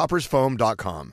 coffeetoppersfoam.com.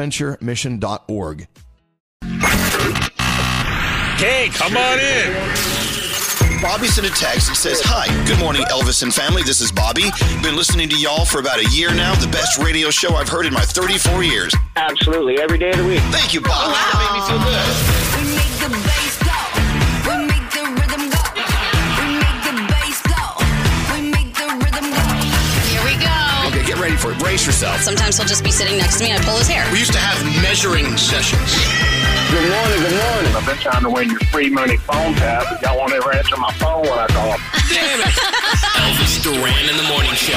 Bonaventuremission.org. Hey, come on in. Bobby sent a text that says, Hi, good morning, Elvis and family. This is Bobby. Been listening to y'all for about a year now. The best radio show I've heard in my 34 years. Absolutely, every day of the week. Thank you, Bobby. That made me feel good. For. Brace yourself. Sometimes he'll just be sitting next to me and I pull his hair. We used to have measuring sessions. Good morning, good morning. I've been trying to win your free money phone tap, but y'all won't ever answer my phone when I call. Damn it. Elvis Duran in the morning show.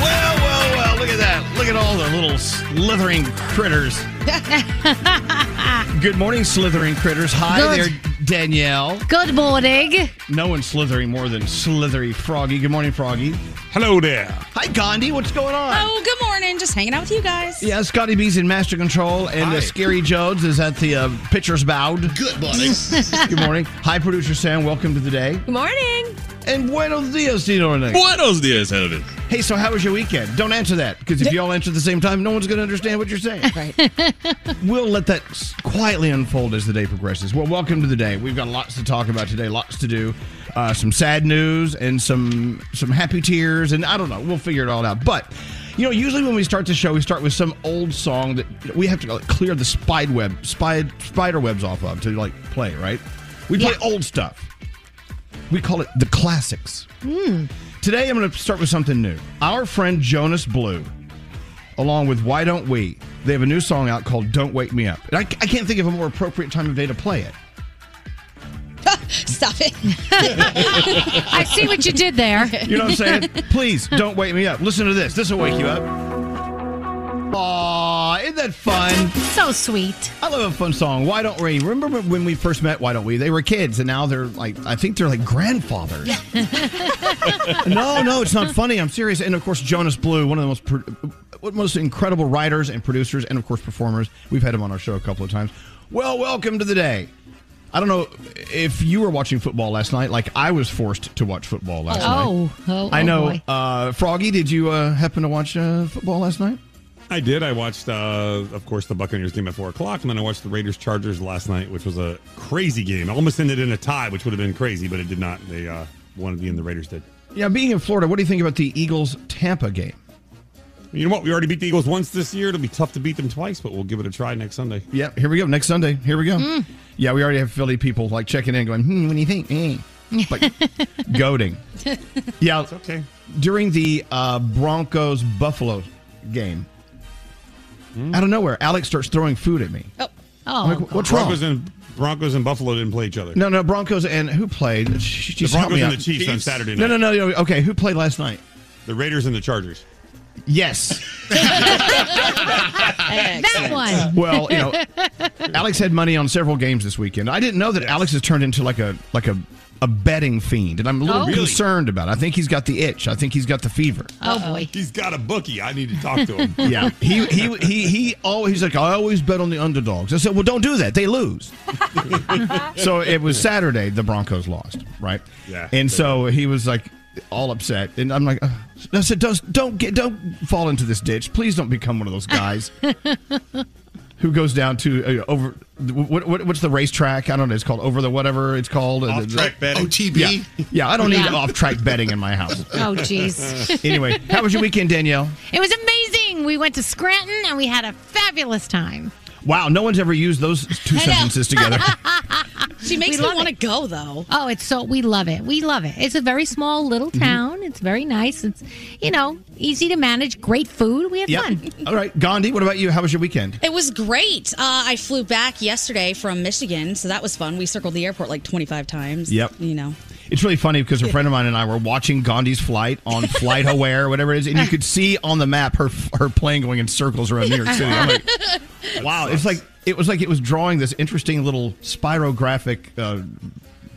Well, well, well, look at that. Look at all the little slithering critters. Good morning, slithering critters. Hi Good. there, Danielle. Good morning. No one's slithering more than slithery Froggy. Good morning, Froggy. Hello there. Hi, Gandhi. What's going on? Oh, good morning. Just hanging out with you guys. Yeah, Scotty B's in master control, and Hi. uh, Scary Jones is at the uh, pitcher's bound. Good morning. Good morning. Hi, producer Sam. Welcome to the day. Good morning. And buenos dias, Tino Renee. Buenos dias, Elvis. Hey, so how was your weekend? Don't answer that because if you all answer at the same time, no one's going to understand what you're saying. Right. we'll let that quietly unfold as the day progresses. Well, welcome to the day. We've got lots to talk about today, lots to do. Uh, some sad news and some some happy tears, and I don't know. We'll figure it all out. But you know, usually when we start the show, we start with some old song that we have to like, clear the spider web, spider, spider webs off of to like play. Right? We play old stuff. We call it the classics. Hmm. Today, I'm going to start with something new. Our friend Jonas Blue, along with Why Don't We, they have a new song out called Don't Wake Me Up. And I, I can't think of a more appropriate time of day to play it. Stop it. I see what you did there. You know what I'm saying? Please don't wake me up. Listen to this. This will wake you up. Aw, isn't that fun? So sweet. I love a fun song. Why don't we? Remember when we first met? Why don't we? They were kids, and now they're like, I think they're like grandfathers. no, no, it's not funny. I'm serious. And of course, Jonas Blue, one of the most pro- one of the most incredible writers and producers, and of course performers. We've had him on our show a couple of times. Well, welcome to the day. I don't know if you were watching football last night. Like I was forced to watch football last Oh. night. Oh, I oh, know. boy. Uh, Froggy, did you uh, happen to watch uh, football last night? I did. I watched, uh, of course, the Buccaneers game at four o'clock, and then I watched the Raiders Chargers last night, which was a crazy game. It almost ended in a tie, which would have been crazy, but it did not. They uh, won at the end. The Raiders did. Yeah, being in Florida, what do you think about the Eagles Tampa game? You know what? We already beat the Eagles once this year. It'll be tough to beat them twice, but we'll give it a try next Sunday. Yeah, here we go. Next Sunday. Here we go. Mm. Yeah, we already have Philly people like checking in, going, "Hmm, what do you think?" Eh. Like goading. Yeah, it's okay. During the uh, Broncos Buffalo game, Hmm? out of nowhere, Alex starts throwing food at me. Oh, I'm oh, like, what's wrong? Broncos and Broncos and Buffalo didn't play each other. No, no, Broncos and who played? Sh- the Broncos and out. the Chiefs, on Saturday night. No, no, no, no. Okay, who played last night? The Raiders and the Chargers. Yes. that one. Well, you know, Alex had money on several games this weekend. I didn't know that Alex has turned into like a like a a betting fiend, and I'm a little Oh. Really? concerned about. it. I think he's got the itch. I think he's got the fever. Oh boy. He's got a bookie. I need to talk to him. Yeah, he he he he always he's like I always bet on the underdogs. I said, well, don't do that. They lose. so it was Saturday. The Broncos lost, right? Yeah. And so he was like all upset, and I'm like, "Ugh." I said, don't don't get don't fall into this ditch. Please don't become one of those guys. Who goes down to uh, over what, what what's the racetrack? I don't know. It's called over the whatever it's called. Uh, Off-track betting. OTB? Yeah, yeah. I don't need off track betting in my house. Oh, jeez. Anyway, how was your weekend, Danielle? It was amazing. We went to Scranton and we had a fabulous time. Wow, no one's ever used those two sentences together. She makes We me want to go though. Oh, it's so we love it. We love it. It's a very small little Mm-hmm. town. It's very nice. It's you know easy to manage. Great food. We had Yep. fun. All right, Gandhi. What about you? How was your weekend? It was great. Uh, I flew back yesterday from Michigan, so that was fun. We circled the airport like 25 times. Yep. You know. It's really funny because a friend of mine and I were watching Gandhi's flight on Flight Aware, whatever it is, and you could see on the map her her plane going in circles around New York City. I'm like, wow! It's like it was like it was drawing this interesting little spirographic uh,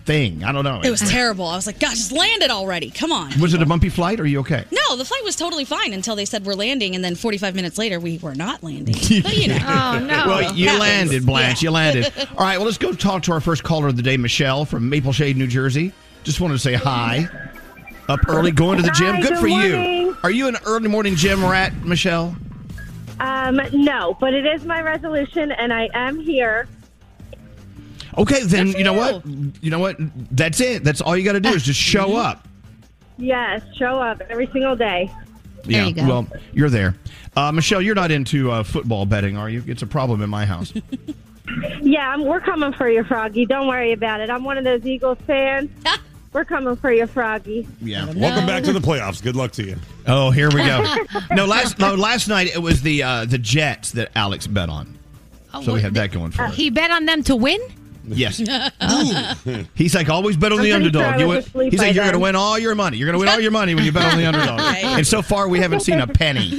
thing. I don't know. It was terrible. I was like, God, just land it already. Come on. Was it a bumpy flight? Are you okay? No, the flight was totally fine until they said we're landing, and then 45 minutes later, we were not landing. But you know. Oh no. Well, you Happens. landed, Blanche. Yeah. You landed. All right. Well, let's go talk to our first caller of the day, Michelle from Maple Shade, New Jersey. Just wanted to say hi. Up early, going to the gym. Hi, Good, good for you. Are you an early morning gym rat, Michelle? Um, no, but it is my resolution, and I am here. Okay, then you know what? You know what? That's it. That's all you got to do is just show up. Yes, show up every single day. There yeah. you go. Well, you're there. Uh, Michelle, you're not into uh, football betting, are you? It's a problem in my house. Yeah, I'm, we're coming for you, Froggy. Don't worry about it. I'm one of those Eagles fans. we're coming for you, Froggy. Yeah. Welcome back to the playoffs. Good luck to you. Oh, here we go. no, last no last night it was the uh, the Jets that Alex bet on. Oh, So we had that going for us. He bet on them to win. Yes. He's like always bet on I'm the pretty sure underdog. I You was win- asleep he's by like you're going to then. win all your money. You're going to win all your money when you bet on the underdog. Right. And so far we haven't seen a penny.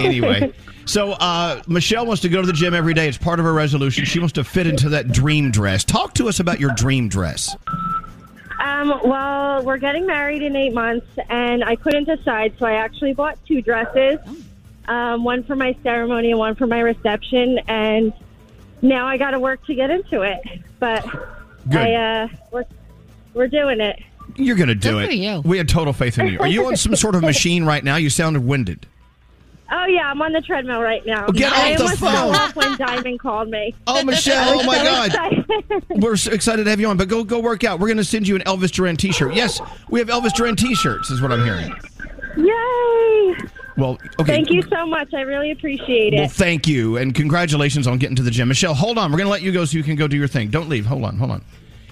anyway, so uh, Michelle wants to go to the gym every day. It's part of her resolution. She wants to fit into that dream dress. Talk to us about your dream dress. Um, well, we're getting married in eight months, and I couldn't decide, so I actually bought two dresses. Um, one for my ceremony and one for my reception, and now I got to work to get into it. But Good. I, uh, we're, we're doing it. You're going to do Good it. for you. We had total faith in you. Are you on some sort of machine right now? You sounded winded. Oh yeah, I'm on the treadmill right now. Oh, get I off the phone. when Diamond called me. Oh, Michelle! Oh my so God! excited. We're so excited to have you on, but go go work out. We're going to send you an Elvis Duran T-shirt. Yes, we have Elvis Duran T-shirts. Is what I'm hearing. Yay! Well, okay. Thank you so much. I really appreciate it. Well, thank you, and congratulations on getting to the gym, Michelle. Hold on, we're going to let you go so you can go do your thing. Don't leave. Hold on, hold on.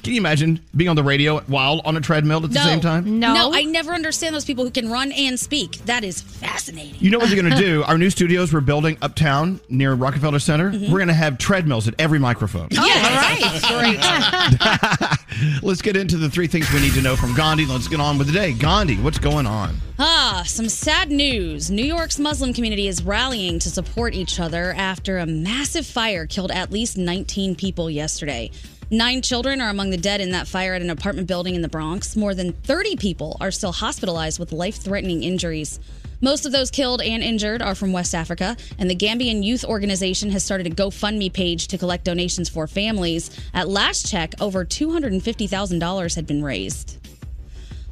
Can you imagine being on the radio while on a treadmill at the No. same time? No. No, I never understand those people who can run and speak. That is fascinating. You know what they're going to do? Our new studios we're building uptown near Rockefeller Center. Mm-hmm. We're going to have treadmills at every microphone. Oh right. Let's get into the three things we need to know from Gandhi. Let's get on with the day. Gandhi, what's going on? Ah, some sad news. New York's Muslim community is rallying to support each other after a massive fire killed at least 19 people yesterday. Nine children are among the dead in that fire at an apartment building in the Bronx. More than 30 people are still hospitalized with life threatening injuries. Most of those killed and injured are from West Africa, and the Gambian Youth Organization has started a GoFundMe page to collect donations for families. At last check, over $250,000 had been raised.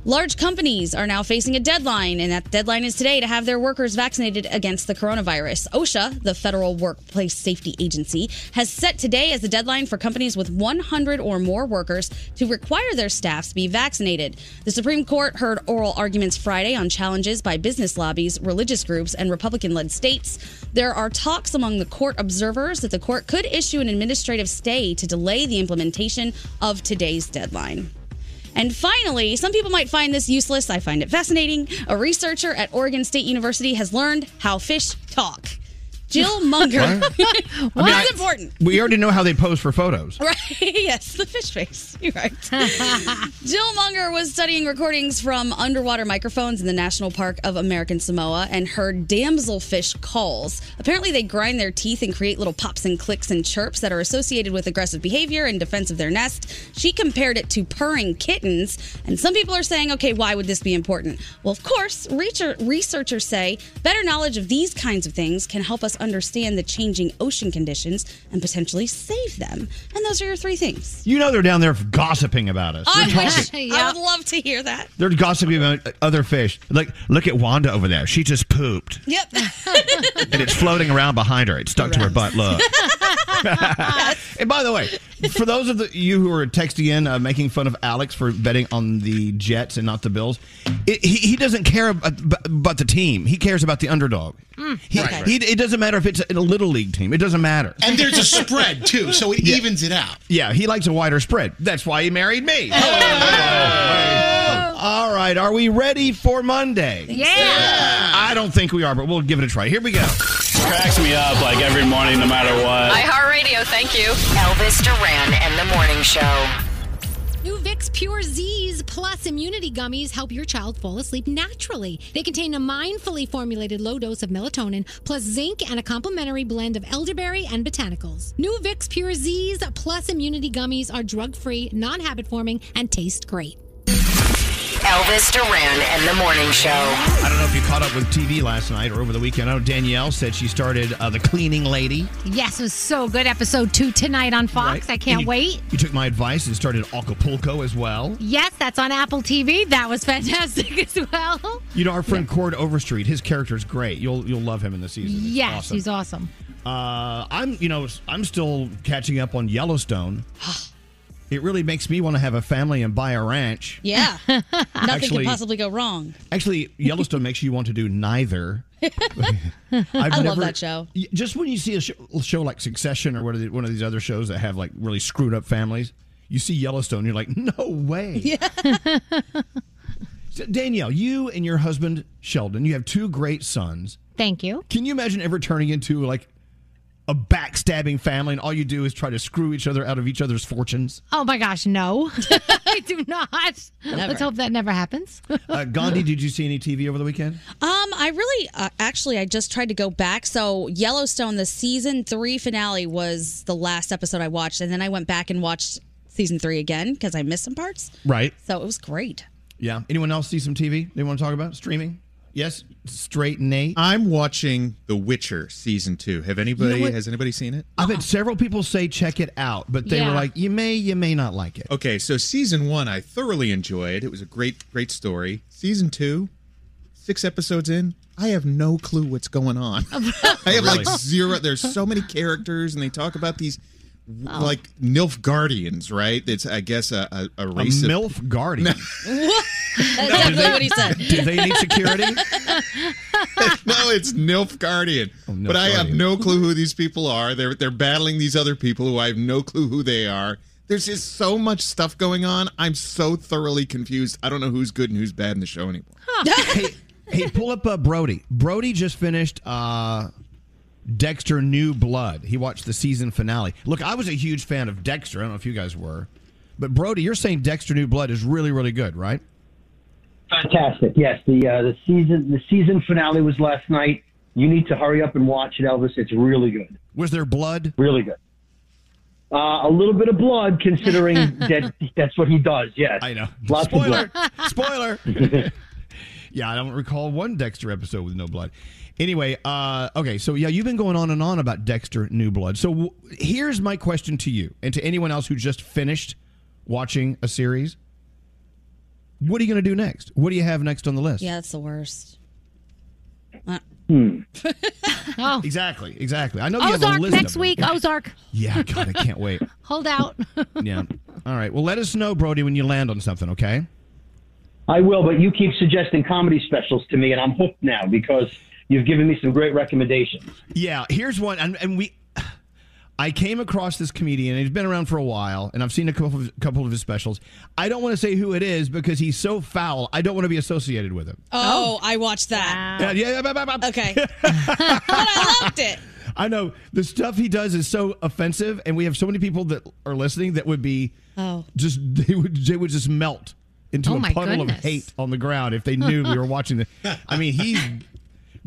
Large companies are now facing a deadline, and that deadline is today to have their workers vaccinated against the coronavirus. OSHA, the Federal Workplace Safety Agency, has set today as the deadline for companies with 100 or more workers to require their staffs be vaccinated. The Supreme Court heard oral arguments Friday on challenges by business lobbies, religious groups, and Republican led states. There are talks among the court observers that the court could issue an administrative stay to delay the implementation of today's deadline. And finally, some people might find this useless. I find it fascinating. A researcher at Oregon State University has learned how fish talk. Jill Munger. What? What's I mean, important? We already know how they pose for photos. Right. yes, the fish face. You're right. Jill Munger was studying recordings from underwater microphones in the National Park of American Samoa and heard damselfish calls. Apparently, they grind their teeth and create little pops and clicks and chirps that are associated with aggressive behavior and defense of their nest. She compared it to purring kittens, and some people are saying, okay, why would this be important? Well, of course, researchers say better knowledge of these kinds of things can help us understand the changing ocean conditions and potentially save them. And those are your three things. You know they're down there gossiping about us. I wish talking. I would love to hear that. They're gossiping about other fish. Like, look at Wanda over there. She just pooped, Yep. and it's floating around behind her. It stuck to her butt. Look. and by the way, for those of the, you who are texting in, uh, making fun of Alex for betting on the Jets and not the Bills, it, he, he doesn't care about, about the team. He cares about the underdog. He, Right. he, it doesn't matter if it's a little league team. It doesn't matter. And there's a spread too, so it Yeah. evens it out. Yeah, he likes a wider spread. That's why he married me. Oh. All right, are we ready for Monday? Yeah. I don't think we are, but we'll give it a try. Here we go. Cracks me up like every morning, no matter what. iHeartRadio, thank you. Elvis Duran and the Morning Show. Vicks Pure Z's Plus Immunity Gummies help your child fall asleep naturally. They contain a mindfully formulated low dose of melatonin, plus zinc and a complementary blend of elderberry and botanicals. New Vicks Pure Z's Plus Immunity Gummies are drug free, non habit forming, and taste great. Elvis Duran and the Morning Show. I don't know if you caught up with TV last night or over the weekend. I know Danielle said she started uh, The Cleaning Lady. Yes, it was so good. Episode two tonight on Fox. Right. I can't you- wait. You took my advice and started Acapulco as well. Yes, that's on Apple TV. That was fantastic as well. You know, our friend Cord Overstreet, his character is great. You'll you'll love him in the season. It's yes, awesome. he's awesome. Uh, I'm, you know, I'm still catching up on Yellowstone. it really makes me want to have a family and buy a ranch. Yeah. Nothing Actually- can possibly go wrong. Actually, Yellowstone makes you want to do neither. I've I love that show. Just when you see a show, show like Succession or one of, the, one of these other shows that have like really screwed up families, you see Yellowstone, you're like, no way. Yeah. Danielle, you and your husband Sheldon, you have two great sons. Thank you. Can you imagine ever turning into like a backstabbing family and all you do is try to screw each other out of each other's fortunes? Oh my gosh, no. I do not. Let's hope that never happens. Uh, Gandhi, did you see any TV over the weekend? Um, I really, uh, actually, I just tried to go back. So Yellowstone, the season three finale was the last episode I watched, and then I went back and watched season three again because I missed some parts. Right. So it was great. Yeah. Anyone else see some TV they want to talk about? Streaming? Yes. Straight Nate. I'm watching The Witcher season two. Have anybody You know has anybody seen it? I've had several people say check it out, but they Yeah. were like, you may, you may not like it. Okay, so season one I thoroughly enjoyed. It was a great, great story. Season two, six episodes in, I have no clue what's going on. I have Really? like zero. There's so many characters, and they talk about these Oh. like Nilfgaardians, right? It's I guess a a, a A race of MILF guardian. What? That's exactly what he said. Do they need security? no, it's Nilfgaardian. Nilf but I have no clue who these people are. They're they're battling these other people who I have no clue who they are. There's just so much stuff going on. I'm so thoroughly confused. I don't know who's good and who's bad in the show anymore. hey, hey, pull up uh, Brody. Brody just finished uh, Dexter New Blood. He watched the season finale. Look, I was a huge fan of Dexter. I don't know if you guys were. But Brody, you're saying Dexter New Blood is really, really good, right? Fantastic. Yes, the uh, the season the season finale was last night. You need to hurry up and watch it, Elvis. It's really good. Was there blood? Really good. Uh, a little bit of blood, considering that that's what he does. Yes, I know. Lots Spoiler. of blood. Spoiler. Yeah, I don't recall one Dexter episode with no blood. Anyway, uh, okay, so yeah, you've been going on and on about Dexter New Blood. So w- here's my question to you and to anyone else who just finished watching a series. What are you going to do next? What do you have next on the list? Yeah, that's the worst. Uh, Hmm. oh. Exactly, exactly. I know you have a list next of week. Ozark. Yeah, God, I can't wait. Hold out. Yeah. All right. Well, let us know, Brody, when you land on something, okay? I will, but you keep suggesting comedy specials to me, and I'm hooked now because you've given me some great recommendations. Yeah, here's one, and, and we. I came across this comedian. He's been around for a while, and I've seen a couple of, couple of his specials. I don't want to say who it is because he's so foul. I don't want to be associated with him. Oh, oh. I watched that. Yeah, yeah, yeah, yeah, yeah. Okay. but I loved it. I know the stuff he does is so offensive, and we have so many people that are listening that would be Oh. just they would they would just melt into Oh, a puddle goodness. of hate on the ground if they knew we were watching the. I mean, he's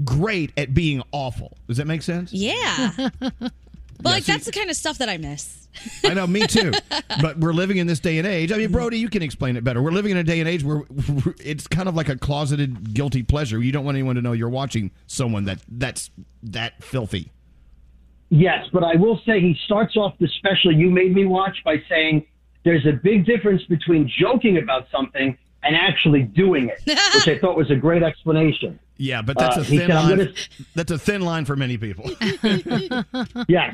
great at being awful. Does that make sense? Yeah. But like see- that's the kind of stuff that I miss. I know, me too. But we're living in this day and age. I mean, Brody, you can explain it better. We're living in a day and age where it's kind of like a closeted guilty pleasure. You don't want anyone to know you're watching someone that that's that filthy. Yes, but I will say he starts off the special you made me watch by saying there's a big difference between joking about something and actually doing it, which I thought was a great explanation. Yeah, but that's Uh, a he thin said, line. gonna- That's a thin line for many people. yeah,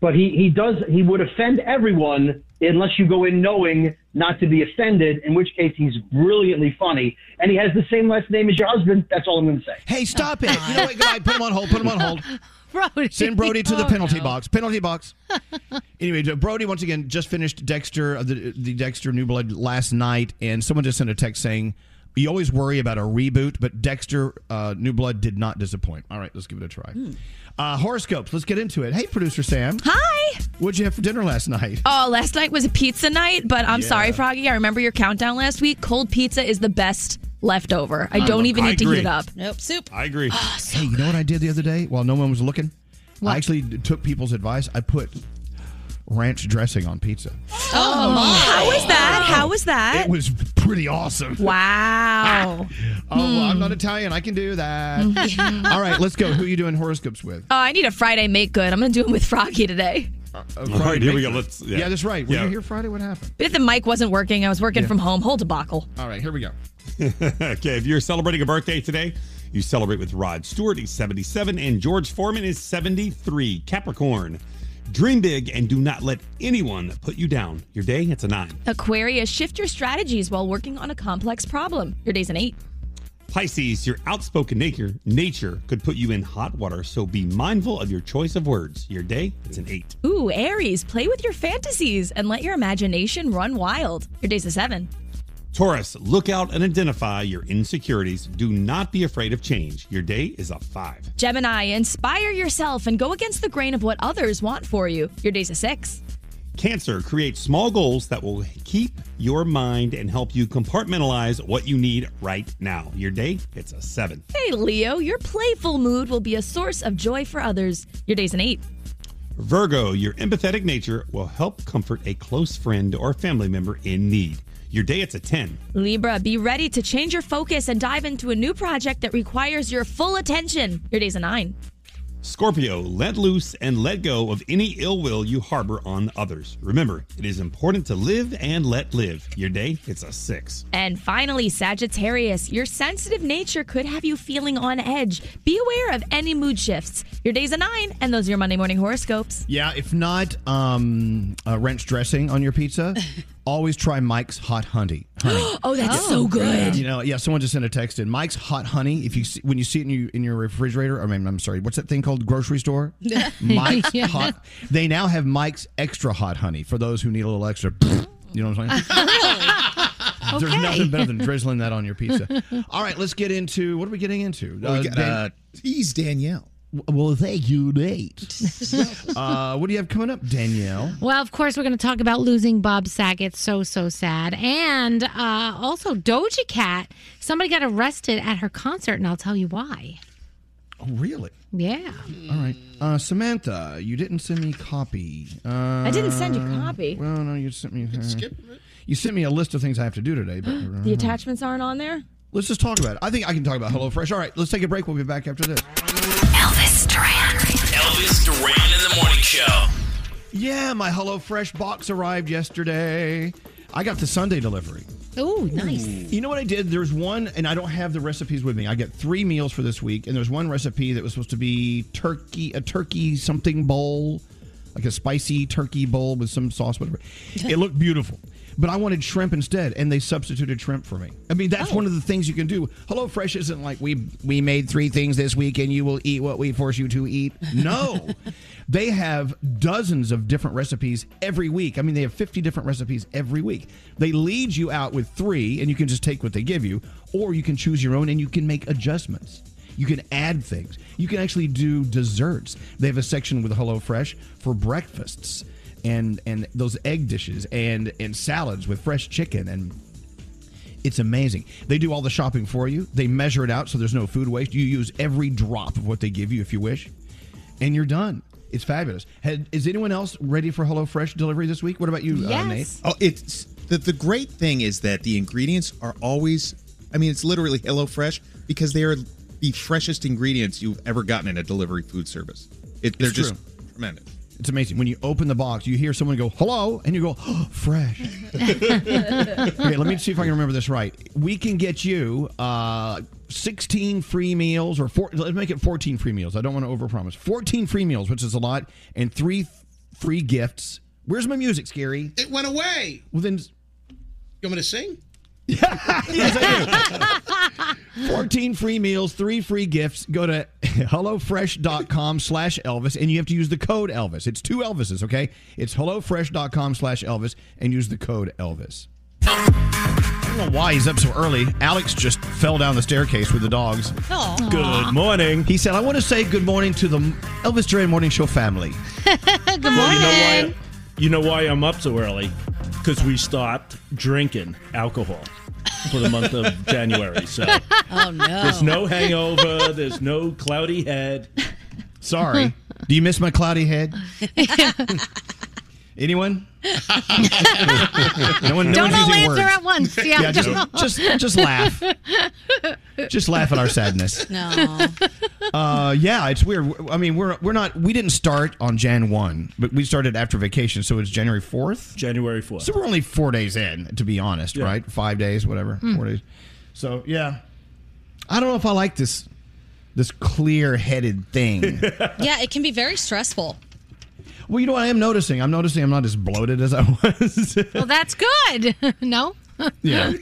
But he, he does he would offend everyone unless you go in knowing not to be offended, in which case he's brilliantly funny. And he has the same last name as your husband. That's all I'm gonna say. Hey, stop it. You know what? Goodbye. Put him on hold. Put him on hold. Brody. Send Brody to the Oh, penalty no. box. Penalty box. anyway, Brody once again just finished Dexter uh, the the Dexter New Blood last night, and someone just sent a text saying. You always worry about a reboot, but Dexter uh, New Blood did not disappoint. All right, let's give it a try. Uh, horoscopes, let's get into it. Hey, producer Sam. Hi. What'd you have for dinner last night? Oh, last night was a pizza night, but I'm Yeah. sorry, Froggy. I remember your countdown last week. Cold pizza is the best leftover. I I don't even I need to heat it up. Nope, soup. I agree. hey, you know what I did the other day while no one was looking? I actually took people's advice. I put ranch dressing on pizza. Oh, how was that? How was that? It was pretty awesome. Wow. Oh, well, I'm not Italian. I can do that. All right, let's go. Who are you doing horoscopes with? Oh, I need a Friday make good. I'm going to do them with Froggy today. Uh, All right, here we go. Let's. Yeah, that's right. Were Yeah. you here Friday? What happened? But if the mic wasn't working, I was working Yeah. from home. Whole debacle. All right, here we go. okay, if you're celebrating a birthday today, you celebrate with Rod Stewart. He's 77, and George Foreman is 73. Capricorn. Dream big and do not let anyone put you down. Your day, it's a nine. Aquarius, shift your strategies while working on a complex problem. Your day's an eight. Pisces, your outspoken nature nature could put you in hot water, so be mindful of your choice of words. Your day, it's an eight. Ooh, Aries, play with your fantasies and let your imagination run wild. Your day's a seven. Taurus, look out and identify your insecurities. Do not be afraid of change. Your day is a five. Gemini, inspire yourself and go against the grain of what others want for you. Your day's a six. Cancer, create small goals that will keep your mind and help you compartmentalize what you need right now. Your day, it's a seven. Hey, Leo, your playful mood will be a source of joy for others. Your day's an eight. Virgo, your empathetic nature will help comfort a close friend or family member in need. Your day, it's a 10. Libra, be ready to change your focus and dive into a new project that requires your full attention. Your day's a nine. Scorpio, let loose and let go of any ill will you harbor on others. Remember, it is important to live and let live. Your day, it's a 6. And finally, Sagittarius, your sensitive nature could have you feeling on edge. Be aware of any mood shifts. Your day's a nine, and those are your Monday morning horoscopes. Yeah, if not um, uh, ranch dressing on your pizza, always try Mike's Hot Honey. Honey. Oh, that's so good. You know, yeah. Someone just sent a text in. Mike's Hot Honey. If you see, when you see it in, you, in your refrigerator, I mean, I'm sorry, what's that thing called? Grocery store. Mike's Yeah. Hot. They now have Mike's Extra Hot Honey for those who need a little extra. You know what I'm saying? There's Okay. nothing better than drizzling that on your pizza. All right, let's get into what are we getting into? Well, we got, uh, tease Danielle. Well, thank you, Nate. uh, what do you have coming up, Danielle? Well, of course, we're going to talk about losing Bob Saget. So, so sad. And uh, also, Doja Cat. Somebody got arrested at her concert, and I'll tell you why. Oh, really? Yeah. All right, uh, Samantha, you didn't send me a copy. Uh, I didn't send you a copy. Well, no, you sent me. Uh, You sent me a list of things I have to do today, but uh, The attachments aren't on there? Let's just talk about it. I think I can talk about HelloFresh. All right, let's take a break. We'll be back after this. Elvis Duran. Elvis Duran in the morning show. Yeah, my HelloFresh box arrived yesterday. I got the Sunday delivery. Oh, nice. You know what I did? There's one, and I don't have the recipes with me. I get three meals for this week, and there's one recipe that was supposed to be turkey, a turkey something bowl, like a spicy turkey bowl with some sauce, whatever. it looked beautiful. But I wanted shrimp instead, and they substituted shrimp for me. I mean, that's oh. one of the things you can do. HelloFresh isn't like we we made three things this week, and you will eat what we force you to eat. No, they have dozens of different recipes every week. I mean, they have 50 different recipes every week. They lead you out with three, and you can just take what they give you, or you can choose your own and you can make adjustments. You can add things. You can actually do desserts. They have a section with HelloFresh for breakfasts and and those egg dishes and and salads with fresh chicken and it's amazing. They do all the shopping for you. They measure it out so there's no food waste. You use every drop of what they give you if you wish, and you're done. It's fabulous. Had, is anyone else ready for HelloFresh delivery this week? What about you, uh, Nate? Oh, it's the the great thing is that the ingredients are always. I mean, it's literally HelloFresh because they are the freshest ingredients you've ever gotten in a delivery food service. It, they're It's just true. tremendous. It's amazing. When you open the box, you hear someone go, hello, and you go, oh, fresh. okay, let me see if I can remember this right. We can get you uh, 16 free meals, or four, let's make it 14 free meals. I don't want to overpromise. 14 free meals, which is a lot, and three free gifts. Where's my music, Scary? It went away. Well, then. You want me to sing? Yes, I do. 14 free meals, three free gifts. Go to HelloFresh.com slash Elvis, and you have to use the code Elvis. It's two Elvises, okay? It's HelloFresh.com slash Elvis, and use the code Elvis. I don't know why he's up so early. Alex just fell down the staircase with the dogs. Good morning. He said, I want to say good morning to the Elvis Duran Morning Show family. Good Well, you know why? You know why I'm up so early? Because we stopped drinking alcohol for the month of January. So Oh, no. there's no hangover. There's no cloudy head. Sorry. Do you miss my cloudy head? Anyone? No one, no Don't one's all answer words. at once. Yeah, just, just, just laugh. Just laugh at our sadness. No. Uh, yeah, it's weird. I mean, we're we're not. We didn't start on Jan one, but we started after vacation, so it's January fourth. January fourth. So we're only four days in, to be honest, Yeah. right? Five days, whatever, Hmm. four days. So yeah, I don't know if I like this this clear headed thing. yeah, it can be very stressful. Well, you know what I am noticing? I'm noticing I'm not as bloated as I was. Well, that's good. no? yeah.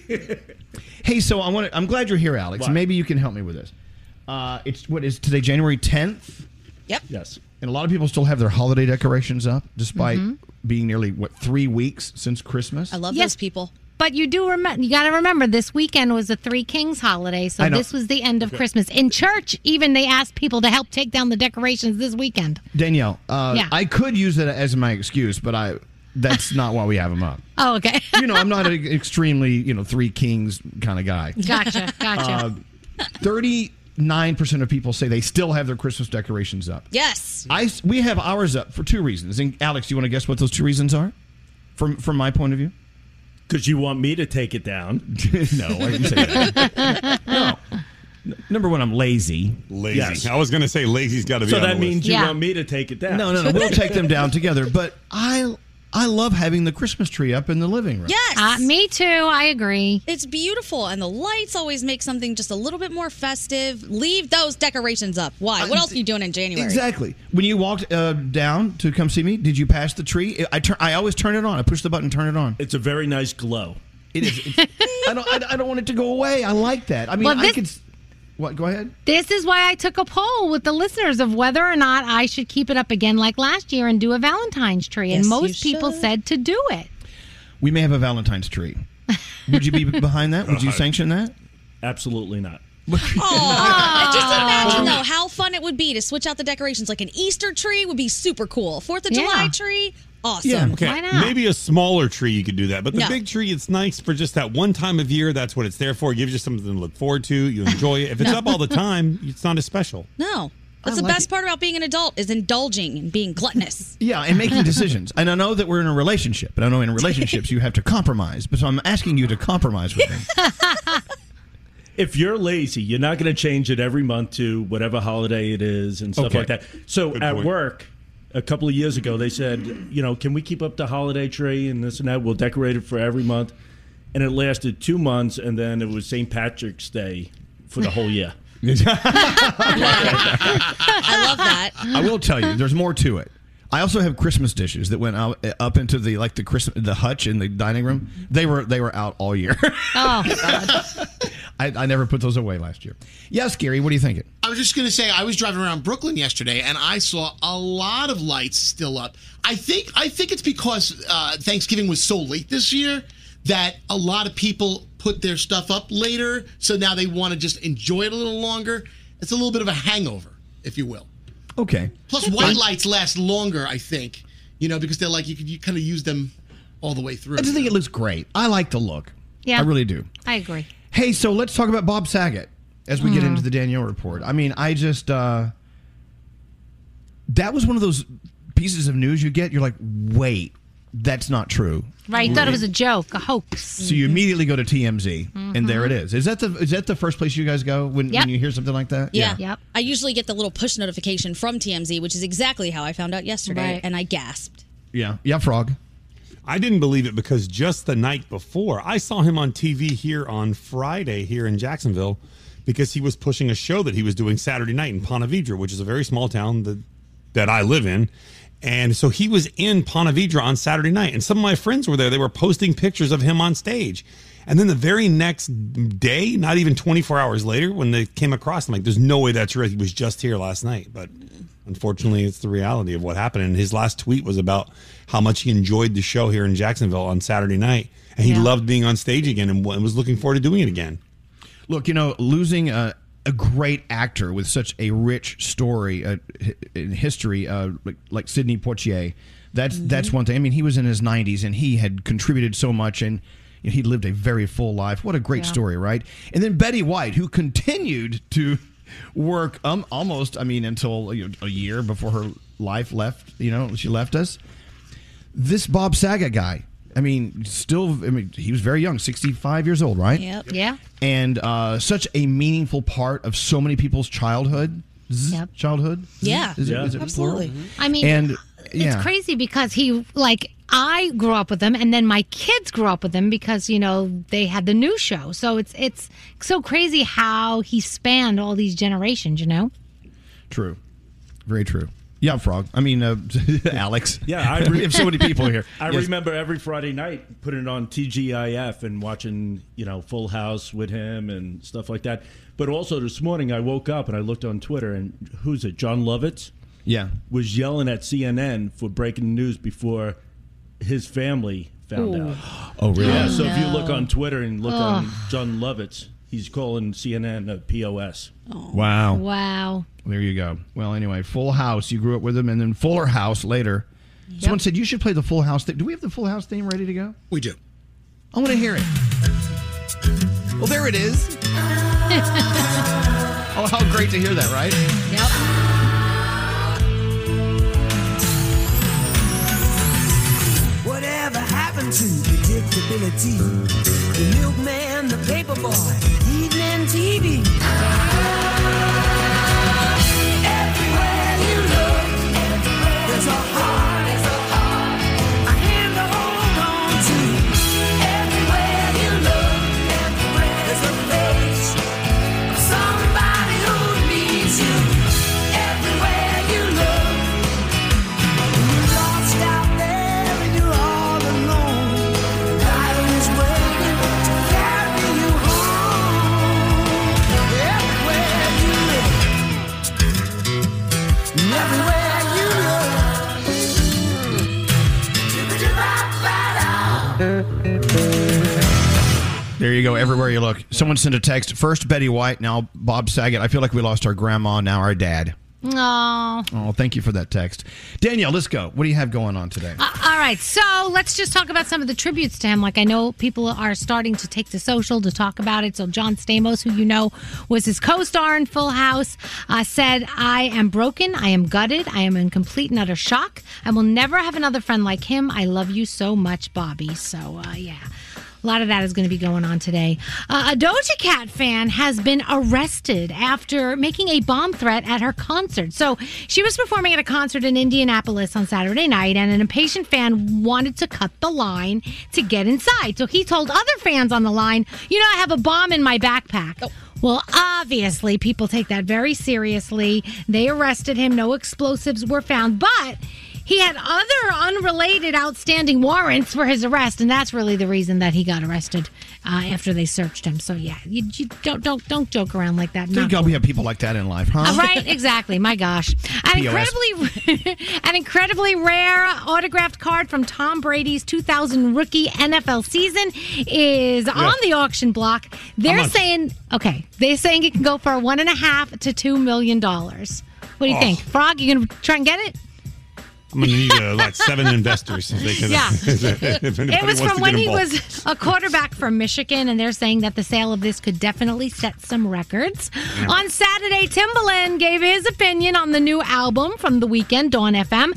hey, so I want to, I'm glad you're here, Alex. What? Maybe you can help me with this. Uh, it's what is today, January 10th? Yep. Yes. And a lot of people still have their holiday decorations up, despite Mhm. being nearly what three weeks since Christmas. I love Yes. those people. But you do remember, you got to remember, this weekend was the Three Kings holiday, so this was the end of Christmas. In church, even they asked people to help take down the decorations this weekend. Danielle, uh, Yeah. I could use it as my excuse, but I that's not why we have them up. Oh, okay. You know, I'm not an extremely you know three kings kind of guy. Gotcha, gotcha. Thirty nine percent of people say they still have their Christmas decorations up. Yes. I we have ours up for two reasons. And Alex, do you want to guess what those two reasons are? From from my point of view. Because you want me to take it down. no, I didn't say that. no. N- Number one, I'm lazy. Lazy. Yes. I was going to say lazy's got to be So on that the means list. you Yeah. want me to take it down. No, no, no. We'll take them down together. But I I love having the Christmas tree up in the living room. Yes. Uh, me too. I agree. It's beautiful, and the lights always make something just a little bit more festive. Leave those decorations up. Why? What else are you doing in January? Exactly. When you walked uh, down to come see me, did you pass the tree? I turn. I always turn it on. I push the button, turn it on. It's a very nice glow. It is. It's, I don't. I, I don't want it to go away. I like that. I mean, Well, I could. S- What? Go ahead. This is why I took a poll with the listeners of whether or not I should keep it up again like last year and do a Valentine's tree. Yes, and you most people should. said to do it. We may have a Valentine's tree. Would you be behind that? Would you uh, sanction that? Absolutely not. Aw. Just imagine though how fun it would be to switch out the decorations. Like an Easter tree would be super cool. Fourth of Yeah. July tree, awesome. Yeah. Okay, Why not? maybe a smaller tree you could do that, but the No. big tree, it's nice for just that one time of year. That's what it's there for. It gives you something to look forward to. You enjoy it. If it's up all the time, it's not as special. No. That's the like best it. part about being an adult is indulging and being gluttonous. Yeah, and making decisions. and I know that we're in a relationship, and I know in relationships you have to compromise. But so I'm asking you to compromise with me. if you're lazy, you're not going to change it every month to whatever holiday it is and stuff Okay. like that. So Good at point. work, a couple of years ago, they said, you know, can we keep up the holiday tree and this and that? We'll decorate it for every month. And it lasted two months, and then it was St. Patrick's Day for the whole year. I love that. I will tell you, there's more to it. I also have Christmas dishes that went out up into the like the Christmas the hutch in the dining room. They were they were out all year. Oh, God. I, I never put those away last year. Yes, Gary, what are you thinking? I was just going to say I was driving around Brooklyn yesterday and I saw a lot of lights still up. I think I think it's because uh, Thanksgiving was so late this year that a lot of people put their stuff up later, so now they want to just enjoy it a little longer. It's a little bit of a hangover, if you will. Okay. Plus, white lights last longer, I think. You know, because they're like you could you kind of use them all the way through. I just think it looks great. I like the look. Yeah. I really do. I agree. Hey, so let's talk about Bob Saget as we get Mm. into the Danielle report. I mean, I just uh that was one of those pieces of news you get. You're like, wait, that's not true. Right. You thought it was a joke, a hoax. So you immediately go to TMZ, and mm-hmm. there it is. Is that the is that the first place you guys go when, Yep. when you hear something like that? Yeah. Yeah. I usually get the little push notification from TMZ, which is exactly how I found out yesterday, Right. and I gasped. Yeah. Yeah, Frog. I didn't believe it because just the night before, I saw him on TV here on Friday here in Jacksonville because he was pushing a show that he was doing Saturday night in Ponte Vedra, which is a very small town that, that I live in. And so he was in Ponte Vedra on Saturday night, and some of my friends were there. They were posting pictures of him on stage. And then the very next day, not even 24 hours later, when they came across, I'm like, there's no way that's real. He was just here last night. But unfortunately, it's the reality of what happened. And his last tweet was about how much he enjoyed the show here in Jacksonville on Saturday night. And he Yeah. loved being on stage again and was looking forward to doing it again. Look, you know, losing a, a great actor with such a rich story uh, in history, uh, like, like Sidney Poitier, that's that's one thing. I mean, he was in his 90s and he had contributed so much and you know, he lived a very full life. What a great Yeah. story, right? And then Betty White, who continued to work um, almost, I mean, until you know, a year before her life left. You know, she left us. This Bob Saget guy. I mean, still, I mean, he was very young, 65 years old, right? Yep. Yeah. and uh, such a meaningful part of so many people's childhood. Yep. Childhood. Yeah. Is it, is it Absolutely. plural? I mean, and yeah, It's crazy because he like I grew up with him and then my kids grew up with him because you know they had the new show. So it's it's so crazy how he spanned all these generations, you know? true, very true. Yeah, Frog. I mean, uh, Alex. Yeah, I we have so many people here. I Yes. remember every Friday night putting it on TGIF and watching, you know, Full House with him and stuff like that. But also this morning I woke up and I looked on Twitter and who's it? Jon Lovitz Yeah. was yelling at CNN for breaking the news before his family found Ooh. out. Oh, really? Yeah. So Oh, if you look on Twitter and look Ugh. on Jon Lovitz, he's calling CNN a POS. Oh. Wow. Wow. There you go. Well, anyway, Full House. You grew up with him, and then Fuller House later. Someone said you should play the Full House thing. Do we have the Full House theme ready to go? We do. I want to hear it. Well, there it is. oh, how great to hear that, right? Yep. Whatever happened to predictability? The milkman, the paper boy, evening TV. There you go. Everywhere you look. Someone sent a text. First Betty White, now Bob Saget. I feel like we lost our grandma, now our dad. Oh. Oh, thank you for that text. Danielle, let's go. What do you have going on today? Uh, all right, so let's just talk about some of the tributes to him. Like I know people are starting to take to social to talk about it. So John Stamos, who you know was his co-star in Full House, uh, said, "I am broken. I am gutted. I am in complete and utter shock. I will never have another friend like him. I love you so much, Bobby." So uh, yeah. A lot of that is going to be going on today. Uh, a Doja Cat fan has been arrested after making a bomb threat at her concert. So she was performing at a concert in Indianapolis on Saturday night, and an impatient fan wanted to cut the line to get inside. So he told other fans on the line, You know, I have a bomb in my backpack. Well, obviously, people take that very seriously. They arrested him. No explosives were found, but he had other unrelated outstanding warrants for his arrest, and that's really the reason that he got arrested uh, after they searched him. So yeah, you, you don't don't don't joke around like that. Thank Not we have people like that in life, huh? uh, right, exactly. My gosh, an POS. incredibly, an incredibly rare autographed card from Tom Brady's 2000 rookie NFL season is Yeah. on the auction block. They're saying, okay, they're saying it can go for one and a half to two million dollars. What do you Oh. think, Frog? You gonna try and get it? I'm going to need uh, like seven investors if they can. Yeah. if It was from when he involved. was a quarterback from Michigan, and they're saying that the sale of this could definitely set some records. Yeah. On Saturday, Timbaland gave his opinion on the new album from the Weeknd, Dawn FM.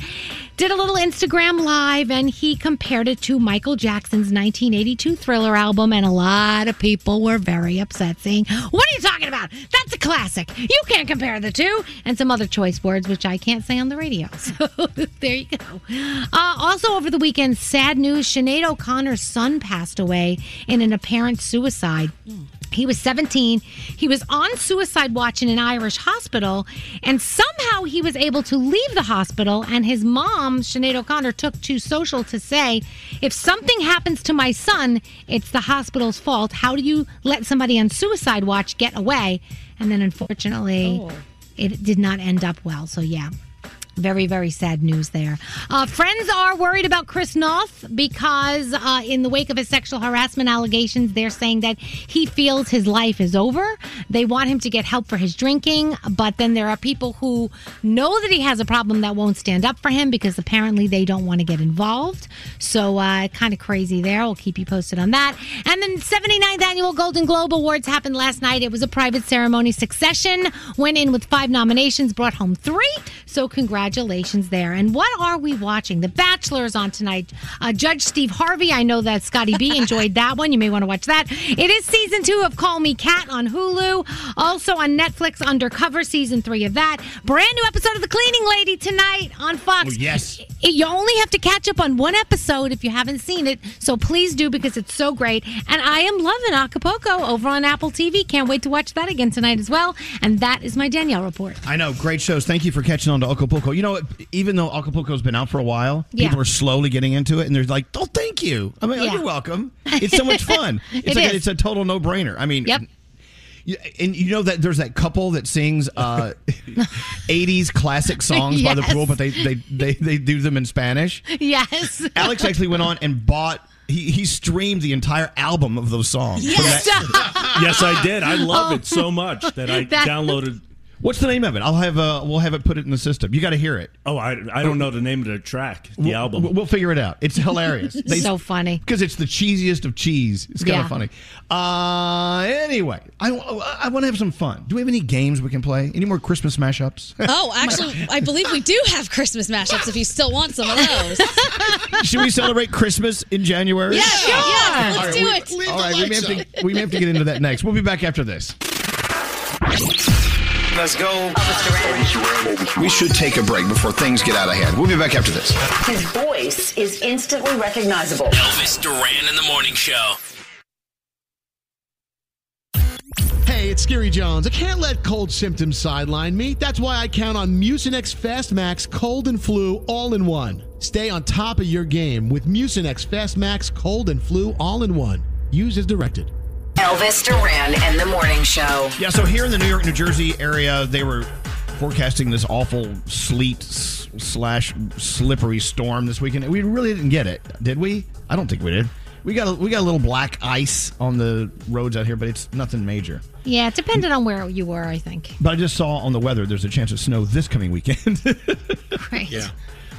Did a little Instagram live, and he compared it to Michael Jackson's 1982 Thriller album, and a lot of people were very upset, saying, "What are you talking about? That's a classic. You can't compare the two. And some other choice words, which I can't say on the radio. So there you go. Uh, also, over the weekend, sad news: Sinead O'Connor's son passed away in an apparent suicide. He was 17. He was on suicide watch in an Irish hospital, and somehow he was able to leave the hospital. And his mom, Sinead O'Connor, took to social to say, if something happens to my son, it's the hospital's fault. How do you let somebody on suicide watch get away? And then unfortunately, oh. it did not end up well. So, yeah. Very, very sad news there. Uh, friends are worried about Chris Noth because, uh, in the wake of his sexual harassment allegations, they're saying that he feels his life is over. They want him to get help for his drinking, but then there are people who know that he has a problem that won't stand up for him because apparently they don't want to get involved. So, uh, kind of crazy there. We'll keep you posted on that. And then 79th Annual Golden Globe Awards happened last night. It was a private ceremony. Succession went in with five nominations, brought home three. So, congratulations there. And what are we watching? The Bachelor is on tonight. Uh, Judge Steve Harvey. I know that Scotty B enjoyed that one. You may want to watch that. It is season two of Call Me Kat on Hulu. Also on Netflix, Undercover, season three of that. Brand new episode of The Cleaning Lady tonight on Fox. Oh, yes. You only have to catch up on one episode if you haven't seen it. So please do because it's so great. And I am loving Acapulco over on Apple TV. Can't wait to watch that again tonight as well. And that is my Danielle report. I know, great shows. Thank you for catching on to Acapulco. You know, even though Acapulco's been out for a while, Yeah. people are slowly getting into it, and they're like, "Oh, thank you." I mean, oh, you're welcome. It's so much fun. It's It like is. it's a total no brainer. I mean, Yep. And you know that there's that couple that sings uh, 80s classic songs by the pool, but they, they, they, they do them in Spanish. Yes. Alex actually went on and bought, he, he streamed the entire album of those songs. From that- yes, I did. I love Oh. it so much that I That- downloaded. What's the name of it? I'll have uh, we'll have it put it in the system. You got to hear it. Oh, I, I don't know the name of the track, the We'll- album. We'll, we'll figure it out. It's hilarious. So funny. because it's the cheesiest of cheese. It's kind Yeah. of funny. Uh, anyway, I, I want to have some fun. Do we have any games we can play? Any more Christmas mashups? Oh, actually, I believe we do have Christmas mashups if you still want some of those. Should we celebrate Christmas in January? Yeah, sure. Yeah, let's All right, do we- it. Leave All we may, have to, we may have to get into that next. We'll be back after this. Let's go. We should take a break before things get out of hand. We'll be back after this. His voice is instantly recognizable. Elvis Duran in the morning show. Hey, it's Skeery Jones. I can't let cold symptoms sideline me. That's why I count on Mucinex Fastmax Cold and Flu All in One. Stay on top of your game with Mucinex Fastmax Cold and Flu All in One. Use as directed. Elvis Duran and the Morning Show. Yeah, so here in the New York, New Jersey area, they were forecasting this awful sleet slash slippery storm this weekend. We really didn't get it, did we? I don't think we did. We got a, we got a little black ice on the roads out here, but it's nothing major. Yeah, it depended on where you were, I think. But I just saw on the weather there's a chance of snow this coming weekend. Right. Yeah.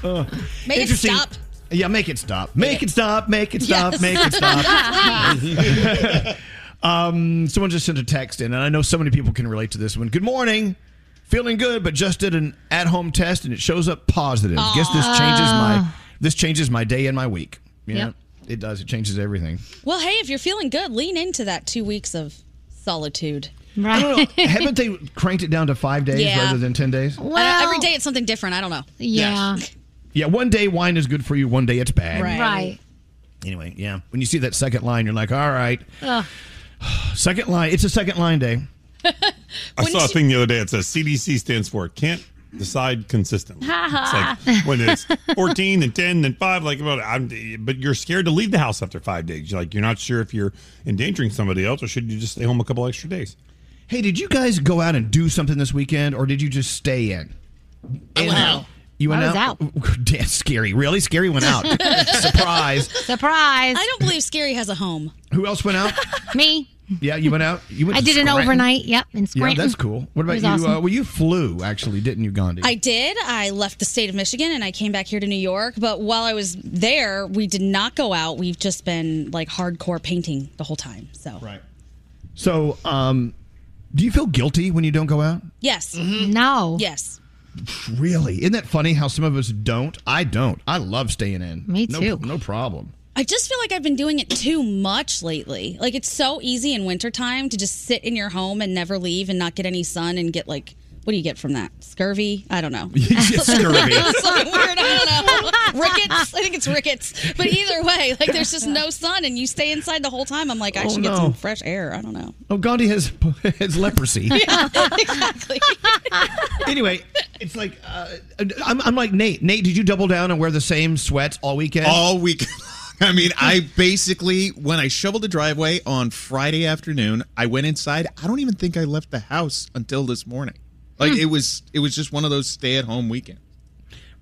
Uh, Make it interesting- stop. Yeah, make it stop. Make it stop. Make it stop. Yes. Make it stop. um, someone just sent a text in, and I know so many people can relate to this one. Good morning. Feeling good, but just did an at-home test, and it shows up positive. Guess this changes my this changes my day and my week. Yeah. Yep. It does. It changes everything. Well, hey, if you're feeling good, lean into that two weeks of solitude. I don't know. Haven't they cranked it down to five days Yeah. rather than ten days? I don't- every day it's something different. I don't know. Yeah. Yeah, one day wine is good for you. One day it's bad. Right. Right. Anyway, yeah. When you see that second line, you're like, all right, Ugh. Second line. It's a second line day. I saw a thing the other day. It says CDC stands for can't decide consistently. It's like when it's 14 and 10 and 5, like, well, I'm, but you're scared to leave the house after five days. You're like, you're not sure if you're endangering somebody else or should you just stay home a couple extra days? Hey, did you guys go out and do something this weekend, or did you just stay in? I went out. You went I was out. That's scary. Really, Skeery went out. Surprise. Surprise. I don't believe Skeery has a home. Who else went out? Me. Yeah, you went out. You went. I to did an overnight. Yep, in Yeah, that's cool. What about It you? awesome. Uh, well, you flew actually, didn't you, Gandhi? I did. I left the state of Michigan and I came back here to New York. But while I was there, we did not go out. We've just been like hardcore painting the whole time. So right. So, um, do you feel guilty when you don't go out? yes, No. yes. Really? Isn't that funny how some of us don't? I don't. I love staying in. Me No- too. No, problem. I just feel like I've been doing it too much lately. Like it's so easy in wintertime to just sit in your home and never leave and not get any sun and get like what do you get from that? Scurvy? I don't know. Scurvy. Something weird. I don't know. Rickets. I think it's rickets. But either way, like there's just no sun and you stay inside the whole time. I'm like, I Oh, should get some fresh air. I don't know. Oh, Gandhi has has leprosy. Yeah, exactly. anyway, it's like uh, I'm, I'm like Nate. Nate, did you double down and wear the same sweats all weekend? All week. I mean, I basically, when I shoveled the driveway on Friday afternoon, I went inside. I don't even think I left the house until this morning. Like it was, it was just one of those stay-at-home weekends.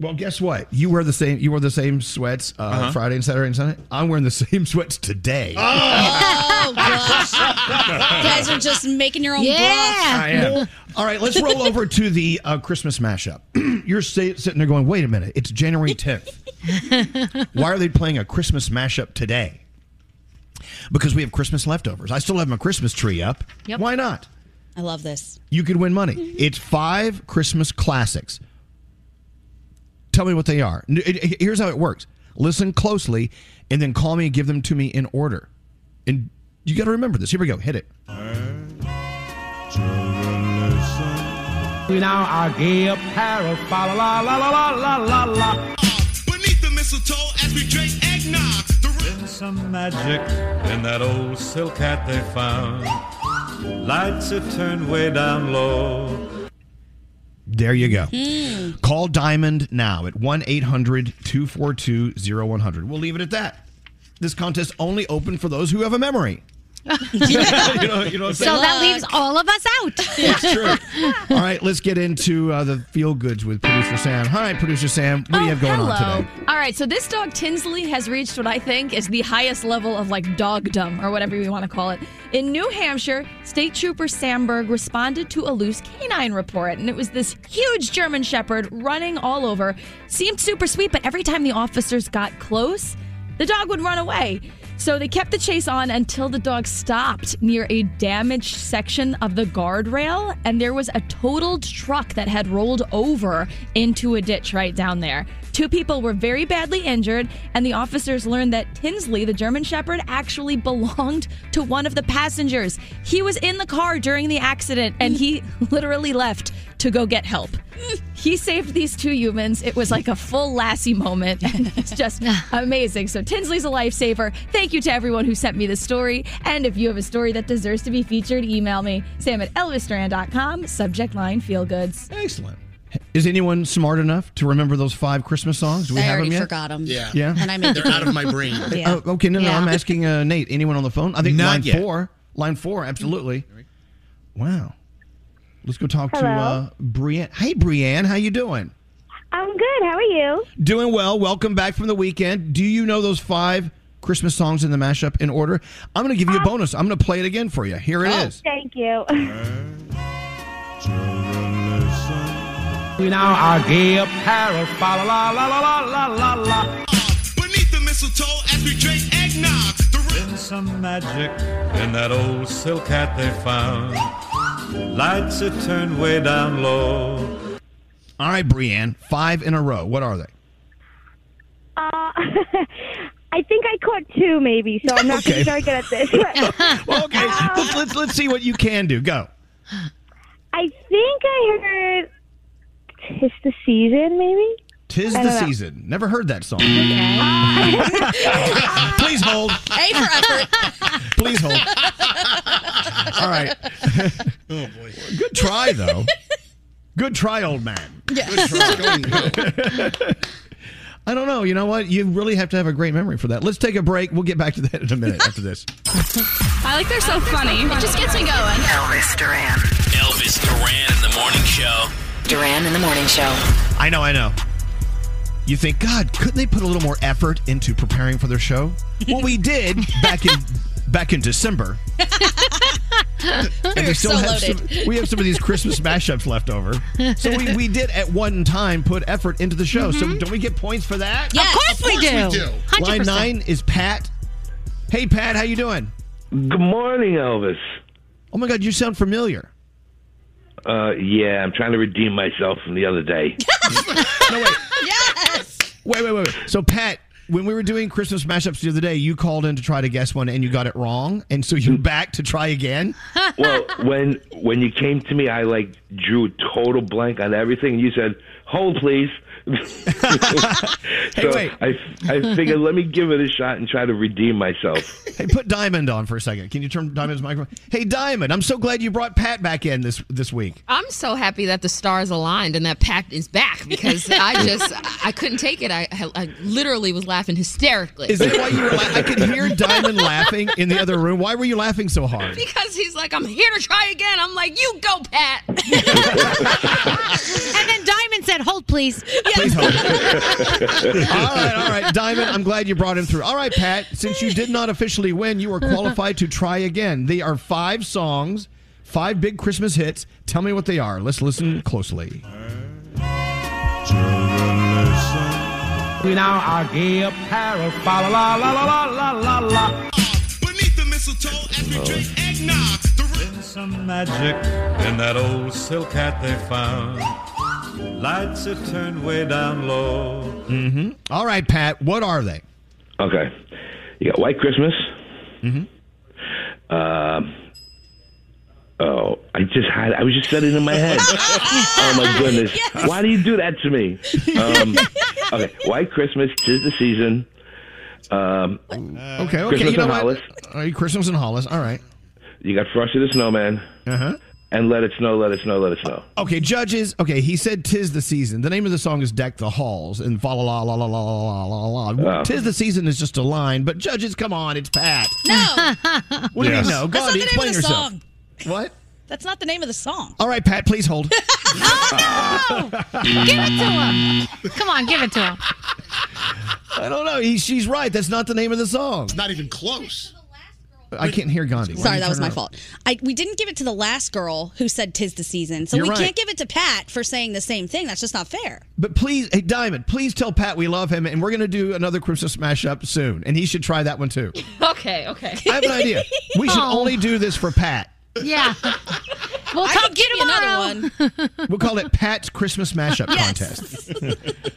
Well, guess what? You wear the same. You wear the same sweats uh, Uh-huh. Friday and Saturday and Sunday. I'm wearing the same sweats today. Oh gosh. you guys are just making your own Yeah, I am. All right, let's roll over to the uh, Christmas mashup. You're sta- sitting there going, "Wait a minute! It's January 10th. Why are they playing a Christmas mashup today?" Because we have Christmas leftovers. I still have my Christmas tree up. Yep. Why not? I love this. You could win money. It's five Christmas classics. Tell me what they are. N- it- it- Here's how it works. Listen closely, and then call me and give them to me in order. And you got to remember this. Here we go. Hit it. We now are gay apparel. Fa la la la la la la la. Beneath the mistletoe as we drink eggnog. There's some magic in that old silk hat they found. Lights are turned way down low. There you go. Hmm. Call Diamond now at 1 800 242 0100. We'll leave it at that. This contest only open for those who have a memory. you know, you know so that leaves all of us out. It's true. All right, let's get into uh, the feel goods with producer Sam. Hi, producer Sam. What do you have going on Hello. today? All right, so this dog Tinsley has reached what I think is the highest level of like dogdom or whatever you want to call it. In New Hampshire, State Trooper Sandberg responded to a loose canine report, and it was this huge German Shepherd running all over. Seemed super sweet, but every time the officers got close, the dog would run away. So they kept the chase on until the dog stopped near a damaged section of the guardrail, and there was a totaled truck that had rolled over into a ditch right down there. Two people were very badly injured, and the officers learned that Tinsley, the German Shepherd, actually belonged to one of the passengers. He was in the car during the accident, and he literally left to go get help. He saved these two humans. It was like a full Lassie moment, and it's just amazing. So Tinsley's a lifesaver. Thank you to everyone who sent me the story. And if you have a story that deserves to be featured, email me, sam at elvisduran.com, subject line feel goods. Excellent. Is anyone smart enough to remember those five Christmas songs? Do we I have already them yet? forgot 'em. Yeah. Yeah. And I made the They're out of my brain. Yeah. Oh, okay, no, no, Yeah. I'm asking uh, Nate. Anyone on the phone? I think Not line yet. four. Line four, absolutely. Wow. Let's go talk to Hello. uh, Brienne. Hey, Brienne, how you doing? I'm good. How are you? Doing well. Welcome back from the weekend. Do you know those five Christmas songs in the mashup in order? I'm going to give you a bonus. I'm going to play it again for you. Here it is. Thank you. We now are gay apparel. Fa la la la la la la la. Beneath the mistletoe as we drink eggnog. There's some magic in that old silk hat they found. Lights are turned way down low. All right, Brienne, five in a row. What are they? Uh, I think I caught two, maybe. So I'm not Okay. going to be very good at this. well, okay. let's, let's let's see what you can do. Go. I think I heard "Tis the Season," maybe. Tis the don't know. season. Never heard that song. Please hold. A for effort. Please hold. All right. oh boy. Good try though. Good try, old man. Yes. I don't know. You know what? You really have to have a great memory for that. Let's take a break. We'll get back to that in a minute after this. I like they're so funny. It just gets me going. Elvis Duran. Elvis Duran in the morning show. Duran in the morning show. I know, I know. You think, God, couldn't they put a little more effort into preparing for their show? Well, we did back in back in December. And We're still so have some, we have some of these Christmas mashups left over. So we, we did at one time put effort into the show. So don't we get points for that? Yes. Of course we Of course do. we do. Line 100%. nine is Pat. Hey Pat, how you doing? Good morning, Elvis. Oh my God, you sound familiar. Uh, yeah, I'm trying to redeem myself from the other day. Yes. Wait, wait, wait, wait. So Pat, when we were doing Christmas mashups the other day, you called in to try to guess one and you got it wrong, and so you're hmm. back to try again. well, when when you came to me, I like drew a total blank on everything. And you said, "Hold, please." so wait. I I figured let me give it a shot and try to redeem myself. Hey, put Diamond on for a second. Can you turn Diamond's microphone? Hey, Diamond, I'm so glad you brought Pat back in this this week. I'm so happy that the stars aligned and that Pat is back because I just I couldn't take it. I, I literally was laughing hysterically. Is that why you were? La- I could hear Diamond laughing in the other room. Why were you laughing so hard? Because he's like, I'm here to try again. I'm like, you go, Pat. And then Diamond said, "Hold, please." Please hold. all right, all right, Diamond. I'm glad you brought him through. All right, Pat. Since you did not officially win, you are qualified to try again. They are five songs, five big Christmas hits. Tell me what they are. Let's listen closely. We now are gay apparel. Fa la la la la la la la. Beneath the mistletoe as we oh. drink eggnog. There's some magic in that old silk hat they found. Lights are turned way down low. Mm-hmm. All right, Pat. What are they? Okay, you got White Christmas. Mm-hmm. Um. Oh, I just had. I was just setting it in my head. oh my goodness! Why do you do that to me? Um, okay, White Christmas, tis the season. Um, Okay, okay. Christmas you know in what? Hollis. All right, Christmas in Hollis. All right. You got Frosty the Snowman. Uh huh. And let it snow, let it snow, let it snow. Okay, judges. Okay, he said "Tis the Season." The name of the song is "Deck the Halls" and "Fa la la la la la la la la." la. Oh. "Tis the Season" is just a line, but judges, come on, it's Pat. No. What do you Yes. mean no? That's not the name of the yourself. song. What? That's not the name of the song. All right, Pat, please hold. Oh no! give it to him. Come on, give it to him. I don't know. He, she's right. That's not the name of the song. It's not even close. I can't hear Gandhi. Why Sorry, that was my up? fault. I we didn't give it to the last girl who said "Tis the season," so You're we right. can't give it to Pat for saying the same thing. That's just not fair. But please, hey Diamond, please tell Pat we love him, and we're going to do another Christmas mashup soon, and he should try that one too. okay, okay. I have an idea. We should Oh. only do this for Pat. Yeah. We'll I talk could to you give you another tomorrow. one. We'll call it Pat's Christmas mashup Yes. contest.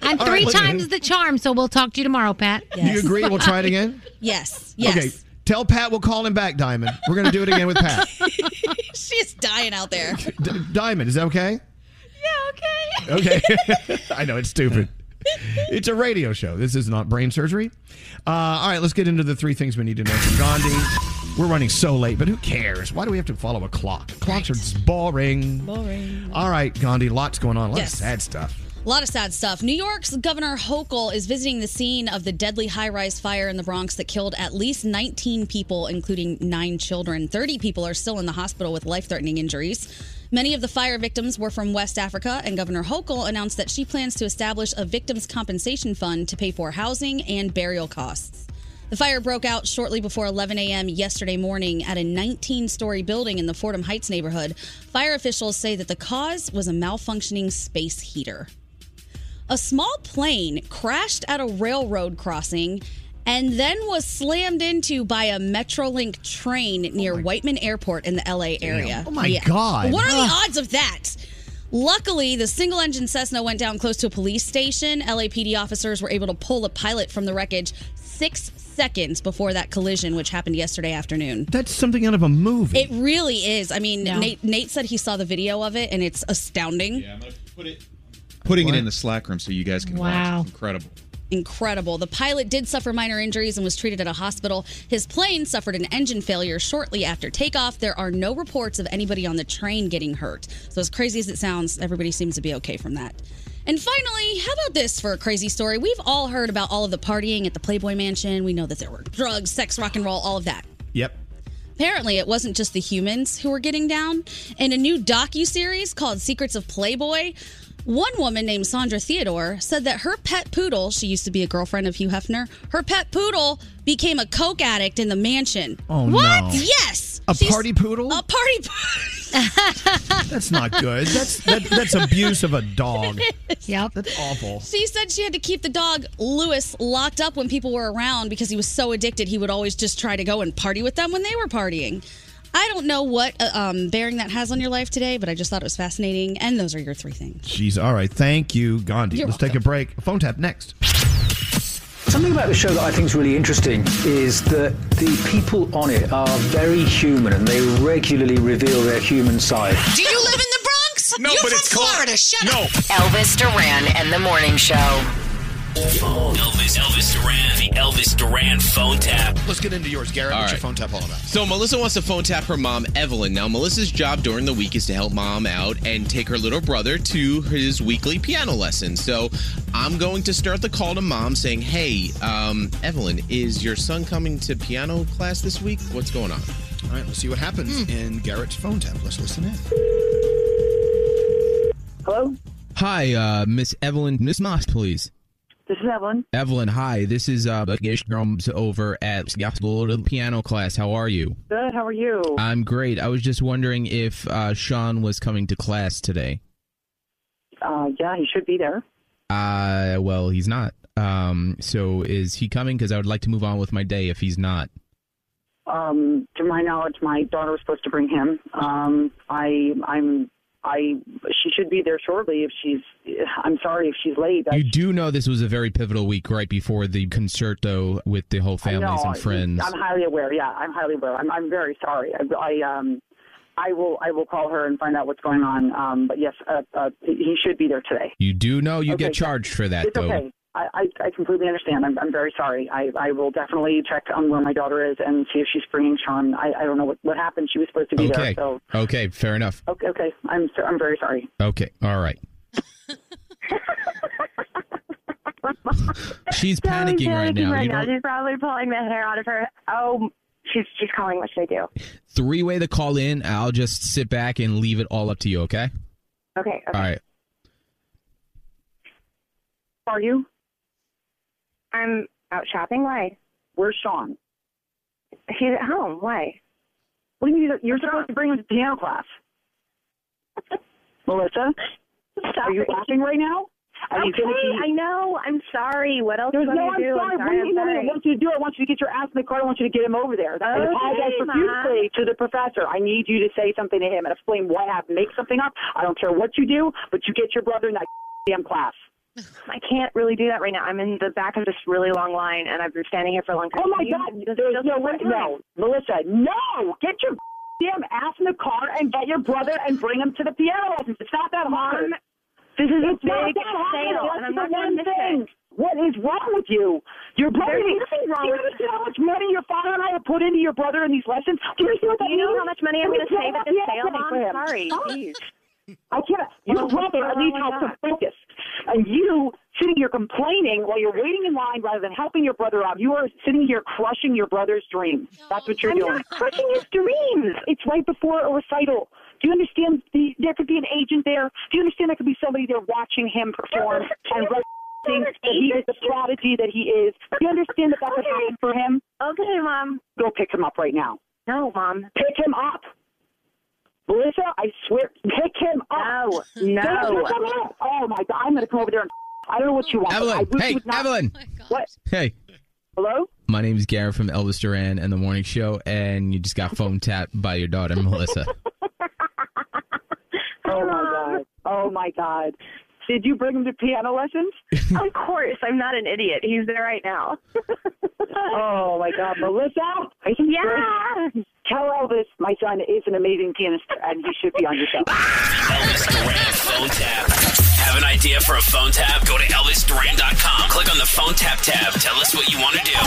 And All three right, look times him. the charm, so we'll talk to you tomorrow, Pat. Do you agree? We'll try it again. Yes. Yes. Okay. Tell Pat we'll call him back, Diamond. We're going to do it again with Pat. She's dying out there. D- Diamond, is that okay? Yeah, Okay. Okay. I know it's stupid. It's a radio show. This is not brain surgery. Uh, all right, let's get into the three things we need to know from Gandhi. We're running so late, but who cares? Why do we have to follow a clock? Clocks are just boring. Boring. All right, Gandhi, lots going on. A lot Yes. of sad stuff. A lot of sad stuff. New York's Governor Hochul is visiting the scene of the deadly high rise fire in the Bronx that killed at least 19 people, including nine children. 30 people are still in the hospital with life threatening injuries. Many of the fire victims were from West Africa, and Governor Hochul announced that she plans to establish a victims' compensation fund to pay for housing and burial costs. The fire broke out shortly before 11 a.m. yesterday morning at a 19 story building in the Fordham Heights neighborhood. Fire officials say that the cause was a malfunctioning space heater. A small plane crashed at a railroad crossing and then was slammed into by a Metrolink train oh near Whiteman Airport in the LA area. Oh my God. What are the ah. odds of that? Luckily, the single engine Cessna went down close to a police station. LAPD officers were able to pull the pilot from the wreckage six seconds before that collision, which happened yesterday afternoon. That's something out of a movie. It really is. I mean, No. Nate, Nate said he saw the video of it, and it's astounding. Yeah, I'm gonna put it. Putting What? it in the Slack room so you guys can Wow. watch. Incredible. Incredible. The pilot did suffer minor injuries and was treated at a hospital. His plane suffered an engine failure shortly after takeoff. There are no reports of anybody on the train getting hurt. So, as crazy as it sounds, everybody seems to be okay from that. And finally, how about this for a crazy story? We've all heard about all of the partying at the Playboy Mansion. We know that there were drugs, sex, rock and roll, all of that. Yep. Apparently, it wasn't just the humans who were getting down. In a new docu-series called Secrets of Playboy, one woman named Sondra Theodore said that her pet poodle, she used to be a girlfriend of Hugh Hefner, her pet poodle became a coke addict in the mansion. Oh, what? no. Yes. A She's- party poodle? A party poodle. That's not good. That's that, that's abuse of a dog. Yep. That's awful. She said she had to keep the dog Lewis locked up when people were around because he was so addicted. He would always just try to go and party with them when they were partying. I don't know what uh, um, bearing that has on your life today, but I just thought it was fascinating. And those are your three things. Jeez. All right. Thank you, Gandhi. You're Let's take a break. Phone tap next. Something about the show that I think is really interesting is that the people on it are very human and they regularly reveal their human side. Do you live in the Bronx? No, You're but from it's called- Florida. Shut No. up. Elvis Duran and the Morning Show. Elvis, Elvis Duran, the Elvis Duran phone tap. Let's get into yours, Garrett. All What's your phone tap all about? So Melissa wants to phone tap her mom, Evelyn. Now, Melissa's job during the week is to help mom out and take her little brother to his weekly piano lesson. So I'm going to start the call to mom saying, hey, um, Evelyn, is your son coming to piano class this week? What's going on? All right, let's see what happens in Garrett's phone tap. Let's listen in. Hello? Hi, uh, Miss Evelyn. Miss Moss, please. This is Evelyn. Evelyn, hi. This is uh, Gish Drums over at Gospel Piano Class. How are you? Good. How are you? I'm great. I was just wondering if uh, Sean was coming to class today. Uh, yeah, he should be there. Uh, well, he's not. Um, so is he coming? Because I would like to move on with my day if he's not. Um, to my knowledge, my daughter was supposed to bring him. Um, I, I'm, I, she should be there shortly. If she's, I'm sorry if she's late. I, You do know this was a very pivotal week right before the concerto with the whole families and friends. I'm highly aware. Yeah, I'm highly aware. I'm, I'm very sorry. I, I, um, I will, I will call her and find out what's going on. Um, but yes, uh, uh, he should be there today. You do know you Okay. get charged for that, it's though. okay. I, I, I completely understand. I'm, I'm very sorry. I, I will definitely check on where my daughter is and see if she's bringing Sean. I, I don't know what, what happened. She was supposed to be Okay. there. So Okay, fair enough. okay, okay. I'm so, I'm very sorry. Okay, all right. She's panicking right now. You don't- She's probably pulling the hair out of her. Oh, she's she's calling. What should I do? Three way to call in. I'll just sit back and leave it all up to you. Okay. Okay. All right. Are you? I'm out shopping. Why? Where's Sean? He's at home. Why? What do you mean? You're supposed to bring him to piano class. Melissa, are you laughing right now? Are you gonna be- I know. I'm sorry. What else There's do you no, want me to do? sorry. I'm What do sorry. you want I want you to do? I want you to get your ass in the car. I want you to get him over there. I Okay, apologize Mom. profusely to the professor. I need you to say something to him and explain what happened. Make something up. I don't care what you do, but you get your brother in that damn class. I can't really do that right now. I'm in the back of this really long line, and I've been standing here for a long time. Oh my You- God! There's no way. No, Melissa, no! Get your damn ass in the car and get your brother and bring him to the piano lessons. It's not that hard. Mom, this is a it's not big sale, and I'm not gonna one miss thing. it. What is wrong with you? Your brother. There's nothing wrong you with it. how much money your father and I have put into your brother in these lessons? Do you understand what that Do you know how much money I'm gonna tell save you at this sale, Mom? Sorry, please. I can't. Your Oh, brother at least my has focus. And you sitting here complaining while you're waiting in line rather than helping your brother out. You are sitting here crushing your brother's dreams. That's what you're I'm doing. not crushing his dreams. It's right before a recital. Do you understand? The, there could be an agent there. Do you understand there could be somebody there watching him perform and recognizing that he is the prodigy that he is? Do you understand that that could happen for him? Okay, Mom. Go pick him up right now. No, Mom. Pick him up. Melissa, I swear, pick him up. No, no. Pick him up. Oh my God, I'm going to come over there and I don't know what you want. but I Evelyn, hey, not- Evelyn. Oh what? Hey. Hello? My name is Garrett from Elvis Duran and the Morning Show, and you just got phone tapped by your daughter, Melissa. Oh my God. Oh my God. Did you bring him to piano lessons? of course, I'm not an idiot. He's there right now. Oh my God, Melissa! Are you yeah. Tell Elvis my son is an amazing pianist and he should be on your show. Elvis Duran phone tap. Have an idea for a phone tap? Go to ElvisDuran.com. Click on the phone tap tab. Tell us what you want to do.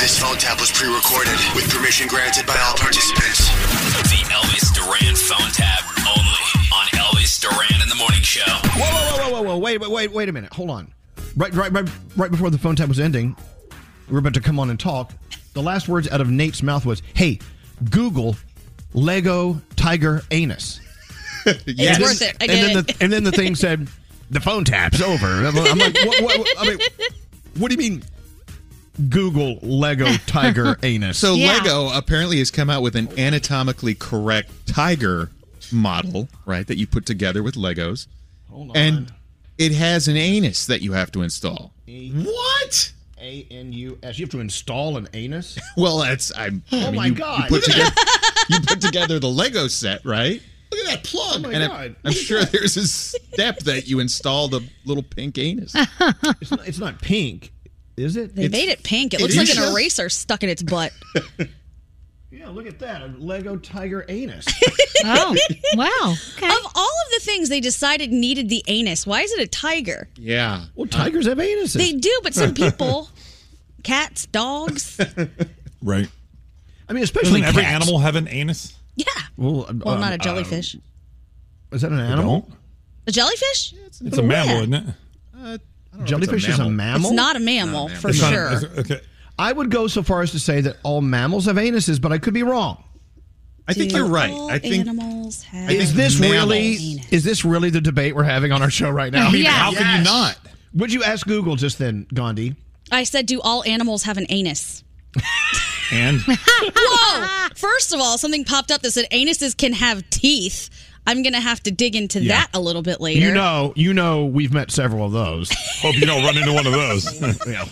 This phone tap was pre-recorded with permission granted by all participants. The Elvis Duran phone tap only on Elvis Duran in the Morning Show. Whoa, whoa, whoa, whoa, whoa! Wait, wait, wait, wait a minute. Hold on. Right, right, right, right before the phone tap was ending, we were about to come on and talk. The last words out of Nate's mouth was, "Hey, Google Lego Tiger anus." It's And worth then- it. I and then it. the and then the thing said, "The phone tap's over." I'm I'm like, what, what, what, I mean, what do you mean? Google Lego Tiger anus. So Lego apparently has come out with an anatomically correct tiger model, right? That you put together with Legos, and it has an anus that you have to install. What? A N U S. You have to install an anus. Well, that's I'm. I Oh mean, my you, God. You put, together, you put together the Lego set, right? Look at that plug. Oh my and God. I'm, I'm sure there's a step that you install the little pink anus. it's, not, it's not pink, is it? They made it pink. It It looks like is? an eraser stuck in its butt. Yeah, look at that. A Lego Tiger anus. Oh, wow. Of all of the things they decided needed the anus, why is it a tiger? Yeah. Well, tigers have anuses. They do, but some people, cats, dogs. Right. I mean, especially Doesn't every cats. animal have an anus? Yeah. Well, Well, um, not a uh, jellyfish. is that an animal? A jellyfish? It's a mammal, isn't it? Jellyfish is a mammal. It's not a mammal, for It's not- sure. it's- okay. I would go so far as to say that all mammals have anuses, but I could be wrong. I think you're right. All I think animals have. Is this mammals- really is this really the debate we're having on our show right now? I mean, Yes. how can you not? Would you ask Google just then, Gandhi? I said, do all animals have an anus? And Whoa! First of all, something popped up that said anuses can have teeth. I'm gonna have to dig into Yeah. that a little bit later. You know, you know, we've met several of those. Hope you don't run into one of those. yeah.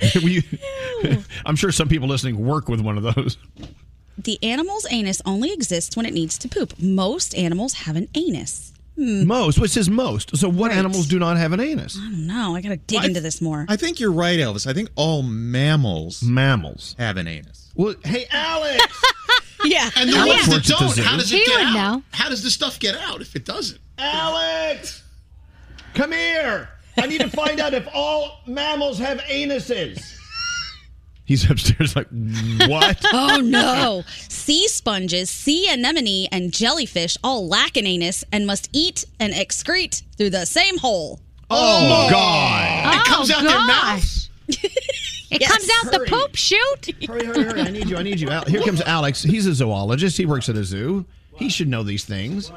we, I'm sure some people listening work with one of those. the animal's anus only exists when it needs to poop. Most animals have an anus. Hmm. Most, which is most. So, what animals do not have an anus? I don't know. I gotta dig Well, I into this more. I think you're right, Elvis. I think all mammals mammals have an anus. Well, hey, Alex. yeah. And the Alex ones that at the don't, zoo. how does it He get would out? know. How does the stuff get out if it doesn't? Alex, come here. I need to find out if all mammals have anuses. He's upstairs, like, what? oh no! Sea sponges, sea anemone, and jellyfish all lack an anus and must eat and excrete through the same hole. Oh, oh God. It comes Oh, out their oh, gosh. mouths. It comes out the poop chute. Hurry, hurry, hurry. I need you. I need you. Here comes Alex. He's a zoologist. He works at a zoo. He should know these things.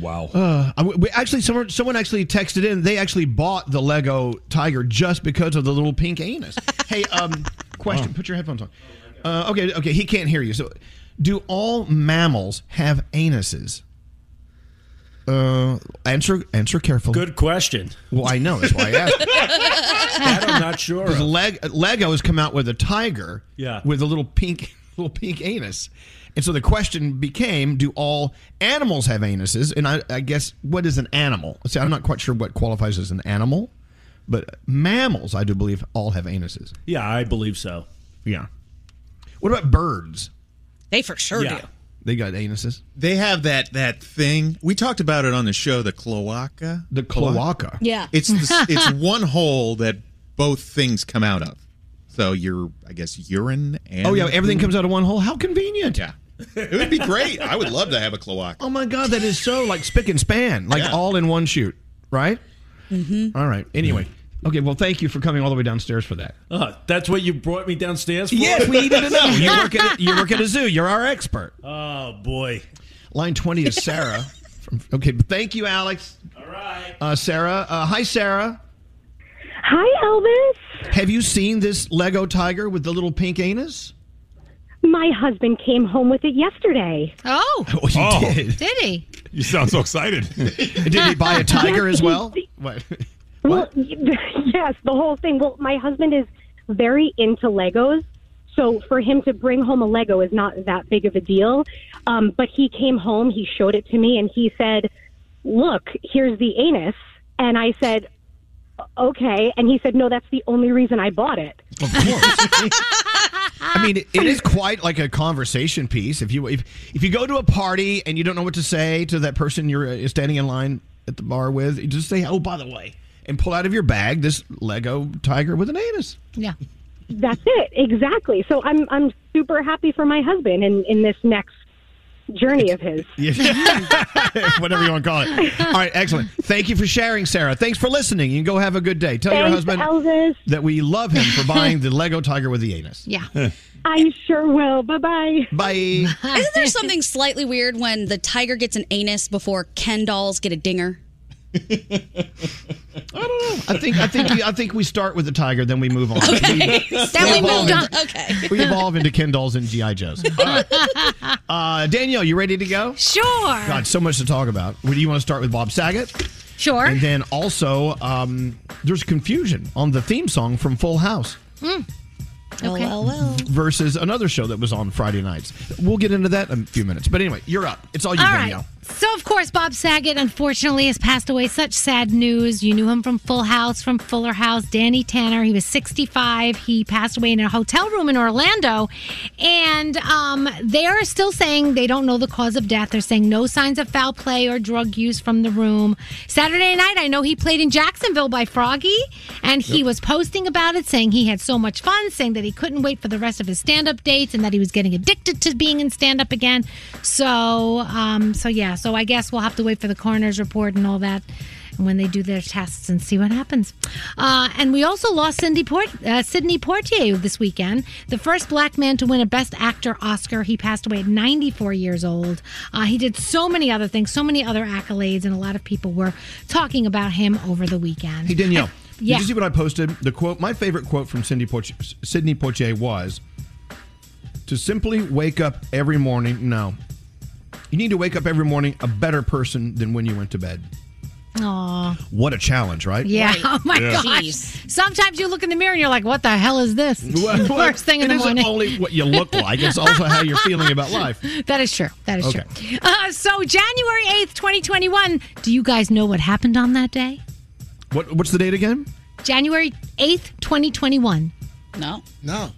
Wow. Uh, I- we, actually, someone, someone actually texted in. They actually bought the Lego tiger just because of the little pink anus. hey, um, question. Put your headphones on. Uh, okay, okay. He can't hear you. So, do all mammals have anuses? Uh, answer answer carefully. Good question. Well, I know. That's why I asked. That I'm not sure. Because. Leg- Lego has come out with a tiger Yeah. with a little pink little pink anus. And so the question became, do all animals have anuses? And I, I guess what is an animal? See, I'm not quite sure what qualifies as an animal, but mammals, I do believe, all have anuses. Yeah, I believe so. Yeah. What about birds? They for sure Yeah. do. They got anuses. They have that that thing. We talked about it on the show, the cloaca. The cloaca. Yeah. It's the, it's one hole that both things come out of. So your, I guess, urine and Oh yeah, everything comes out of one hole. How convenient. Yeah, it would be great. I would love to have a cloaca. Oh my god, that is so like spick and span, like Yeah. all in one chute, right? Mm-hmm. All right. Anyway, okay. Well, thank you for coming all the way downstairs for that. Uh, that's what you brought me downstairs for? Yes, we needed to know. You work at you work at a zoo. You're our expert. Oh, boy. Line twenty is Sarah. From, okay, thank you, Alex. All right. Uh, Sarah. Uh, hi, Sarah. Hi, Elvis. Have you seen this Lego tiger with the little pink anus? My husband came home with it yesterday. Oh, Oh, he Oh. did. did he? You sound so excited. Did he buy a tiger as well? What? Well, yes, the whole thing. Well, my husband is very into Legos. So for him to bring home a Lego is not that big of a deal. Um, but he came home, he showed it to me, and he said, Look, here's the anus. And I said, Okay. And he said, No, that's the only reason I bought it. Of course. I mean, it, it is quite like a conversation piece. If you if, if you go to a party and you don't know what to say to that person you're uh, standing in line at the bar with, you just say, "Oh, by the way," and pull out of your bag this Lego tiger with an anus. Yeah. That's it, exactly. So I'm I'm super happy for my husband in in this next journey of his. Whatever you want to call it. All right, excellent. Thank you for sharing, Sarah. Thanks for listening. You can go have a good day. Tell your Thanks, husband Elvis. that we love him for buying the Lego tiger with the anus. Yeah. I sure will. Bye bye. Bye. Isn't there something slightly weird when the tiger gets an anus before Ken dolls get a dinger? I don't know. I think I think we, I think we start with the tiger, then we move on. Okay. We, Then we evolve moved into- on. Okay. We evolve into Ken dolls and GI Joes. All right. Uh, Danielle, you ready to go? Sure. God, so much to talk about. Do you want to start with Bob Saget? Sure. And then also, um, there's confusion on the theme song from Full House Mm. Okay. Well, well, versus another show that was on Friday nights. We'll get into that in a few minutes. But anyway, you're up. It's all you, All right. So, of course, Bob Saget unfortunately has passed away. Such sad news. You knew him from Full House, from Fuller House. Danny Tanner. He was 65. He passed away in a hotel room in Orlando. And um, they are still saying they don't know the cause of death. They're saying no signs of foul play or drug use from the room. Saturday night, I know he played in Jacksonville by Froggy, and he was posting about it, saying he had so much fun, saying that he couldn't wait for the rest of his stand-up dates, and that he was getting addicted to being in stand-up again. So, um, so yeah. So I guess we'll have to wait for the coroner's report and all that. And when they do their tests and see what happens. Uh, and we also lost Cindy Port- uh, Sidney Poitier this weekend, the first black man to win a Best Actor Oscar. He passed away at 94 years old. Uh, he did so many other things, so many other accolades, and a lot of people were talking about him over the weekend. Hey, Danielle. Yeah. Did you see what I posted? The quote, my favorite quote from Cindy Poitier, Sidney Poitier was to simply wake up every morning. No. You need to wake up every morning a better person than when you went to bed. Aw. What a challenge, right? Yeah. Oh my Yeah. gosh. Sometimes you look in the mirror and you're like, "What the hell is this?" Well, First thing in it the isn't only what you look like; it's also how you're feeling about life. That is true. That is Okay. true. Uh, so January eighth, twenty twenty one. Do you guys know what happened on that day? What What's the date again? January eighth, twenty twenty one. No. No.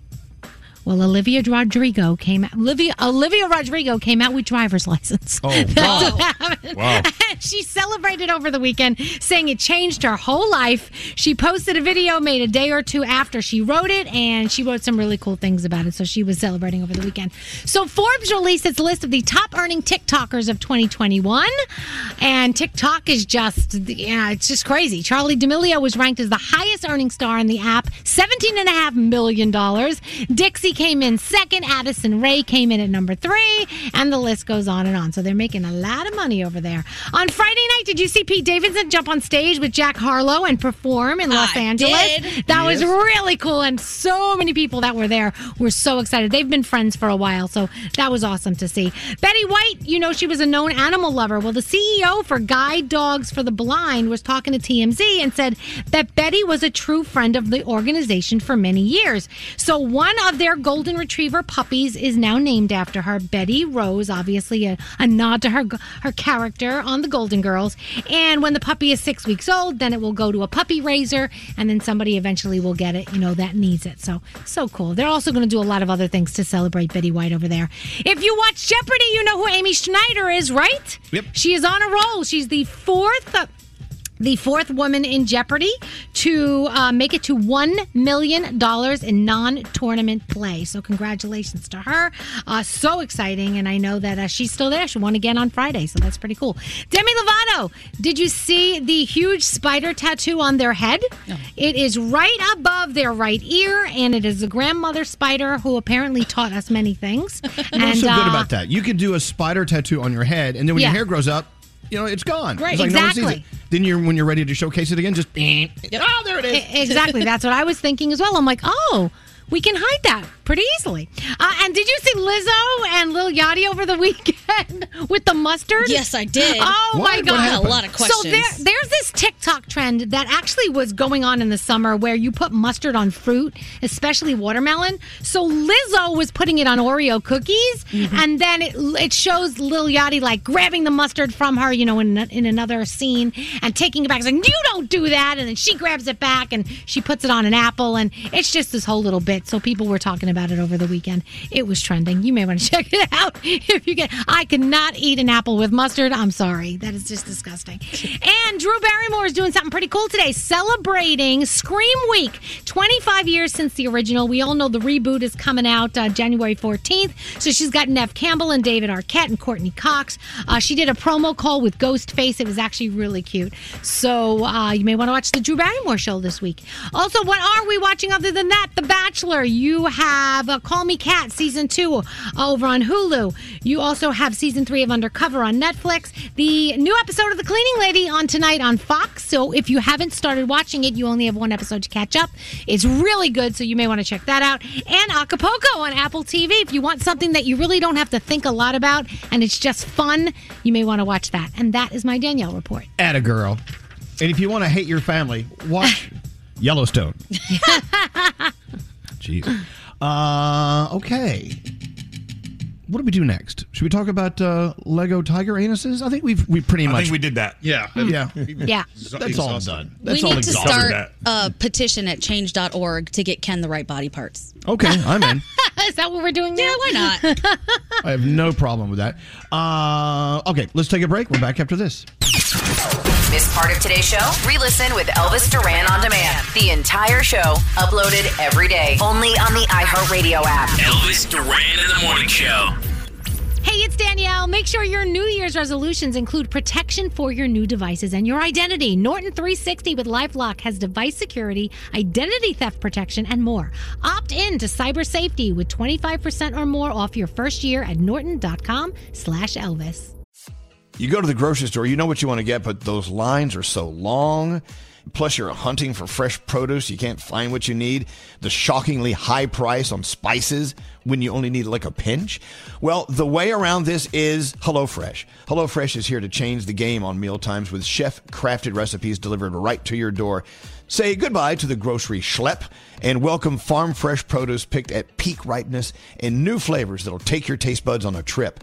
Well, Olivia Rodrigo came out. Olivia Olivia Rodrigo came out with driver's license. Oh, wow. Wow. she celebrated over the weekend, saying it changed her whole life. She posted a video made a day or two after she wrote it, and she wrote some really cool things about it. So she was celebrating over the weekend. So Forbes released its list of the top earning TikTokers of 2021, and TikTok is just yeah, it's just crazy. Charli D'Amelio was ranked as the highest earning star in the app, seventeen and a half million dollars. Dixie came in second. Addison Rae came in at number three, and the list goes on and on. So they're making a lot of money over there. On Friday night, did you see Pete Davidson jump on stage with Jack Harlow and perform in Los I Angeles? did. That was really cool, and so many people that were there were so excited. They've been friends for a while, so that was awesome to see. Betty White, you know, she was a known animal lover. Well, the CEO for Guide Dogs for the Blind was talking to TMZ and said that Betty was a true friend of the organization for many years. So one of their golden retriever puppies is now named after her, Betty Rose. Obviously, a, a nod to her her character on the Golden Girls. And when the puppy is six weeks old, then it will go to a puppy raiser, and then somebody eventually will get it. You know that needs it. So so cool. They're also going to do a lot of other things to celebrate Betty White over there. If you watch Jeopardy, you know who Amy Schneider is, right? Yep. She is on a roll. She's the fourth. The fourth woman in Jeopardy to uh, make it to $1 million in non tournament play. So, congratulations to her. Uh, so exciting. And I know that uh, she's still there. She won again on Friday. So, that's pretty cool. Demi Lovato, did you see the huge spider tattoo on their head? It is right above their right ear, and it is a grandmother spider who apparently taught us many things. and What's so good uh, about that? You could do a spider tattoo on your head, and then when Yeah. your hair grows up, you know it's gone. Right, It's like no one sees exactly. it. Then you're when you're ready to showcase it again, just Oh, there it is. exactly. That's what I was thinking as well. I'm like, oh, we can hide that pretty easily. Uh, and did you see Lizzo and Lil Yachty over the weekend with the mustard? Yes, I did. Oh What? my god? A lot of questions. So there, there's this TikTok trend that actually was going on in the summer where you put mustard on fruit, especially watermelon. So Lizzo was putting it on Oreo cookies, Mm-hmm. and then it, it shows Lil Yachty like grabbing the mustard from her, you know, in in another scene and taking it back, saying, "You don't do that," and then she grabs it back and she puts it on an apple, and it's just this whole little bit. It. So people were talking about it over the weekend. It was trending. You may want to check it out if you can. I cannot eat an apple with mustard. I'm sorry. That is just disgusting. And Drew Barrymore is doing something pretty cool today, celebrating Scream Week. 25 years since the original. We all know the reboot is coming out uh, January 14th. So she's got Neve Campbell and David Arquette and Courteney Cox. Uh, she did a promo call with Ghostface. It was actually really cute. So uh, you may want to watch the Drew Barrymore show this week. Also, what are we watching other than that? The Bachelor. You have uh, Call Me Kat season two over on Hulu. You also have season three of Undercover on Netflix. The new episode of The Cleaning Lady on tonight on Fox. So if you haven't started watching it, you only have one episode to catch up. It's really good, so you may want to check that out. And Acapulco on Apple TV. If you want something that you really don't have to think a lot about and it's just fun, you may want to watch that. And that is my Danielle report. At a girl. And if you want to hate your family, watch Yellowstone. Jeez. Uh, okay. What do we do next? Should we talk about uh, Lego tiger anuses? I think we've we pretty much. I think we did that. Yeah, yeah, Yeah. That's all done. That's we all need to exhausted. start a petition at change.org to get Ken the right body parts. Okay, I'm in. is that what we're doing now? Yeah, why not? I have no problem with that. Uh, okay, let's take a break. We're back after this. Miss part of today's show? Re-listen with Elvis Duran on demand. The entire show uploaded every day, only on the iHeartRadio app. Elvis Duran in the morning show. Hey, it's Danielle. Make sure your New Year's resolutions include protection for your new devices and your identity. Norton 360 with LifeLock has device security, identity theft protection, and more. Opt in to cyber safety with 25% or more off your first year at norton.com slash Elvis. You go to the grocery store, you know what you want to get, but those lines are so long. Plus, you're hunting for fresh produce. You can't find what you need. The shockingly high price on spices when you only need like a pinch. Well, the way around this is HelloFresh. HelloFresh is here to change the game on meal times with chef crafted recipes delivered right to your door. Say goodbye to the grocery schlep and welcome farm fresh produce picked at peak ripeness and new flavors that'll take your taste buds on a trip.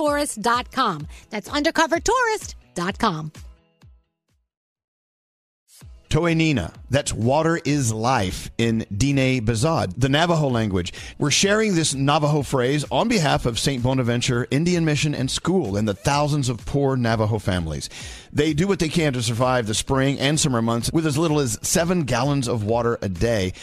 undercovertourist.com. That's undercovertourist.com. Toenina. That's water is life in Diné Bizaad, the Navajo language. We're sharing this Navajo phrase on behalf of St. Bonaventure Indian Mission and School and the thousands of poor Navajo families. They do what they can to survive the spring and summer months with as little as seven gallons of water a day.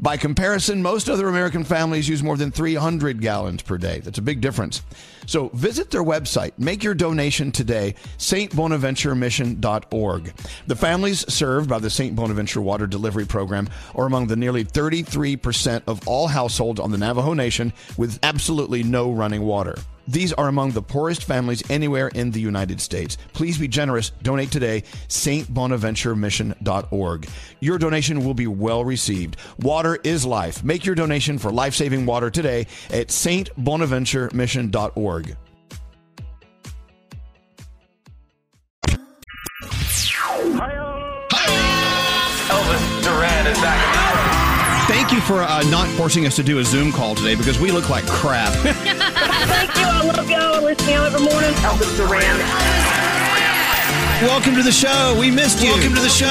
By comparison, most other American families use more than 300 gallons per day. That's a big difference. So visit their website, make your donation today, stbonaventuremission.org. The families served by the St. Bonaventure Water Delivery Program are among the nearly 33% of all households on the Navajo Nation with absolutely no running water. These are among the poorest families anywhere in the United States. Please be generous. Donate today, stbonaventuremission.org. Your donation will be well received. Water is life. Make your donation for life saving water today at stbonaventuremission.org. Elvis Duran is back. Thank you for uh, not forcing us to do a Zoom call today because we look like crap. Thank you. I love y'all. I listen to y'all every morning. Elvis Duran. Welcome to the show. We missed you. Welcome to the show.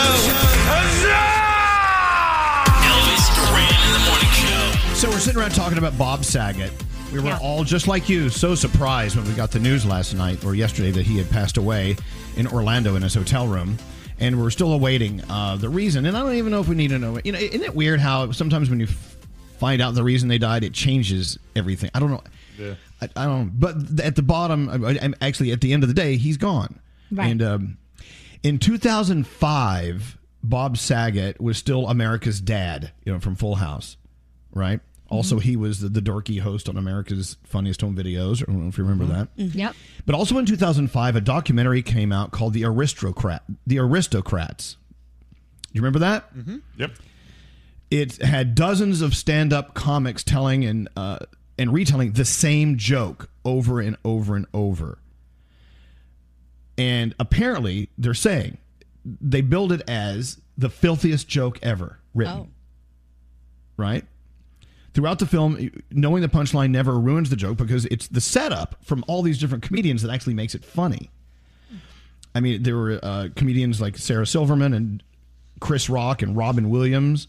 Elvis Duran in the morning show. So we're sitting around talking about Bob Saget. We were all just like you, so surprised when we got the news last night or yesterday that he had passed away in Orlando in his hotel room, and we're still awaiting uh, the reason. And I don't even know if we need to know. You know, isn't it weird how sometimes when you f- find out the reason they died, it changes everything? I don't know. Yeah. I, I don't. But at the bottom, I- I'm actually at the end of the day, he's gone. Right. And um, in 2005, Bob Saget was still America's dad, you know, from Full House, right? Also, he was the, the dorky host on America's Funniest Home Videos. I don't know if you remember that. Yep. But also in 2005, a documentary came out called "The Aristocrat," "The Aristocrats." Do you remember that? Mm-hmm. Yep. It had dozens of stand-up comics telling and uh, and retelling the same joke over and over and over. And apparently, they're saying they build it as the filthiest joke ever written. Right? Throughout the film, knowing the punchline never ruins the joke because it's the setup from all these different comedians that actually makes it funny. I mean, there were uh, comedians like Sarah Silverman and Chris Rock and Robin Williams.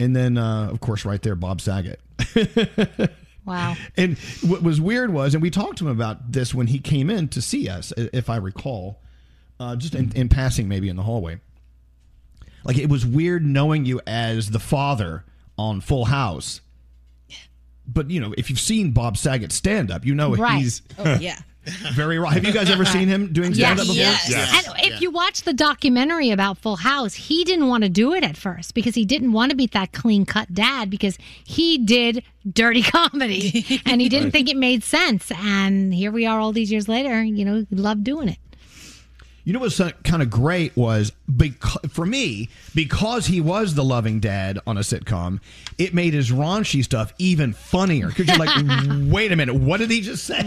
And then, uh, of course, right there, Bob Saget. Wow. And what was weird was, and we talked to him about this when he came in to see us, if I recall, uh, just in, in passing, maybe in the hallway. Like it was weird knowing you as the father on Full House. But you know, if you've seen Bob Saget stand up, you know Right. he's Oh, yeah. very raw. Have you guys ever seen him doing stand up Yes. before? And if you watch the documentary about Full House, he didn't want to do it at first because he didn't want to be that clean cut dad because he did dirty comedy and he didn't Right. think it made sense. And here we are all these years later, you know, he loved doing it. You know what's uh, kind of great was because, for me because he was the loving dad on a sitcom. It made his raunchy stuff even funnier because you're like, wait a minute, what did he just say?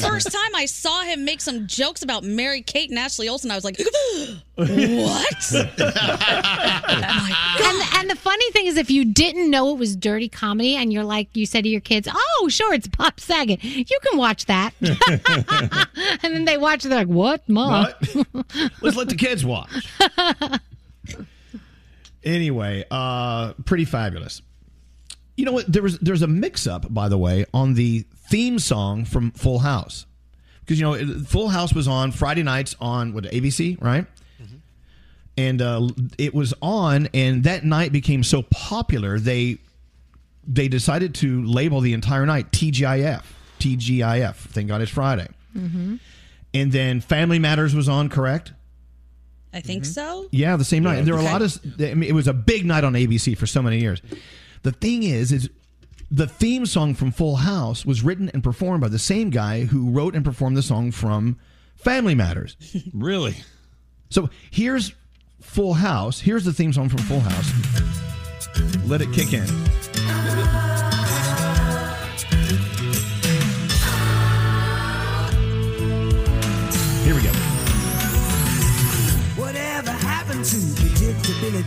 The first time I saw him make some jokes about Mary Kate and Ashley Olsen, I was like, what? Oh and and the funny thing is, if you didn't know it was dirty comedy, and you're like, you said to your kids, "Oh, sure, it's Bob Saget. You can watch that," and then they watch, it, they're like, "What, mom?" Let's let the kids watch. anyway, uh, pretty fabulous. You know what? There was there's a mix up, by the way, on the theme song from Full House because you know Full House was on Friday nights on what ABC, right? And uh, it was on, and that night became so popular they they decided to label the entire night TGIF, TGIF. Thank God it's Friday. Mm-hmm. And then Family Matters was on, correct? I think mm-hmm. so. Yeah, the same night. Yeah. And there were a lot of. I mean, it was a big night on ABC for so many years. The thing is, is the theme song from Full House was written and performed by the same guy who wrote and performed the song from Family Matters. really? So here's Full House. Here's the theme song from Full House. Let it kick in.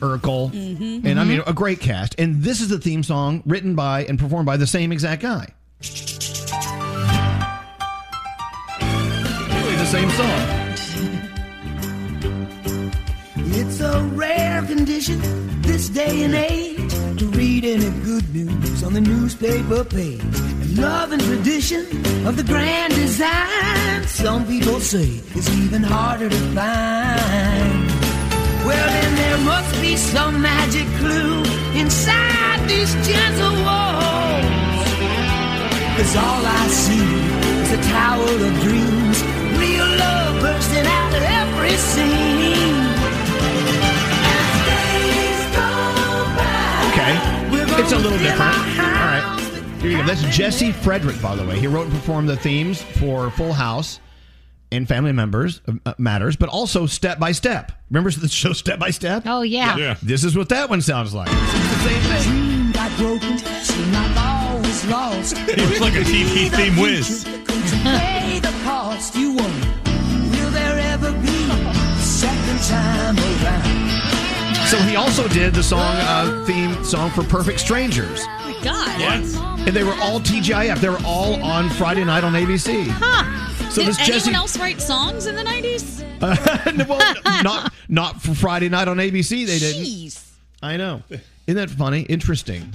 Urkel, Mhm. and I mean a great cast. And this is the theme song written by and performed by the same exact guy. Really the same song. It's a rare condition this day and age to read any good news on the newspaper page. And love and tradition of the grand design, some people say it's even harder to find. Well, then there must be some magic clue inside these gentle walls. Cause all I see is a tower of dreams, real love bursting out of every scene. Okay. It's a little different. All right. Here you go. That's Jesse Frederick, by the way. He wrote and performed the themes for Full House and Family Members uh, Matters, but also Step by Step. Remember the show Step by Step? Oh, yeah. Yeah. This is what that one sounds like. It's the same thing. Dream got broken, seemed like all was lost. He was like a TV theme whiz. Pay the cost you won. Will there ever be second time around? So he also did the song uh, theme song for Perfect Strangers. My God. And they were all TGIF. They were all on Friday night on ABC. Huh. So Did this anyone Jesse- else write songs in the 90s? Uh, well, not not for Friday night on ABC. They didn't. Jeez. I know. Isn't that funny? Interesting.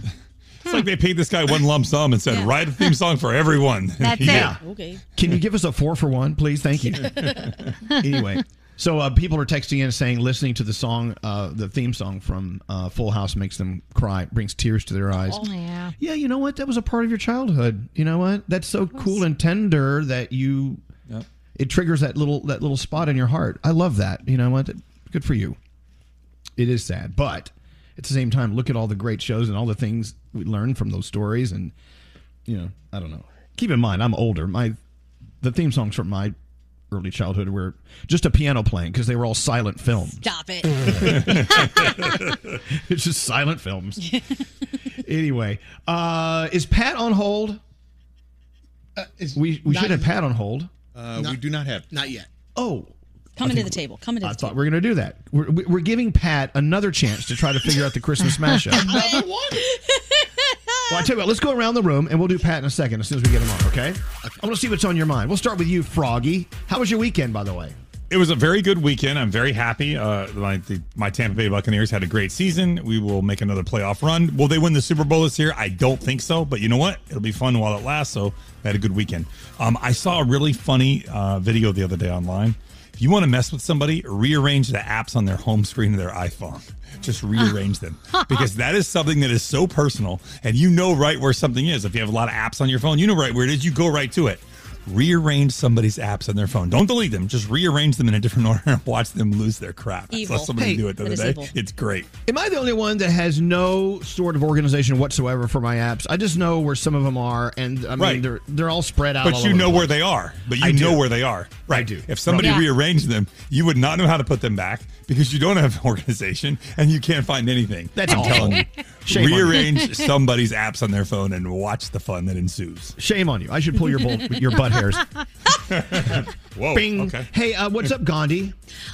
It's like they paid this guy one lump sum and said, write a theme song for everyone. That's it. Okay. Can you give us a four for one, please? Thank you. anyway, so uh, people are texting in saying listening to the song, uh, the theme song from uh, Full House makes them cry, brings tears to their eyes. Oh, yeah. Yeah, you know what? That was a part of your childhood. You know what? That's so cool and tender that you. It triggers that little that little spot in your heart. I love that. You know what? Good for you. It is sad, but at the same time, look at all the great shows and all the things we learned from those stories. And you know, I don't know. Keep in mind, I'm older. My the theme songs from my early childhood were just a piano playing because they were all silent films. Stop it. it's just silent films. anyway, uh, is Pat on hold? we we not- should have Pat on hold. Uh, we do not have. Not yet. Oh, Coming to the table. Coming to I the thought table. we were going to do that. We're, we're giving Pat another chance to try to figure out the Christmas mashup. Another one? Well, I tell you what, let's go around the room and we'll do Pat in a second as soon as we get him on, okay? I want to see what's on your mind. We'll start with you, Froggy. How was your weekend, by the way? It was a very good weekend. I'm very happy. Uh, my, the, my Tampa Bay Buccaneers had a great season. We will make another playoff run. Will they win the Super Bowl this year? I don't think so, but you know what? It'll be fun while it lasts. So I had a good weekend. Um, I saw a really funny uh, video the other day online. If you want to mess with somebody, rearrange the apps on their home screen of their iPhone. Just rearrange them because that is something that is so personal, and you know right where something is. If you have a lot of apps on your phone, you know right where it is. You go right to it rearrange somebody's apps on their phone. Don't delete them. Just rearrange them in a different order and watch them lose their crap. I saw somebody Hey, do it the other day. evil. It's great. Am I the only one that has no sort of organization whatsoever for my apps? I just know where some of them are, and I mean Right. they're they're all spread out. But all you over know the where they are. But you I know do. where they are. Right. I do. If somebody Yeah. rearranged them, you would not know how to put them back because you don't have an organization and you can't find anything. That's I'm awful. telling you. Shame on you. rearrange somebody's apps on their phone and watch the fun that ensues. Shame on you. I should pull your bull, your butt hairs. Whoa. Bing. Okay. Hey, uh, what's up, Gandhi?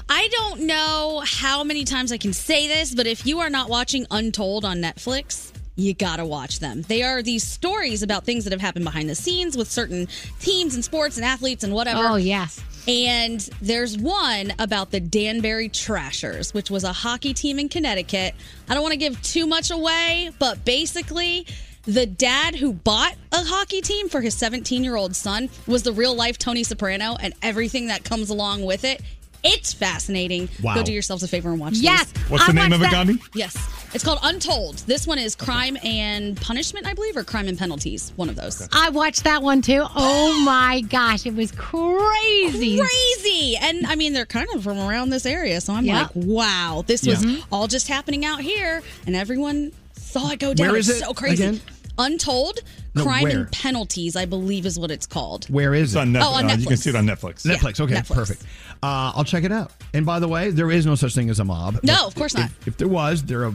I don't know how many times I can say this, but if you are not watching Untold on Netflix, you gotta watch them. They are these stories about things that have happened behind the scenes with certain teams and sports and athletes and whatever. Oh, yes. And there's one about the Danbury Trashers, which was a hockey team in Connecticut. I don't want to give too much away, but basically, the dad who bought a hockey team for his 17 year old son was the real life Tony Soprano and everything that comes along with it. It's fascinating. Wow. Go do yourselves a favor and watch Yes, these. What's the I name of it, watched. Gandhi? Yes. It's called Untold. This one is Crime and Punishment, I believe, or Crime and Penalties. One of those. I watched that one too. Oh my gosh, it was crazy. Crazy. And I mean, they're kind of from around this area. So I'm Yep. like, wow, this was mm-hmm. all just happening out here. And everyone saw it go down. Where is it's it so crazy. again? Untold No, Crime where? and Penalties, I believe, is what it's called. Where is It's it? on Netflix. Oh, on Uh, you can see it on Netflix. Netflix. Yeah, okay, Netflix. perfect. Uh, I'll check it out. And by the way, there is no such thing as a mob. No, of course if- not. If, there was, they're a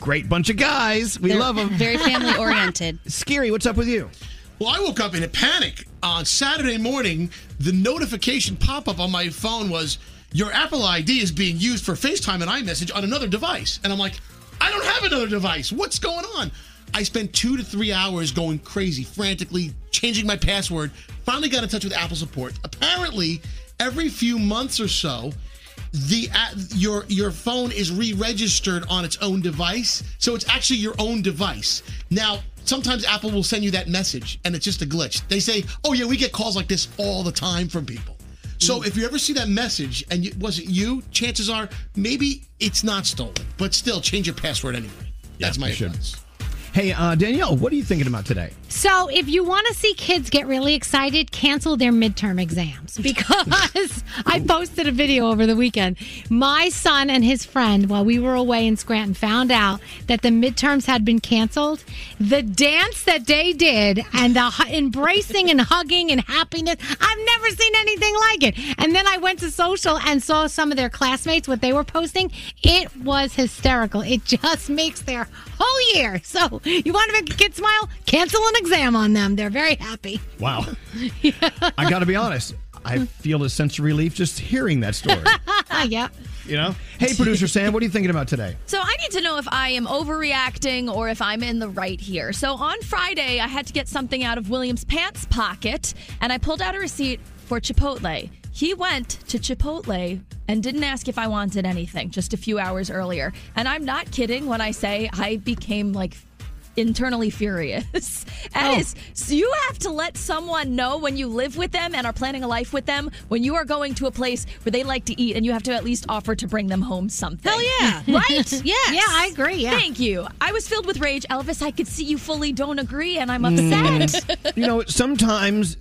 great bunch of guys. We They're love them. Very family oriented. Skeery. What's up with you? Well, I woke up in a panic on Saturday morning. The notification pop up on my phone was your Apple ID is being used for FaceTime and iMessage on another device. And I'm like, I don't have another device. What's going on? I spent two to three hours going crazy, frantically changing my password. Finally got in touch with Apple support. Apparently, every few months or so, the uh, your your phone is re-registered on its own device, so it's actually your own device. Now, sometimes Apple will send you that message, and it's just a glitch. They say, "Oh yeah, we get calls like this all the time from people." So if you ever see that message and it wasn't you, chances are maybe it's not stolen. But still, change your password anyway. That's my advice. Hey, uh, Danielle, what are you thinking about today? So, if you want to see kids get really excited, cancel their midterm exams because I posted a video over the weekend. My son and his friend, while we were away in Scranton, found out that the midterms had been canceled. The dance that they did and the hu- embracing and hugging and happiness, I've never seen anything like it. And then I went to social and saw some of their classmates, what they were posting. It was hysterical. It just makes their whole year. So, you want to make a kid smile? Cancel an exam on them. They're very happy. Wow. I got to be honest. I feel a sense of relief just hearing that story. yep. You know? Hey, producer Sam, what are you thinking about today? So I need to know if I am overreacting or if I'm in the right here. So on Friday, I had to get something out of William's pants pocket, and I pulled out a receipt for Chipotle. He went to Chipotle and didn't ask if I wanted anything just a few hours earlier. And I'm not kidding when I say I became like internally furious. That oh. is, so you have to let someone know when you live with them and are planning a life with them when you are going to a place where they like to eat and you have to at least offer to bring them home something. Hell yeah. right? Yes. Yeah, I agree. Yeah. Thank you. I was filled with rage. Elvis, I could see you fully don't agree and I'm upset. Mm. you know, sometimes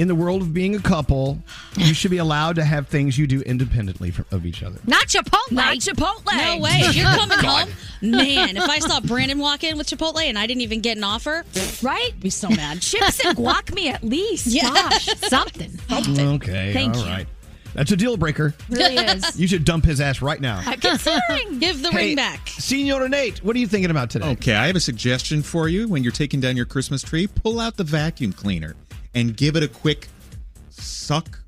in the world of being a couple, you should be allowed to have things you do independently from, of each other. Not Chipotle. Not Chipotle. No way. You're coming God. home, man, if I saw Brandon walk in with Chipotle and I didn't even get an offer, right? I'd be so mad. Chips and guac me at least. Yeah. Gosh. Something. Okay, Thank all you. right. That's a deal breaker. Really is. You should dump his ass right now. I'm considering. Give the Hey, ring back. Senor Nate, what are you thinking about today? Okay, I have a suggestion for you. When you're taking down your Christmas tree, pull out the vacuum cleaner and give it a quick suck.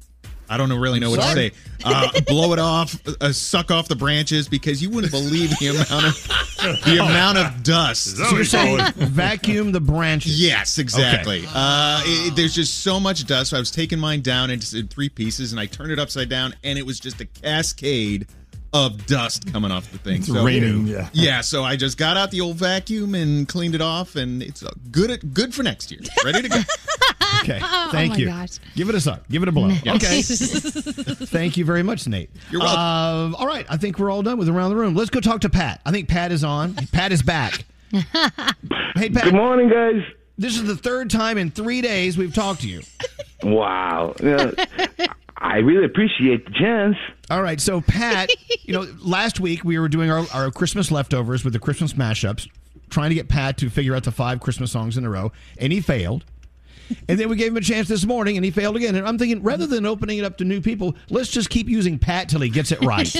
I don't really know what to say. Uh, blow it off, uh, suck off the branches because you wouldn't believe the amount of the amount of dust. So you're saying vacuum the branches? Yes, exactly. Okay. Uh, it- there's just so much dust. So I was taking mine down into in three pieces, and I turned it upside down, and it was just a cascade of dust coming off the thing. It's raining, yeah. yeah. So I just got out the old vacuum and cleaned it off, and it's uh, good. Good for next year. Ready to go. Okay. Oh, Thank my you. gosh. Give it a suck. Give it a blow. No. Okay. Thank you very much, Nate. You're welcome. Uh, all right. I think we're all done with around the room. Let's go talk to Pat. I think Pat is on. Pat is back. Hey, Pat. Good morning, guys. This is the third time in three days we've talked to you. Wow. Yeah, I really appreciate the chance. All right. So, Pat, you know, last week we were doing our, our Christmas leftovers with the Christmas mashups, trying to get Pat to figure out the five Christmas songs in a row, and he failed. And then we gave him a chance this morning, and he failed again. And I'm thinking, rather than opening it up to new people, let's just keep using Pat till he gets it right.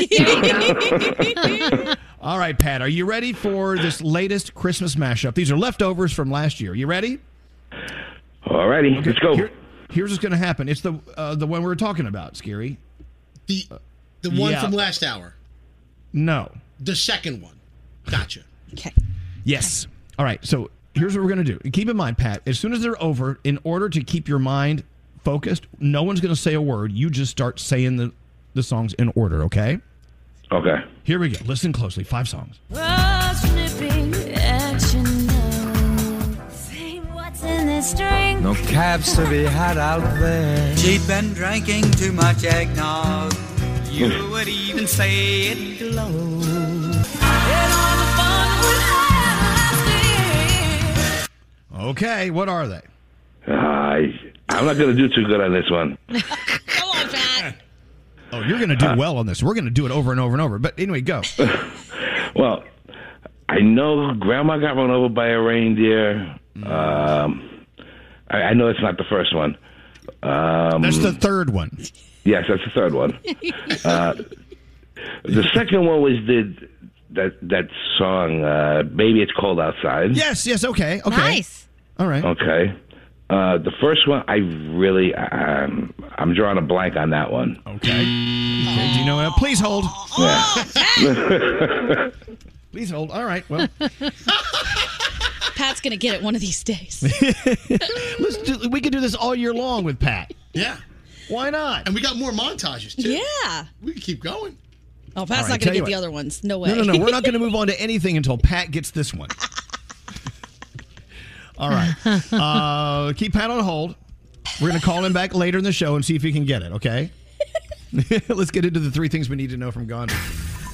All right, Pat, are you ready for this latest Christmas mashup? These are leftovers from last year. You ready? Alrighty, let's go. Here- here's what's going to happen. It's the uh, the one we were talking about, Skeery. The the one Yeah. from last hour. No. The second one. Gotcha. Okay. Yes. All right. So here's what we're going to do. Keep in mind, Pat, as soon as they're over, in order to keep your mind focused, no one's going to say a word. You just start saying the, the songs in order, okay? Okay. Here we go. Listen closely. Five songs. No cabs to be had out there. She'd been drinking too much eggnog. You hmm. would even say it glow. Okay. What are they? I I'm not going to do too good on this one. Come on, Pat. Oh, you're going to do uh. well on this. We're going to do it over and over and over. But anyway, go. Well, I know Grandma got run over by a reindeer. Mm. Um, I, I know it's not the first one. Um, That's the third one. Yes, that's the third one. uh, the second one was the that that song, uh, "Baby It's Cold Outside." Yes. Yes. Okay. Okay. Nice. All right. Okay. Uh, the first one, I really, um, I'm drawing a blank on that one. Okay. okay. Do you know what? Please hold. Yeah. Please hold. All right. Well, Pat's gonna get it one of these days. let's do, we could do this all year long with Pat. Yeah. Why not? And we got more montages too. Yeah. We can keep going. Oh, Pat's All right, not gonna you get the other ones. No way. No, no, no. We're not going to move on to anything until Pat gets this one. All right. Uh, keep Pat on hold. We're going to call him back later in the show and see if he can get it, okay? Let's get into the three things we need to know from Gandhi.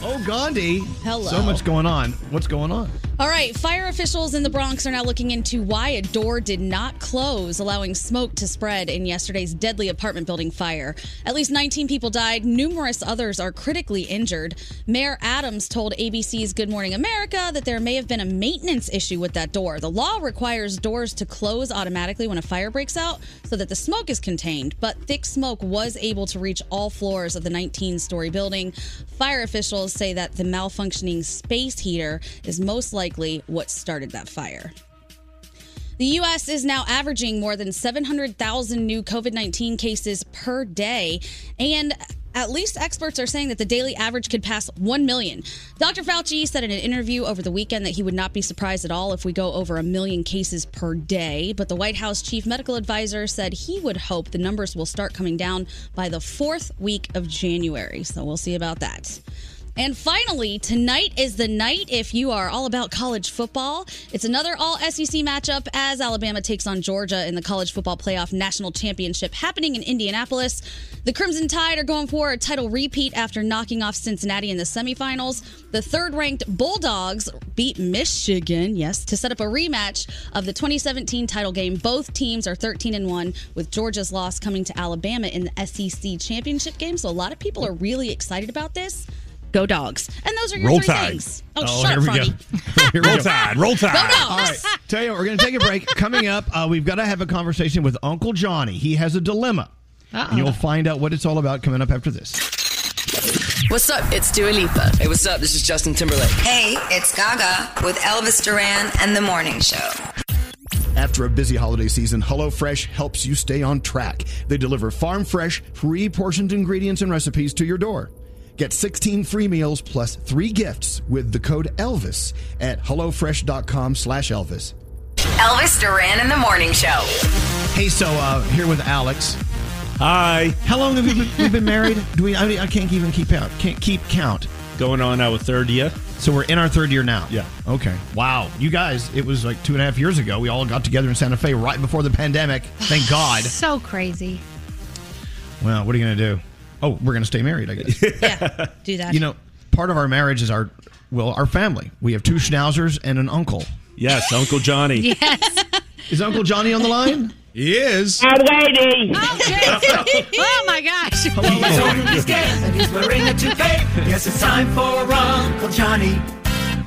Oh, Gandhi. Hello. So much going on. What's going on? All right, fire officials in the Bronx are now looking into why a door did not close, allowing smoke to spread in yesterday's deadly apartment building fire. At least 19 people died, numerous others are critically injured. Mayor Adams told ABC's Good Morning America that there may have been a maintenance issue with that door. The law requires doors to close automatically when a fire breaks out so that the smoke is contained, but thick smoke was able to reach all floors of the 19 story building. Fire officials say that the malfunctioning space heater is most likely what started that fire. The U.S. is now averaging more than 700,000 new COVID 19 cases per day. And at least experts are saying that the daily average could pass 1 million. Dr. Fauci said in an interview over the weekend that he would not be surprised at all if we go over a million cases per day. But the White House chief medical advisor said he would hope the numbers will start coming down by the fourth week of January. So we'll see about that. And finally, tonight is the night if you are all about college football. It's another all SEC matchup as Alabama takes on Georgia in the college football playoff national championship happening in Indianapolis. The Crimson Tide are going for a title repeat after knocking off Cincinnati in the semifinals. The third ranked Bulldogs beat Michigan, yes, to set up a rematch of the 2017 title game. Both teams are 13 and 1, with Georgia's loss coming to Alabama in the SEC championship game. So a lot of people are really excited about this. Go dogs. And those are your Roll three Tide. things. Oh, Oh, shut here up, we go. Froggy. Here we Roll go. Tide, roll Tide. Go dogs. All right. Tell you what, we're going to take a break. Coming up, uh, we've got to have a conversation with Uncle Johnny. He has a dilemma. Uh-oh. And you'll find out what it's all about coming up after this. What's up? It's Dua Lipa. Hey, what's up? This is Justin Timberlake. Hey, it's Gaga with Elvis Duran and the Morning Show. After a busy holiday season, HelloFresh helps you stay on track. They deliver farm fresh, pre portioned ingredients and recipes to your door. Get 16 free meals plus three gifts with the code ELVIS at HelloFresh.com slash Elvis. Elvis Duran in the Morning Show. Hey, so uh, here with Alex. Hi. How long have you been, we've been married? Do we? I, mean, I can't even keep out. Can't keep count. Going on our third year. So we're in our third year now. Yeah. Okay. Wow. You guys, it was like two and a half years ago. We all got together in Santa Fe right before the pandemic. Thank God. So crazy. Well, what are you going to do? Oh, we're going to stay married, I guess. Yeah, do that. you know, part of our marriage is our, well, our family. We have two schnauzers and an uncle. Yes, Uncle Johnny. Yes. Is Uncle Johnny on the line? He is. I'm waiting. Oh, oh my gosh. And he's wearing a toupee. Yes, it's time for Uncle Johnny.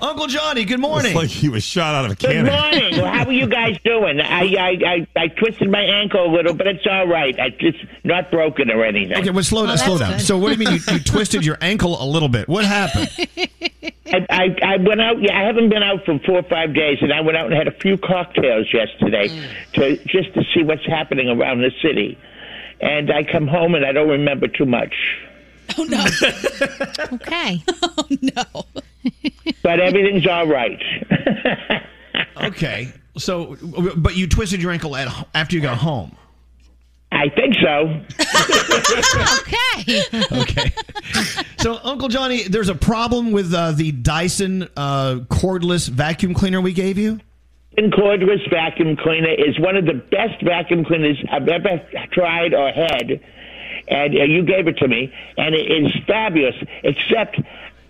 Uncle Johnny, good morning. It's like he was shot out of a cannon. Good morning. Well, how are you guys doing? I, I I I twisted my ankle a little, but it's all right. I, it's not broken or anything. Okay, well, slow oh, down, slow down. So, what do you mean you, you twisted your ankle a little bit? What happened? I, I I went out. Yeah, I haven't been out for four or five days, and I went out and had a few cocktails yesterday mm. to just to see what's happening around the city. And I come home and I don't remember too much. Oh, no. Okay. oh, no. But everything's all right. Okay. So, but you twisted your ankle at, after you got home. I think so. okay. Okay. So, Uncle Johnny, there's a problem with uh, the Dyson uh, cordless vacuum cleaner we gave you? And cordless vacuum cleaner is one of the best vacuum cleaners I've ever tried or had. And uh, you gave it to me, and it is fabulous. Except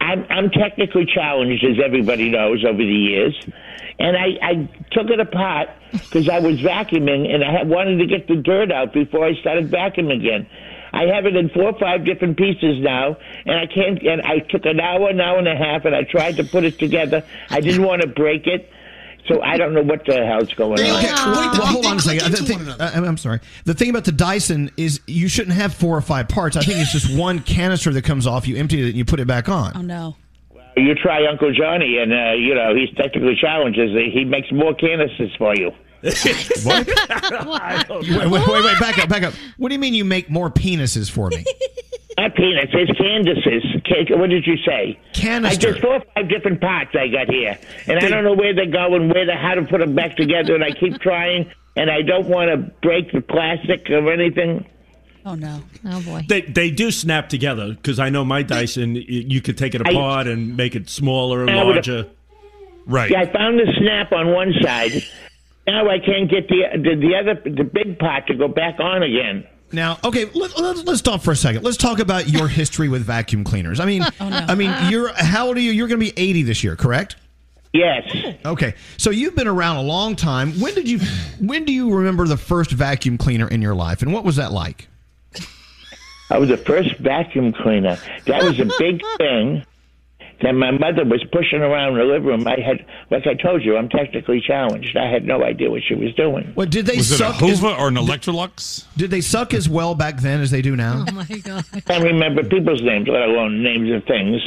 I'm, I'm technically challenged, as everybody knows, over the years. And I, I took it apart because I was vacuuming, and I had, wanted to get the dirt out before I started vacuuming again. I have it in four or five different pieces now, and I can't. And I took an hour, an hour and a half, and I tried to put it together. I didn't want to break it, so I don't know what the hell's going on. Okay, well, well, hold on a second. Thing- uh, I'm sorry. The thing about the Dyson is you shouldn't have four or five parts. I think it's just one canister that comes off. You empty it and you put it back on. Oh, no. You try Uncle Johnny, and uh, you know he's technically challenged. He makes more canisters for you. what? Wait, wait, wait, wait, back up, back up. What do you mean you make more penises for me? Not peanuts, it's Candace's. What did you say? Canister. I just four or five different parts I got here, and I don't know where they're going, where to, how to put them back together, and I keep trying, and I don't want to break the plastic or anything. Oh no. Oh boy. They they do snap together because I know my Dyson. y- You could take it I- apart and make it smaller and I would've- larger. Yeah, I found the snap on one side. Now I can't get the the, the other the big part to go back on again. Now, okay, let, let's let's stop for a second. Let's talk about your history with vacuum cleaners. I mean, oh, I mean, you're how old are you? You're going to be 80 this year, correct? Yes. Okay, so you've been around a long time. When did you? When do you remember the first vacuum cleaner in your life, and what was that like? I was the first vacuum cleaner. That was a big thing that my mother was pushing around the living room. I had, like I told you, I'm technically challenged. I had no idea what she was doing. What did they Was it a suck? as- Hoover or an Electrolux? did they suck as well back then as they do now? Oh my god. I can't remember people's names, let alone names of things.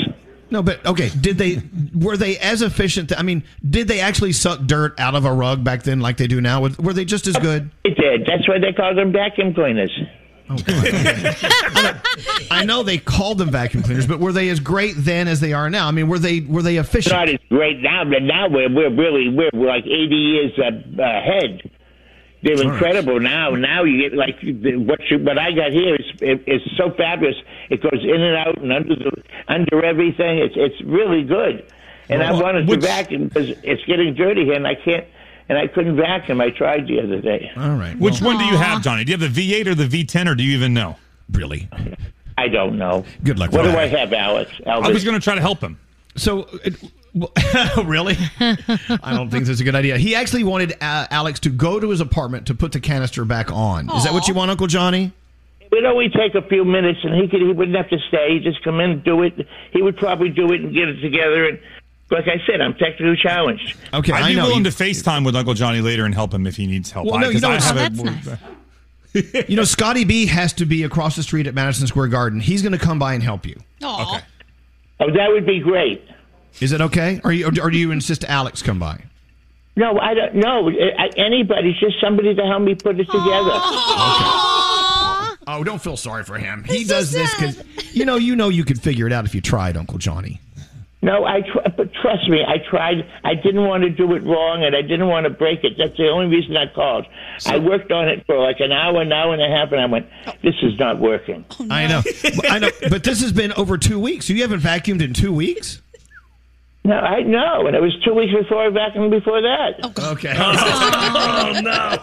No, but okay. Did they were they as efficient? I mean, did they actually suck dirt out of a rug back then like they do now? Were- Were they just as good? It did. That's why they called them vacuum cleaners. I know they called them vacuum cleaners, but were they as great then as they are now? I mean, were they were they efficient? Not as great now, but now we're we're really we're, we're like 80 years uh, ahead. They're All right. incredible now. Now you get like what you, what I got here is it, is so fabulous. It goes in and out and under the under everything. It's it's really good. And I Well, wanted which- to vacuum because it's getting dirty here, and I can't. And I couldn't vacuum. I tried the other day. All right. Which one do you have, Johnny? Do you have the V8 or the V10, or do you even know? Really? I don't know. Good luck. What do that. I have, Alex? I was going to try to help him. So, it, well, really? I don't think that's a good idea. He actually wanted uh, Alex to go to his apartment to put the canister back on. Is that what you want, Uncle Johnny? It would only take a few minutes, and he could he wouldn't have to stay. He'd just come in, do it. He would probably do it and get it together. And like I said, I'm technically challenged. Okay, I'd be know. willing You- to FaceTime with Uncle Johnny later and help him if he needs help. Well, no, I- you 'cause know I have Oh, a- nice. you know, Scotty B has to be across the street at Madison Square Garden. He's going to come by and help you. Okay. Oh, that would be great. Is it okay? Or, you, or do you insist Alex come by? No, I don't. No, I, anybody, just somebody to help me put it together. Oh, don't feel sorry for him. He does this because you know, you know, you could figure it out if you tried, Uncle Johnny. No, I tr- but trust me, I tried. I didn't want to do it wrong, and I didn't want to break it. That's the only reason I called. I worked on it for like an hour, an hour and a half, and I went, oh. "This is not working." Oh, I know, I know, but this has been over two weeks. You haven't vacuumed in two weeks. No, I know, and it was two weeks before I vacuumed before that. Okay. oh no!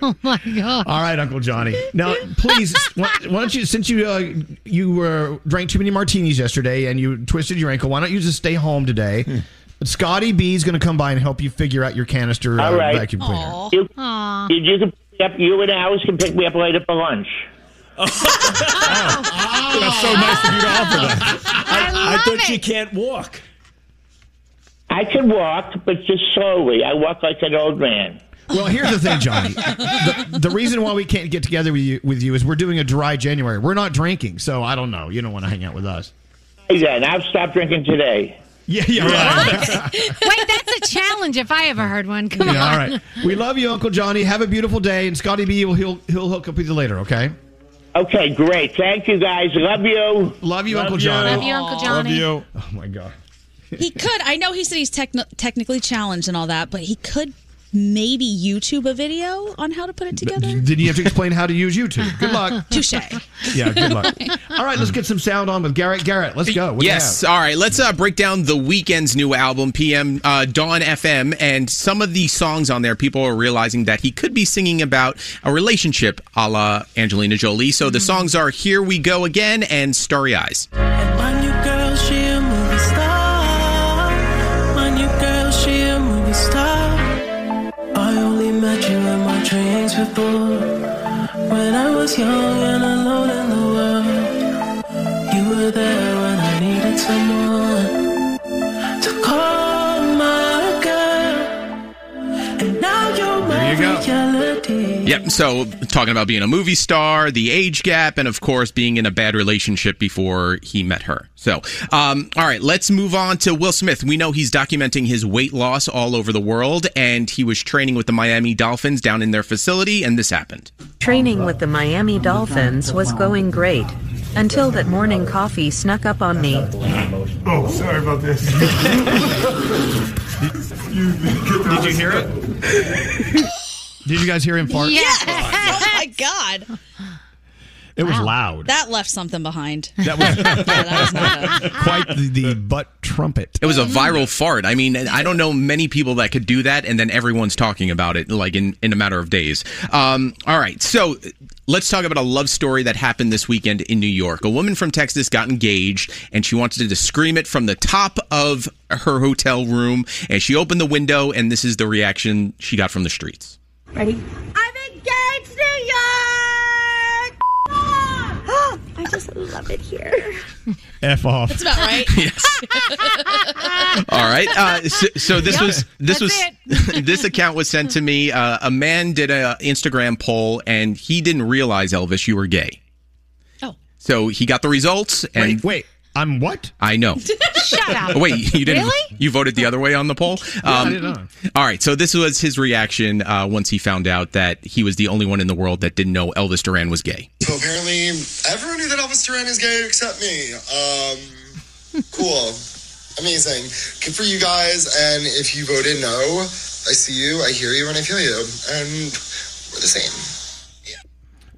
Oh my god. All right, Uncle Johnny. Now, please, why, why don't you, since you uh, you were drank too many martinis yesterday and you twisted your ankle, why don't you just stay home today? But Scotty B is going to come by and help you figure out your canister uh, All right. vacuum cleaner. You, you, you can pick up. You and Alice can pick me up later for lunch. That's so nice of you to offer that. I, I thought you can't walk. I can walk, but just slowly. I walk like an old man. Well, here's the thing, Johnny. The, the reason why we can't get together with you, with you is we're doing a dry January. We're not drinking, so I don't know. You don't want to hang out with us. Hey, then, I've stopped drinking today. Yeah, yeah, right. Wait, that's a challenge if I ever heard one. Come Yeah, on. all right. We love you, Uncle Johnny. Have a beautiful day, and Scotty B will he'll he'll hook up with you later. Okay. Okay, great. Thank you, guys. Love you. Love you, Uncle Johnny. Love you, Uncle Johnny. Love you. Oh my God. He could. I know he said he's techni- technically challenged and all that, but he could maybe YouTube a video on how to put it together. Did you have to explain how to use YouTube? Good luck. Touche. Yeah, good luck. All right, let's get some sound on with Garrett. Garrett, let's go. What yes. All right. Let's uh, break down the Weeknd's new album, PM uh, Dawn FM, and some of the songs on there. People are realizing that he could be singing about a relationship, a la Angelina Jolie. So the songs are "Here We Go Again" and "Starry Eyes." When I was young and alone in the world, you were there when I needed someone to call my girl. And now you're my There you go. Yep. So talking about being a movie star, the age gap, and of course being in a bad relationship before he met her. So, um, all right, let's move on to Will Smith. We know he's documenting his weight loss all over the world, and he was training with the Miami Dolphins down in their facility, and this happened. Training with the Miami Dolphins was going great until that morning coffee snuck up on me. Oh, sorry about this. Did you hear it? Did you guys hear him fart? Yes. oh my god. It was loud. That left something behind. That was Yeah, that was not a- quite the, the butt trumpet. It was a viral fart. I mean, I don't know many people that could do that, and then everyone's talking about it like in, in a matter of days. Um, all right, so let's talk about a love story that happened this weekend in New York. A woman from Texas got engaged, and she wanted to scream it from the top of her hotel room, and she opened the window, and this is the reaction she got from the streets. Ready? I'm engaged, New York! I just love it here. F off. That's about right. yes. All right. Uh, so, so this Yep, was this that's was this account was sent to me. Uh, a man did a Instagram poll, and he didn't realize Elvis you were gay. Oh. So he got the results. And wait, wait. I'm what? I know. Shut up. Wait, you didn't? Really? You voted the other way on the poll? Um, Yeah, I didn't know. All right, so this was his reaction uh, once he found out that he was the only one in the world that didn't know Elvis Duran was gay. So apparently, everyone knew that Elvis Duran is gay except me. Um, cool. Amazing. Good for you guys. And if you voted no, I see you, I hear you, and I feel you. And we're the same.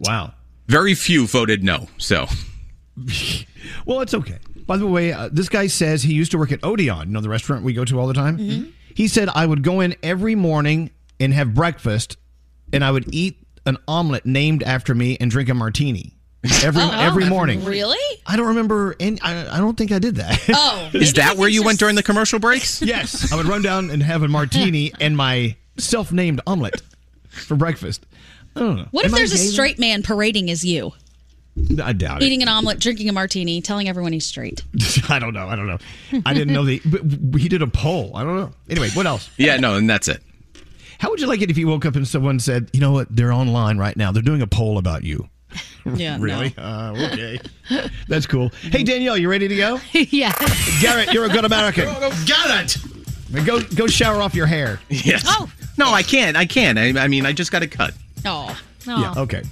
Wow. Very few voted no. So Well, it's okay. By the way, uh, this guy says he used to work at Odeon, you know, the restaurant we go to all the time. Mm-hmm. He said I would go in every morning and have breakfast, and I would eat an omelet named after me and drink a martini every Oh. every morning. Really? I don't remember. Any, I, I don't think I did that. Oh. is that where you went during the commercial breaks? yes, I would run down and have a martini and my self-named omelet for breakfast. I don't know. What if Am I there's a gay? straight man parading as you? I doubt it. Eating an omelet, drinking a martini, telling everyone he's straight. I don't know. I don't know. I didn't know the. But he did a poll. I don't know. Anyway, what else? Yeah, no, and that's it. How would you like it if you woke up and someone said, "You know what? They're online right now. They're doing a poll about you." Yeah. really? Uh, okay. That's cool. Hey Danielle, you ready to go? yes. Garrett, you're a good American. Garrett. Go go shower off your hair. Yes. Oh. No, I can't. I can't. I, I mean, I just got a cut. Oh. Yeah. Okay.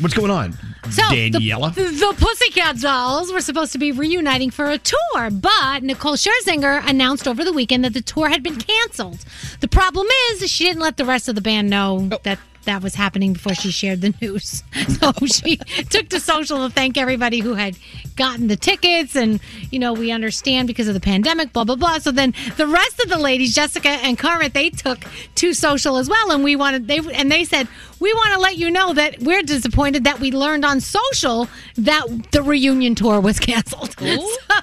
What's going on, So Daniela? The, the Pussycat Dolls were supposed to be reuniting for a tour, but Nicole Scherzinger announced over the weekend that the tour had been canceled. The problem is she didn't let the rest of the band know oh. that that was happening before she shared the news. So she took to social to thank everybody who had gotten the tickets, and you know we understand because of the pandemic, blah blah blah. So then the rest of the ladies, Jessica and Carmen, they took to social as well, and we wanted they and they said we want to let you know that we're disappointed that we learned on social that the reunion tour was canceled.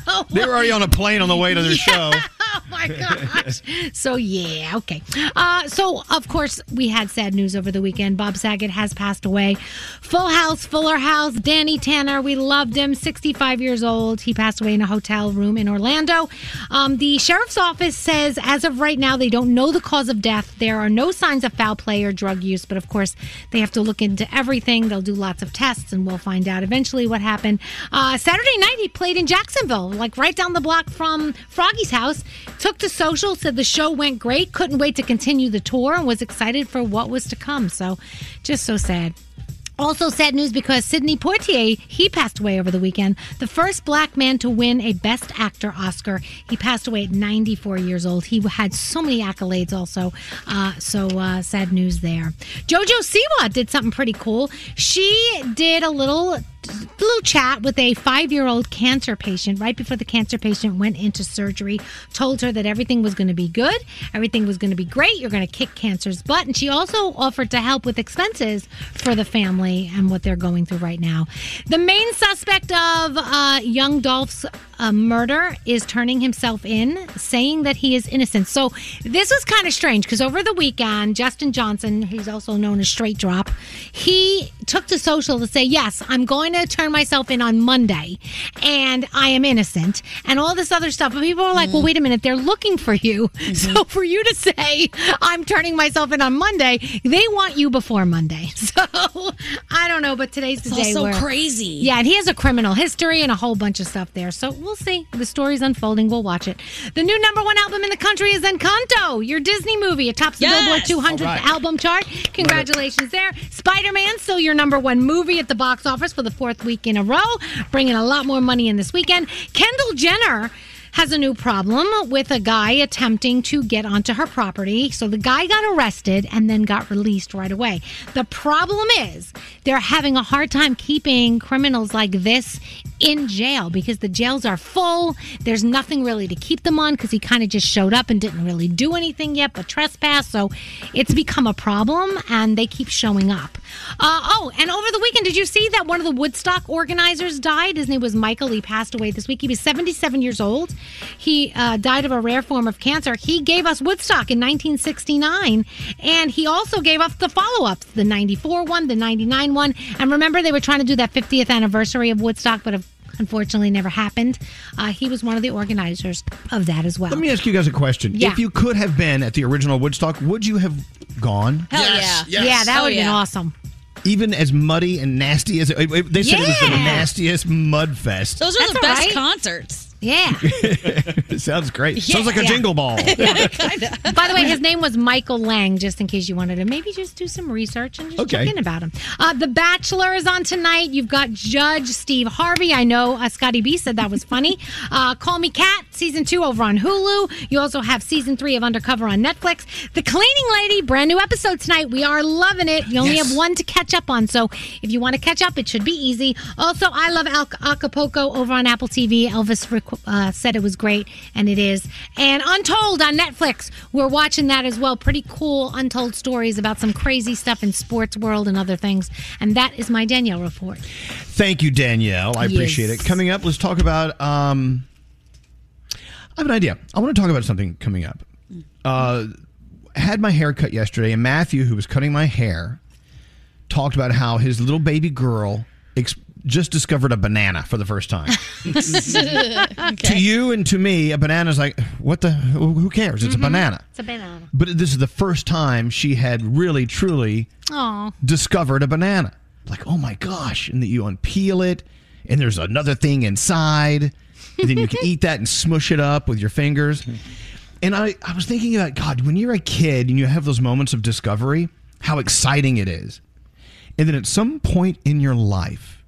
So, They were already on a plane on the way to their show. oh my gosh. So yeah, okay. Uh, so of course we had sad news over the weekend. Bob Saget has passed away. Full House, Fuller House, Danny Tanner. We loved him. 65 years old. He passed away in a hotel room in Orlando. Um, the sheriff's office says as of right now they don't know the cause of death. There are no signs of foul play or drug use, but of course they have to look into everything. They'll do lots of tests and we'll find out eventually what happened. Uh, Saturday night he played in Jacksonville, like right down the block from Froggy's house. Took to social, said the show went great, couldn't wait to continue the tour, and was excited for what was to come. So, just so sad. Also, sad news because Sidney Poitier, he passed away over the weekend. The first black man to win a Best Actor Oscar. He passed away at 94 years old. He had so many accolades also. Uh, so, uh, sad news there. Jojo Siwa did something pretty cool. She did a little little chat with a five year old cancer patient right before the cancer patient went into surgery. Told her that everything was going to be good, everything was going to be great. You're going to kick cancer's butt. And she also offered to help with expenses for the family and what they're going through right now. The main suspect of uh, young Dolph's uh, murder is turning himself in, saying that he is innocent. So this was kind of strange because over the weekend, Justin Johnson, he's also known as Straight Drop, he took to social to say, Yes, I'm going to turn myself in on Monday, and I am innocent, and all this other stuff. But people are like, well, wait a minute, they're looking for you. So for you to say I'm turning myself in on Monday, they want you before Monday. So I don't know, but today's the It's day so where crazy. Yeah, and he has a criminal history and a whole bunch of stuff there. So we'll see. The story's unfolding. We'll watch it. The new number one album in the country is Encanto, your Disney movie. It tops the Yes! Billboard 200 All right. album chart. Congratulations there. Spider Man, still your number one movie at the box office for the fourth week in a row, bringing a lot more money in this weekend. Kendall Jenner has a new problem with a guy attempting to get onto her property. So the guy got arrested and then got released right away. The problem is they're having a hard time keeping criminals like this in jail because the jails are full. There's nothing really to keep them on because he kind of just showed up and didn't really do anything yet but trespass. So it's become a problem and they keep showing up. Uh, oh, and over the weekend, did you see that one of the Woodstock organizers died? His name was Michael. He passed away this week. He was 77 years old. He uh, died of a rare form of cancer. He gave us Woodstock in 1969, and he also gave us the follow ups the 94 one, the 99 one. And remember, they were trying to do that 50th anniversary of Woodstock, but unfortunately never happened. Uh, he was one of the organizers of that as well. Let me ask you guys a question. Yeah. If you could have been at the original Woodstock, would you have gone? Hell yeah. Yeah, that would have been awesome. Even as muddy and nasty as it, it- they said it was the nastiest mud fest. Those are That's the best right. concerts. Yeah. it sounds great. Sounds like a Yeah. jingle ball. By the way, his name was Michael Lang, just in case you wanted to maybe just do some research and just Okay. check in about him. Uh, the Bachelor is on tonight. You've got Judge Steve Harvey. I know uh, Scotty B said that was funny. Uh, Call Me Kat, season two over on Hulu. You also have season three of Undercover on Netflix. The Cleaning Lady, brand new episode tonight. We are loving it. You only Yes. have one to catch up on, so if you want to catch up, it should be easy. Also, I love Al- Acapulco over on Apple TV. Elvis requ- uh, said it was great, and it is. And Untold on Netflix, we're watching that as well. Pretty cool untold stories about some crazy stuff in sports world and other things. And that is my Danielle report. Thank you, Danielle. I appreciate it. Coming up, let's talk about. Um, I have an idea. I want to talk about something coming up. Uh, had my hair cut yesterday, and Matthew, who was cutting my hair, talked about how his little baby girl ex- just discovered a banana for the first time. To you and to me, a banana is like, what the? Who cares? It's a mm-hmm. banana. It's a banana. But this is the first time she had really, truly Oh. discovered a banana. Like, oh my gosh. And that you unpeel it, and there's another thing inside. And then you can eat that and smush it up with your fingers. And I, I was thinking about, God, when you're a kid and you have those moments of discovery, how exciting it is. And then at some point in your life,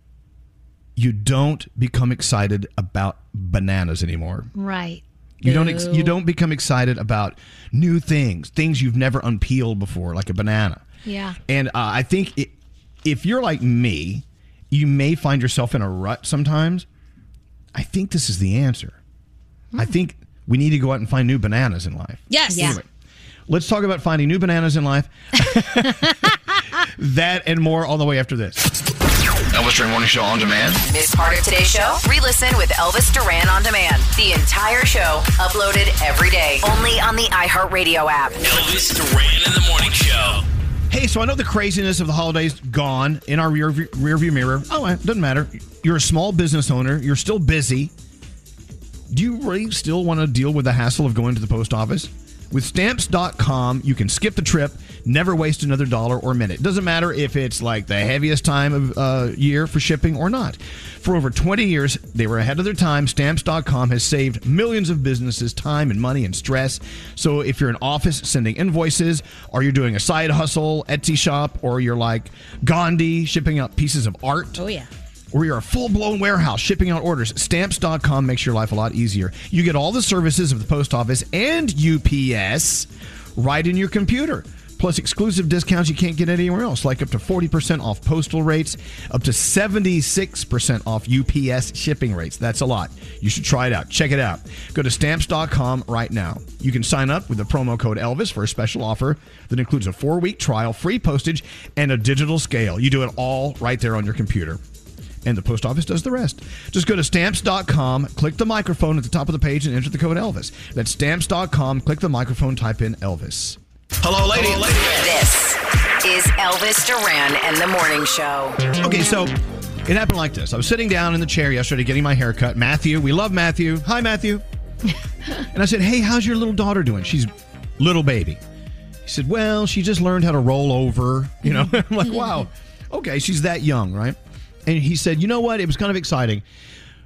you don't become excited about bananas anymore. Right. You don't ex- you don't become excited about new things, things you've never unpeeled before, like a banana. Yeah. And uh, I think i if you're like me, you may find yourself in a rut sometimes. I think this is the answer. I think we need to go out and find new bananas in life. Yes. Anyway, let's talk about finding new bananas in life. that and more all the way after this. Elvis Duran Morning Show on demand. Miss part of today's show? Re-listen with Elvis Duran on demand. The entire show uploaded every day, only on the iHeartRadio app. Elvis Duran in the morning show. Hey, so I know the craziness of the holidays gone in our rear view, rear view mirror. Oh, it doesn't matter. You're a small business owner. You're still busy. Do you really still want to deal with the hassle of going to the post office? With stamps.com, you can skip the trip, never waste another dollar or minute. Doesn't matter if it's like the heaviest time of uh, year for shipping or not. For over 20 years, they were ahead of their time. Stamps.com has saved millions of businesses time and money and stress. So if you're an office sending invoices, or you're doing a side hustle, Etsy shop, or you're like Gandhi shipping out pieces of art. Oh, yeah. Or you're a full blown warehouse shipping out orders. Stamps.com makes your life a lot easier. You get all the services of the post office and UPS right in your computer. Plus exclusive discounts you can't get anywhere else, like up to 40% off postal rates, up to 76% off UPS shipping rates. That's a lot. You should try it out. Check it out. Go to stamps.com right now. You can sign up with the promo code Elvis for a special offer that includes a four week trial, free postage, and a digital scale. You do it all right there on your computer and the post office does the rest. Just go to stamps.com, click the microphone at the top of the page, and enter the code Elvis. That's stamps.com, click the microphone, type in Elvis. Hello, lady. This is Elvis Duran and the Morning Show. Okay, so It happened like this. I was sitting down in the chair yesterday getting my hair cut. Matthew, we love Matthew. Hi, Matthew. and I said, Hey, how's your little daughter doing? She's little baby. He said, Well, she just learned how to roll over. You know, I'm like, Wow, okay, she's that young, right? And he said, You know what? It was kind of exciting.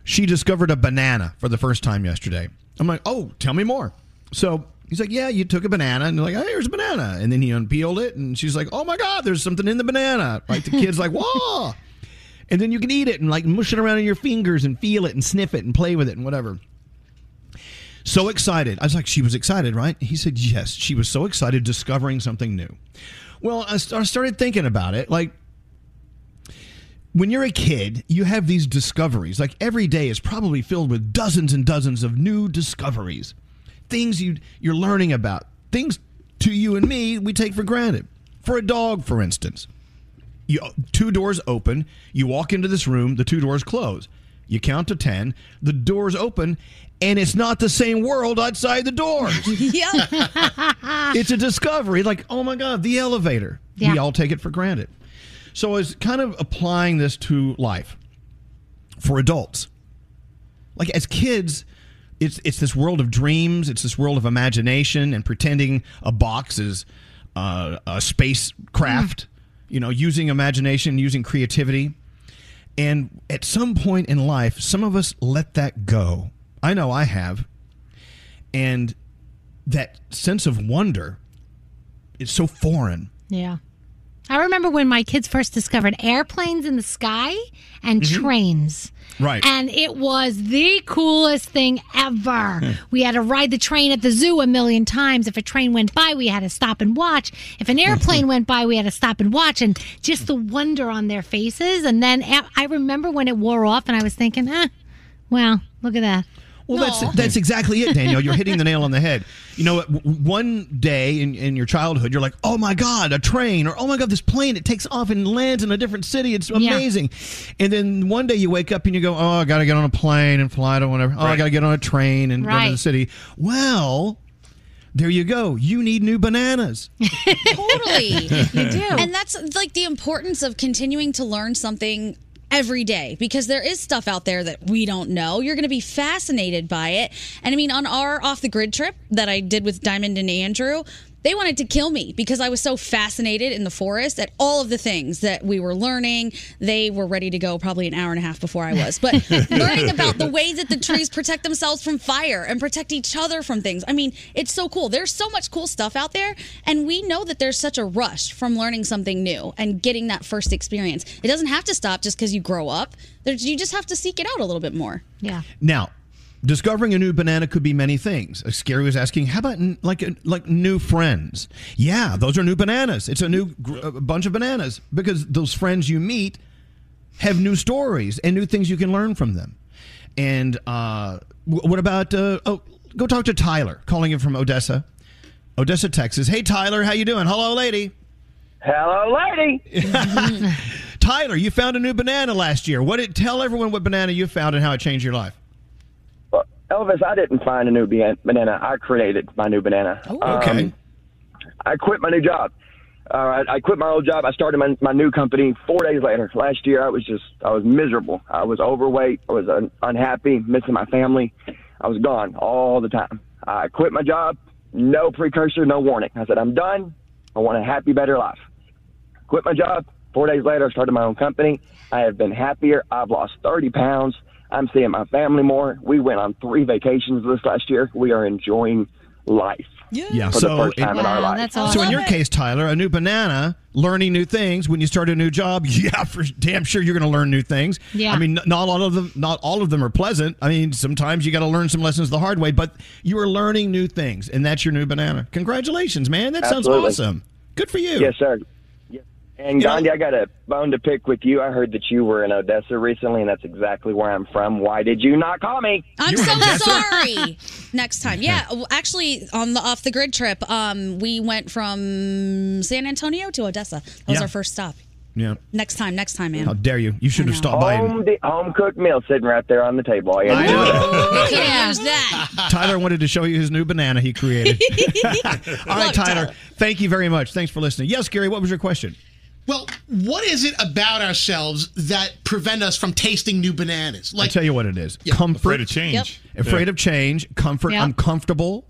She discovered a banana for the first time yesterday. I'm like, Oh, tell me more. So he's like, Yeah, you took a banana and you're like, hey, here's a banana. And then he unpeeled it and she's like, Oh my God, there's something in the banana. Right? The kid's like, Whoa. And then you can eat it and like mush it around in your fingers and feel it and sniff it and play with it and whatever. So excited. I was like, she was excited, right? He said, yes. She was so excited discovering something new. Well, I started thinking about it. Like, when you're a kid, you have these discoveries. Like, every day is probably filled with dozens and dozens of new discoveries, things you, you're learning about, things to you and me we take for granted. For a dog, for instance, you, two doors open, you walk into this room, the two doors close. You count to 10, the doors open, and it's not the same world outside the doors. yeah. it's a discovery. Like, oh my God, the elevator. We all take it for granted. So I was kind of applying this to life for adults. Like as kids, it's it's this world of dreams. It's this world of imagination and pretending a box is uh, a spacecraft. You know, using imagination, using creativity. And at some point in life, some of us let that go. I know I have. And that sense of wonder is so foreign. Yeah. I remember when my kids first discovered airplanes in the sky and Mhm. trains. Right. And it was the coolest thing ever. we had to ride the train at the zoo a million times. If a train went by, we had to stop and watch. If an airplane went by, we had to stop and watch. And just the wonder on their faces. And then I remember when it wore off, and I was thinking, eh, well, look at that. Well, that's that's exactly it, Daniel. You're hitting the nail on the head. You know, one day in, in your childhood, you're like, "Oh my God, a train!" or "Oh my God, this plane! It takes off and lands in a different city. It's amazing." And then one day you wake up and you go, "Oh, I got to get on a plane and fly to whatever. Oh, I got to get on a train and go to the city." Well, there you go. You need new bananas. totally. You do. And that's like the importance of continuing to learn something every day because there is stuff out there that we don't know. You're going to be fascinated by it. And I mean, on our off the grid trip that I did with Diamond and Andrew, they wanted to kill me because I was so fascinated in the forest at all of the things that we were learning. They were ready to go probably an hour and a half before I was. But learning about the way that the trees protect themselves from fire and protect each other from things. I mean, it's so cool. There's so much cool stuff out there. And we know that there's such a rush from learning something new and getting that first experience. It doesn't have to stop just because you grow up. There's, you just have to seek it out a little bit more. Yeah. Now, discovering a new banana could be many things. Uh, Skeery was asking, "How about like uh, like new friends?" Yeah, those are new bananas. It's a new gr- a bunch of bananas because those friends you meet have new stories and new things you can learn from them. And uh, what about? Uh, oh, go talk to Tyler, calling in from Odessa, Odessa, Texas. Hey, Tyler, how you doing? Hello, lady. Hello, lady. Tyler, you found a new banana last year. What? Did, tell everyone what banana you found and how it changed your life. Elvis, I didn't find a new banana. I created my new banana. okay. Um, I quit my new job. Uh, I, I quit my old job. I started my, my new company four days later. Last year, I was just, I was miserable. I was overweight. I was un- unhappy, missing my family. I was gone all the time. I quit my job. No precursor, no warning. I said, I'm done. I want a happy, better life. Quit my job. Four days later, I started my own company. I have been happier. I've lost 30 pounds. I'm seeing my family more. We went on three vacations this last year. We are enjoying life. Yeah, for so the first time in our life. So in your case, Tyler, a new banana, learning new things. When you start a new job, yeah, for damn sure you're going to learn new things. Yeah. I mean, not all of them, not all of them are pleasant. I mean, sometimes you got to learn some lessons the hard way, but you are learning new things, and that's your new banana. Congratulations, man! That sounds awesome. Good for you. Yes, sir. Yes. And Gandhi, I got a bone to pick with you. I heard that you were in Odessa recently, and that's exactly where I'm from. Why did you not call me? I'm so sorry. Next time, yeah. Actually, on the off the grid trip, um, we went from San Antonio to Odessa. That was Yeah. our first stop. Yeah. Next time, next time, man. How dare you? You should have stopped by. and- Home, di- home cooked meal sitting right there on the table. All you had to do was ask. Use that. Tyler wanted to show you his new banana he created. All right, Tyler, Tyler. Thank you very much. Thanks for listening. Yes, Gary, what was your question? Well, What is it about ourselves that prevent us from tasting new bananas? I tell you what it is. Comfort. Afraid of change. Yep. Afraid Yeah. of change. Comfort. Yep. I'm comfortable.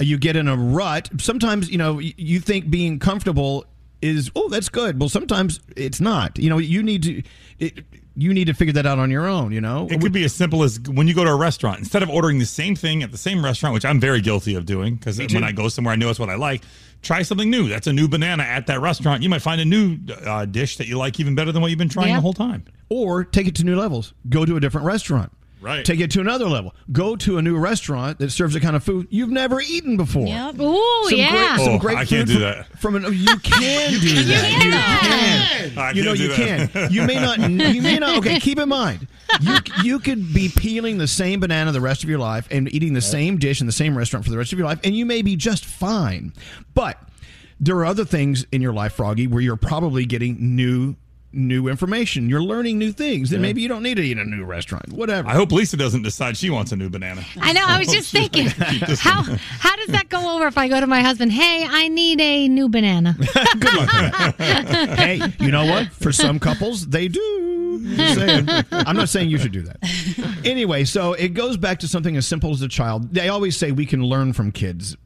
Uh, You get in a rut. Sometimes, you know, you think being comfortable is, oh, that's good. Well, sometimes it's not. You know, you need to. It, you need to figure that out on your own. You know, It could be as simple as when you go to a restaurant, instead of ordering the same thing at the same restaurant, which I'm very guilty of doing, because when I go somewhere, I know it's what I like. Try something new. That's a new banana at that restaurant. You might find a new uh, dish that you like even better than what you've been trying Yeah. the whole time. or take it to new levels. Go to a different restaurant. Right. Take it to another level. Go to a new restaurant that serves a kind of food you've never eaten before. Yep. Ooh, Some yeah. Great, some Oh, great I can't do that. From an, oh, you can do that. You can. I you know can't you do can. You may not. You may not. Okay, keep in mind. You you could be peeling the same banana the rest of your life and eating the same dish in the same restaurant for the rest of your life, and you may be just fine. But there are other things in your life, Froggy, where you're probably getting new new information. You're learning new things, and Yeah. maybe you don't need to eat in a new restaurant. Whatever. I hope Lisa doesn't decide she wants a new banana. I know. I was just thinking, gonna keep this how how does that go over if I go to my husband? Hey, I need a new banana. hey, you know what? For some couples, they do. Saying. I'm not saying you should do that. Anyway, so it goes back to something as simple as a child. They always say we can learn from kids.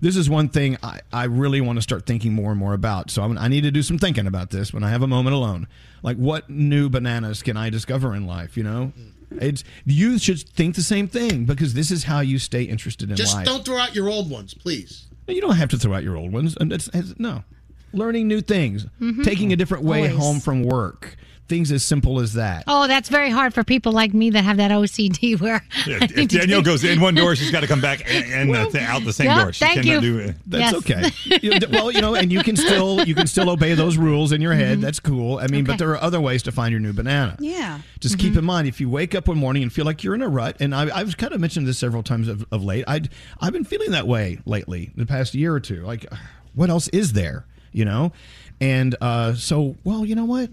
This is one thing I, I really want to start thinking more and more about. So I'm, I need to do some thinking about this when I have a moment alone. Like, what new bananas can I discover in life? You know, it's you should think the same thing because this is how you stay interested in Just life. don't throw out your old ones, please. You don't have to throw out your old ones. It's, it's no, learning new things, Mhm. taking a different way Always. home from work, things as simple as that. Oh, that's very hard for people like me that have that OCD where Yeah, if Danielle goes in one door, she's got to come back and, and uh, th- out the same Yeah, door. She thank you. do it. That's okay. You- well, you know, and you can still you can still obey those rules in your head. That's cool. I mean, but there are other ways to find your new banana. Yeah. Just keep in mind if you wake up one morning and feel like you're in a rut, and I, I've kind of mentioned this several times of, of late. I I've been feeling that way lately, the past year or two. Like, what else is there? You know, and uh, so well, you know what?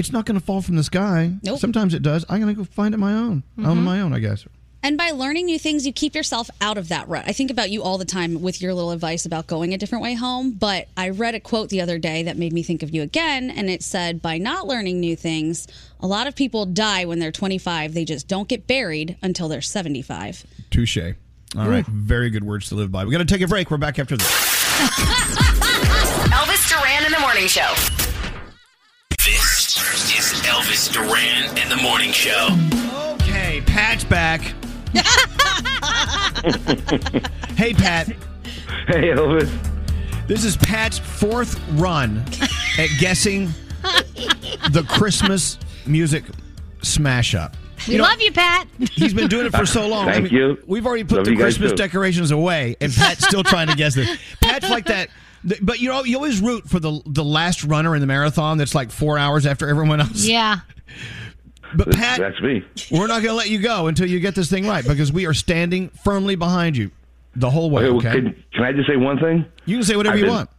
It's not going to fall from the sky. Nope. Sometimes it does. I'm going to go find it my own on Mhm. my own, I guess. And by learning new things, you keep yourself out of that rut. I think about you all the time with your little advice about going a different way home. But I read a quote the other day that made me think of you again. And it said, by not learning new things, a lot of people die when they're 25. They just don't get buried until they're 75. Touche. All right, very good words to live by. We got to take a break. We're back after this. Elvis Duran in the Morning Show. This is Duran and the Morning Show. Okay, Pat's back. hey, Pat. Hey, Elvis. This is Pat's fourth run at guessing the Christmas music smash up. We love you, Pat. He's been doing it for so long. Thank you. We've already put Love the Christmas too. decorations away, and Pat's still trying to guess this. Pat's like that. Th- But you know, you always root for the the last runner in the marathon that's like four hours after everyone else. Yeah. But Pat, That's me. we're not going to let you go until you get this thing right because we are standing firmly behind you the whole way. Okay, well, Okay, Can, can I just say one thing? you can say whatever I've you been- want.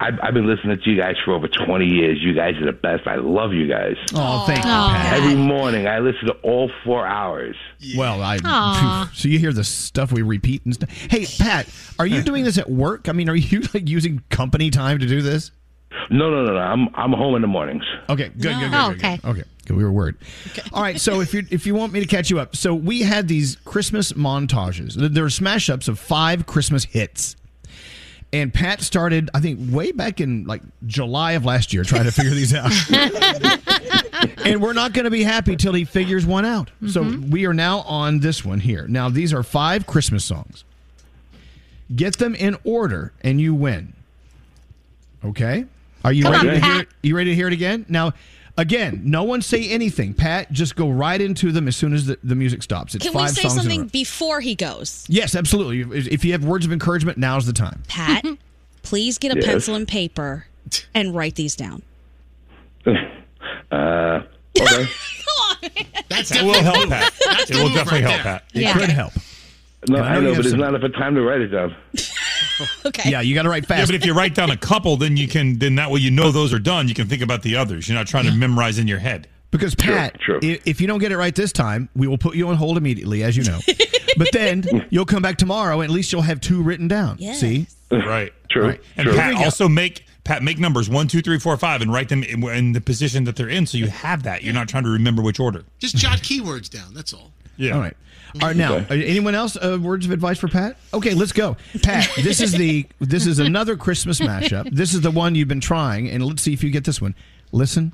I've, I've been listening to you guys for over 20 years. You guys are the best. I love you guys. Oh, thank you, Pat. Every morning, I listen to all four hours. Well, I Aw. so you hear the stuff we repeat and stuff. Hey, Pat, are you doing this at work? I mean, are you like using company time to do this? No, no, no, no. I'm I'm home in the mornings. Okay, good, good, good. Oh, good, okay. good. Okay, good. We were worried. All right, so if you if you want me to catch you up, so we had these Christmas montages. There were smash ups of five Christmas hits. And Pat started, I think, way back in like July of last year, trying to figure these out. and we're not going to be happy till he figures one out. So mm-hmm. we are now on this one here. Now these are five Christmas songs. Get them in order, and you win. Okay. Are you Come ready on, to hear? It? You ready to hear it again? Now, again, no one say anything. Pat, just go right into them as soon as the, the music stops. It's Can we say songs something before he goes? Yes, absolutely. If if you have words of encouragement, now's the time. Pat, please get a Yes. pencil and paper and write these down. Uh, okay. That's It will help, Pat. That's It the will definitely right help, there. Pat. It Yeah. could help. no, I know I know, but it's some- not enough time to write it down. Okay. Yeah, you got to write Yeah, fast. but if you write down a couple, then you can then that way you know those are done. You can think about the others. You're not trying to memorize in your head. because Pat, true. i- if you don't get it right this time, we will put you on hold immediately, as you know. but then you'll come back tomorrow, and at least you'll have two written down. Yes. See? Right. True. Right. And true. Pat also make Pat, make numbers one, two, three, four, five, and write them in, in the position that they're in, so you have that. You're not trying to remember which order. Just jot keywords down. That's all. Yeah. All right. All right. Now, uh, anyone else uh, words of advice for Pat? Okay, let's go. Pat, this is the this is another Christmas mashup. This is the one you've been trying, and let's see if you get this one. Listen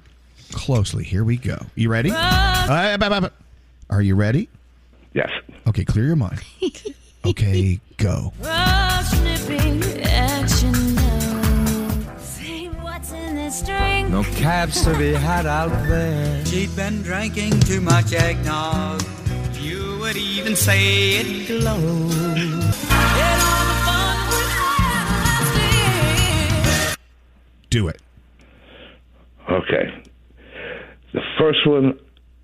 closely. Here we go. You ready? Uh. Are you ready? Yes. Okay, clear your mind. Okay, go. No cabs to be had out there. She'd been drinking too much eggnog. You would even say it glow. Do it. Okay. The first one,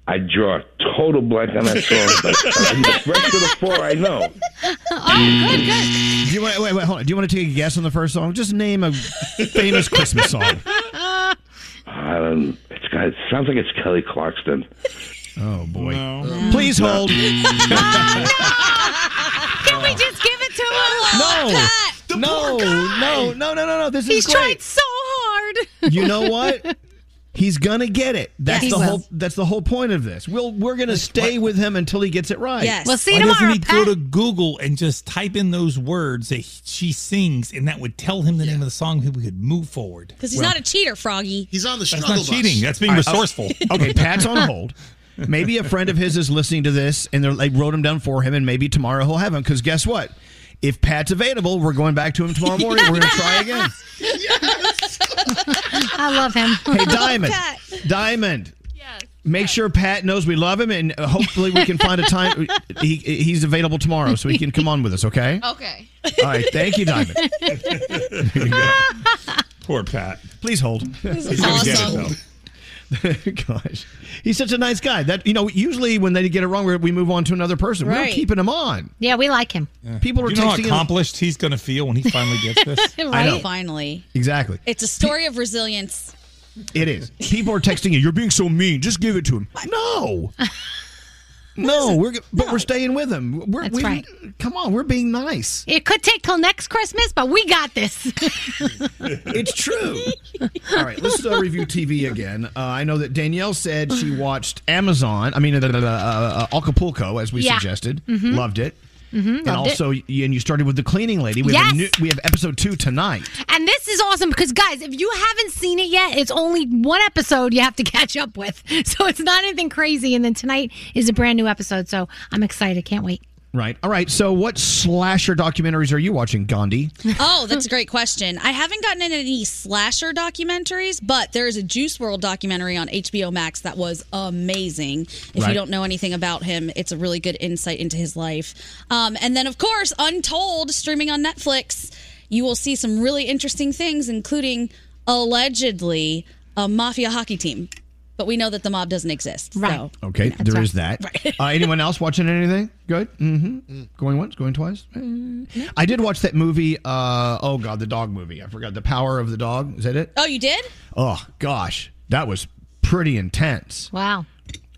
I draw a total blank on that song, but the rest of the four I know. Oh, good, good. Do you want wait, wait, hold on. Do you want to take a guess on the first song? Just name a famous Christmas song. I don't. It's got. It sounds like it's Kelly Clarkson. Oh boy! Uh, Please hold. Can we just give it to him? No, no, no, no, no, no, no. This is He's great. tried so hard. you know what? He's gonna get it. That's Yes. the He whole. will. That's the whole point of this. We'll we're gonna stay with him until he gets it right. Yes. We'll see Why tomorrow. doesn't he go Pat. to Google and just type in those words that he- she sings, and that would tell him the name of the song, and we could move forward? Because he's not a cheater, Froggy. He's on the That's not cheating. That's being All right, resourceful. Okay, Pat's on hold. Maybe a friend of his is listening to this, and they're, they wrote him down for him, and maybe tomorrow he'll have him. Because guess what? If Pat's available, we're going back to him tomorrow morning. We're going to try again. I love him. Hey, Diamond. Diamond. Make sure Pat knows we love him, and uh, hopefully we can find a time. He, he's available tomorrow, so he can come on with us. Okay. Okay. All right. Thank you, Diamond. Poor Pat. Please hold. This is He's gonna get it, awesome. Gosh, he's such a nice guy. That you know, usually when they get it wrong, we- we move on to another person. We're keeping him on. Yeah, we like him. People are you know how texting him- accomplished he's going to feel when he finally gets this. I know. Finally. Exactly. It's a story of resilience. It is. People are texting you. You're being so mean. Just give it to him. No. No, we're but we're staying with him. We're, That's we- right. Come on, we're being nice. It could take till next Christmas, but we got this. It's true. All right, let's uh, review TV again. Uh, I know that Danielle said she watched Amazon. I mean, uh, uh, uh, Acapulco, as we Yeah. suggested. Mhm. Loved it. Mhm, and loved it. also, and you started with the cleaning lady. We have a Yes. new, we have episode two tonight. And this is awesome because, guys, if you haven't seen it yet, it's only one episode you have to catch up with. So it's not anything crazy. And then tonight is a brand new episode. So I'm excited. Can't wait. Right. All right. So, what slasher documentaries are you watching, Gandhi? Oh, that's a great question. I haven't gotten into any slasher documentaries, but there is a Juice WRLD documentary on HBO Max that was amazing. If Right. you don't know anything about him, it's a really good insight into his life. Um, and then, of course, Untold streaming on Netflix. You will see some really interesting things, including allegedly a mafia hockey team. But we know that the mob doesn't exist. Right. Okay, there is that. Uh, anyone else watching anything? Good. Mm-hmm. Going once, going twice. Eh. I did watch that movie. Uh, oh God, the dog movie. I forgot. The Power of the Dog. Is that it? Oh, you did? Oh gosh, that was pretty intense. Wow.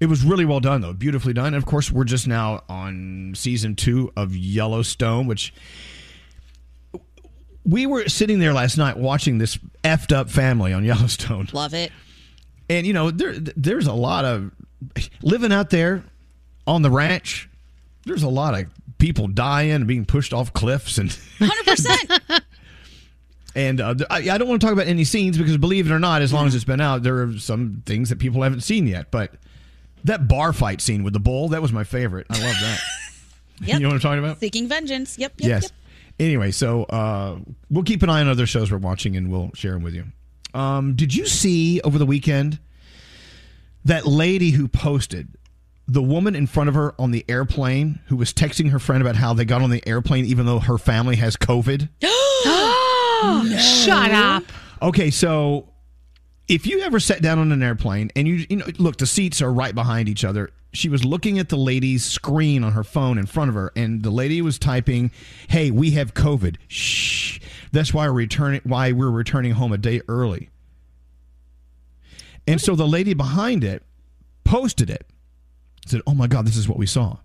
It was really well done, though. Beautifully done. And of course, we're just now on season two of Yellowstone, which we were sitting there last night watching this effed up family on Yellowstone. Love it. And you know, there there's a lot of living out there on the ranch. There's a lot of people dying and being pushed off cliffs and Hundred percent. and uh, I, I don't want to talk about any scenes because believe it or not, as long as it's been out, there are some things that people haven't seen yet. But that bar fight scene with the bull, that was my favorite. I love that. Yep. You know what I'm talking about? Seeking vengeance. Yep. Yep. yes. Yep. Anyway, so uh, we'll keep an eye on other shows we're watching and we'll share them with you. Um, did you see over the weekend that lady who posted the woman in front of her on the airplane who was texting her friend about how they got on the airplane even though her family has COVID? Shut up. Okay, so if you ever sat down on an airplane and you you know look the seats are right behind each other she was looking at the lady's screen on her phone in front of her and the lady was typing hey we have covid shh that's why we're returning why we're returning home a day early and so the lady behind it posted it said oh my god this is what we saw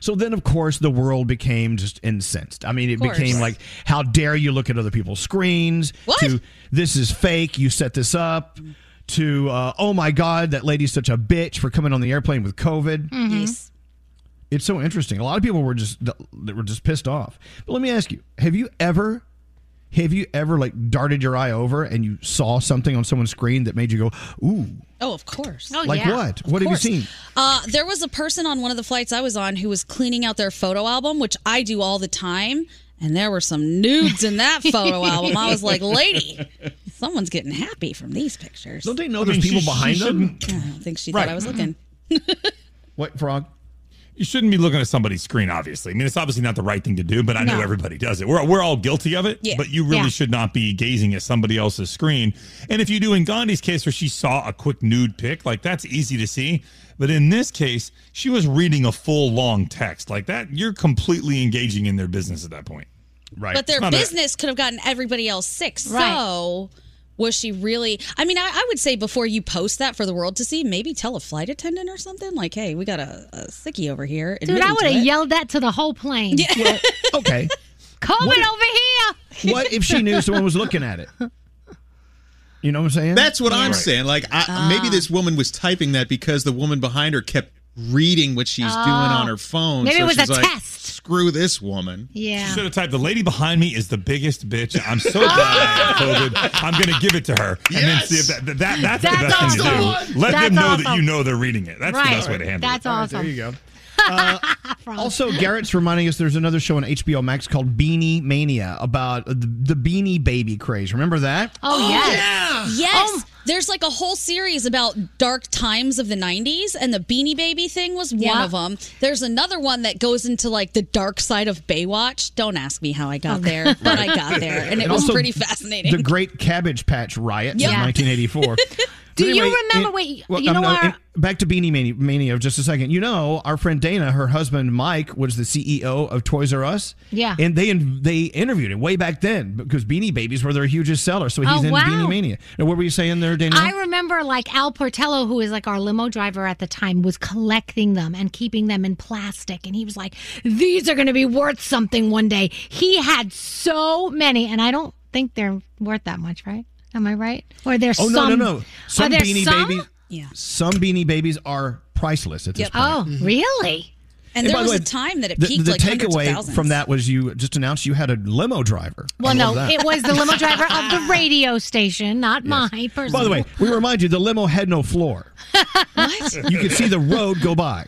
So then, of course, the world became just incensed. I mean, it became like, how dare you look at other people's screens? What? To this is fake. You set this up. To uh, oh my god, that lady's such a bitch for coming on the airplane with COVID. Yes. It's so interesting. A lot of people were just they were just pissed off. But let me ask you: Have you ever, have you ever like darted your eye over and you saw something on someone's screen that made you go, "Ooh"? Oh, of course. Oh, Like what? Of What have you seen? Uh, there was a person on one of the flights I was on who was cleaning out their photo album, which I do all the time. And there were some nudes in that photo album. I was like, lady, someone's getting happy from these pictures. Don't they know there's people behind them? I don't think she Right. thought I was looking. What frog? You shouldn't be looking at somebody's screen, obviously. I mean, it's obviously not the right thing to do, but I know everybody does it. We're, we're all guilty of it, Yeah. but you really Yeah. should not be gazing at somebody else's screen. And if you do in Gandhi's case where she saw a quick nude pic, like that's easy to see. But in this case, she was reading a full long text. Like that, you're completely engaging in their business at that point. Right. But their It's not a- business could have gotten everybody else sick. Right. So was she really? I mean, I, I would say before you post that for the world to see, maybe tell a flight attendant or something. Like, hey, we got a, a sickie over here. Dude, I would have yelled that to the whole plane. Okay. COVID What if- over here. what if she knew someone was looking at it? You know what I'm saying? That's what I'm Right. saying. Like, I, Ah. maybe this woman was typing that because the woman behind her kept reading what she's doing Oh. on her phone. Maybe so it was she's a like, test. Screw this woman. Yeah. Should have typed the lady behind me is the biggest bitch. I'm so glad I COVID. I'm going to give it to her, and then see if that, that, that that's, the That's best thing to do. Let That's them know that you know they're reading it. That's Right. the best way to handle That's it. That's awesome. There you go. Uh, also, Garrett's reminding us there's another show on HBO Max called Beanie Mania about the, the Beanie Baby craze. Remember that? Oh, yes. Yes. There's like a whole series about dark times of the 90s, and the Beanie Baby thing was one Yeah. of them. There's another one that goes into like the dark side of Baywatch. Don't ask me how I got there, but I got there, and it was also pretty fascinating. The Great Cabbage Patch Riot Yeah. of 1984. Do But you remember? in- wait, well, you know um, our, back to Beanie Mania, Mania of just a second. You know, our friend Dana, her husband Mike, was the CEO of Toys R Us. Yeah. and they they interviewed him way back then because Beanie Babies were their hugest seller. So he's Oh, in wow. Beanie Mania. Now, what were you saying there, Dana? I remember like Al Portello, who was like our limo driver at the time, was collecting them and keeping them in plastic. And he was like, these are going to be worth something one day. He had so many, and I don't think they're worth that much, right? Am I right? Or there's oh some. no, no, no! Some are Beanie some? Babies. Yeah. Some Beanie Babies are priceless at this Yep. point. Oh, mm-hmm. really? and And there by the was way, a time that it The, peaked the like hundreds of takeaway from that was you just announced you had a limo driver. Well, no, it was the limo driver of the radio station, not mine personally. By the way, we remind you the limo had no floor. what? You could see the road go by.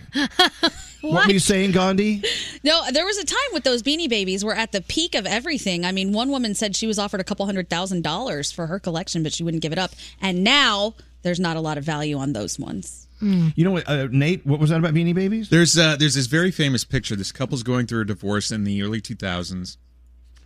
What, were you saying, Gandhi? No, there was a time with those Beanie Babies where at the peak of everything. I mean, one woman said she was offered a couple hundred thousand dollars for her collection, but she wouldn't give it up. And now there's not a lot of value on those ones. You know what, uh, Nate? What was that about Beanie Babies? There's uh, there's this very famous picture. This couple's going through a divorce in the early 2000s,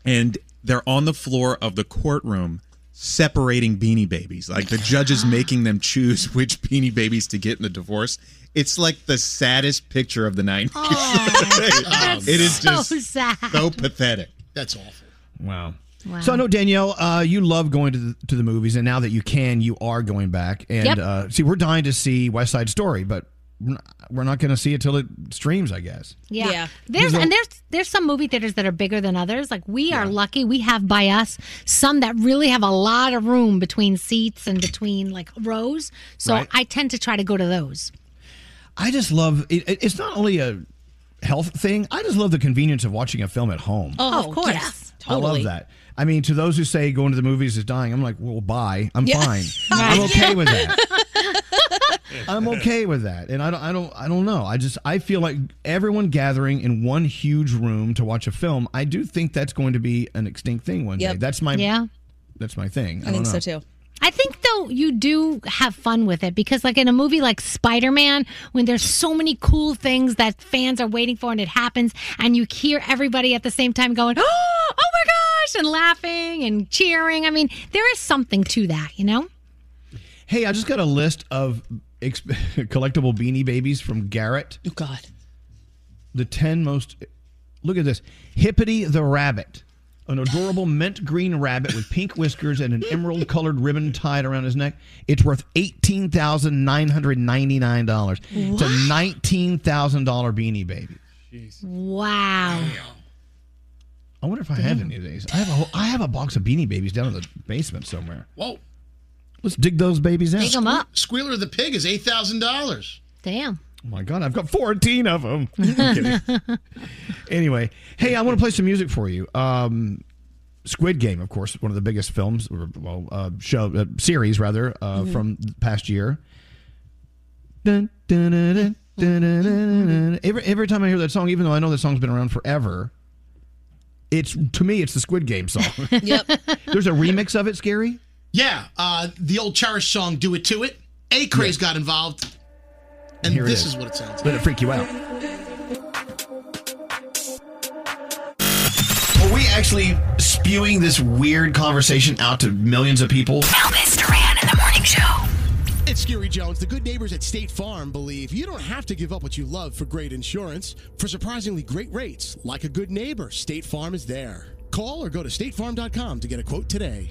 and they're on the floor of the courtroom separating Beanie Babies. Like the judge is making them choose which Beanie Babies to get in the divorce. It's like the saddest picture of the 90s. That's it is so just sad. so pathetic. That's awful. Wow. Wow. So I know Danielle, uh, you love going to the, to the movies, and now that you can, you are going back. And Yep. uh, see, we're dying to see West Side Story, but we're not, not going to see it till it streams, I guess. Yeah. Yeah. There's There's and there's there's some movie theaters that are bigger than others. Like we are lucky. We have by us some that really have a lot of room between seats and between like rows. So Right. I tend to try to go to those. I just love it, it- it's not only a health thing. I just love the convenience of watching a film at home. Oh, of oh, course. yeah, I love that. I mean, to those who say going to the movies is dying, I'm like, well, bye. I'm Yeah. fine. I'm okay with that. I'm okay with that. And I don't, I don't, I don't know. I just, I feel like everyone gathering in one huge room to watch a film. I do think that's going to be an extinct thing one Yep. day. That's my, Yeah. that's my thing. I think don't so too. I think though you do have fun with it because like in a movie like Spider-Man when there's so many cool things that fans are waiting for and it happens and you hear everybody at the same time going, "Oh, oh my gosh!" and laughing and cheering. I mean, there is something to that, you know? Hey, I just got a list of ex- collectible beanie babies from Garrett. Oh God. the 10 most look at this hippity the rabbit an adorable mint green rabbit with pink whiskers and an emerald colored ribbon tied around his neck it's worth $18999 it's a $19000 beanie baby Wow. I wonder if I have any of these. I have a whole, I have a box of Beanie Babies down in the basement somewhere. Whoa. Let's dig those babies out. Sque- Squealer the pig is eight thousand dollars. Damn. Oh my god, I've got 14 of them. anyway, hey, I want to play some music for you. Um, Squid Game, of course, one of the biggest films, or well, uh, show uh, series rather, uh, Mhm. from the past year. Dun, dun, dun, dun, dun, dun, dun, dun. Every every time I hear that song, even though I know that song's been around forever, it's to me it's the Squid Game song. Yep. There's a remix of it, Skeery. Yeah, uh, the old cherished song "Do It To It." Acraze got involved, and Here this is. is. what it sounds like. Let like. it freak you out. Are we actually spewing this weird conversation out to millions of people? Elvis Duran in the morning show. It's Skeery Jones. The good neighbors at State Farm believe you don't have to give up what you love for great insurance. For surprisingly great rates, like a good neighbor, State Farm is there. Call or go to statefarm.com to get a quote today.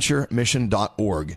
stbonaventuremission.org.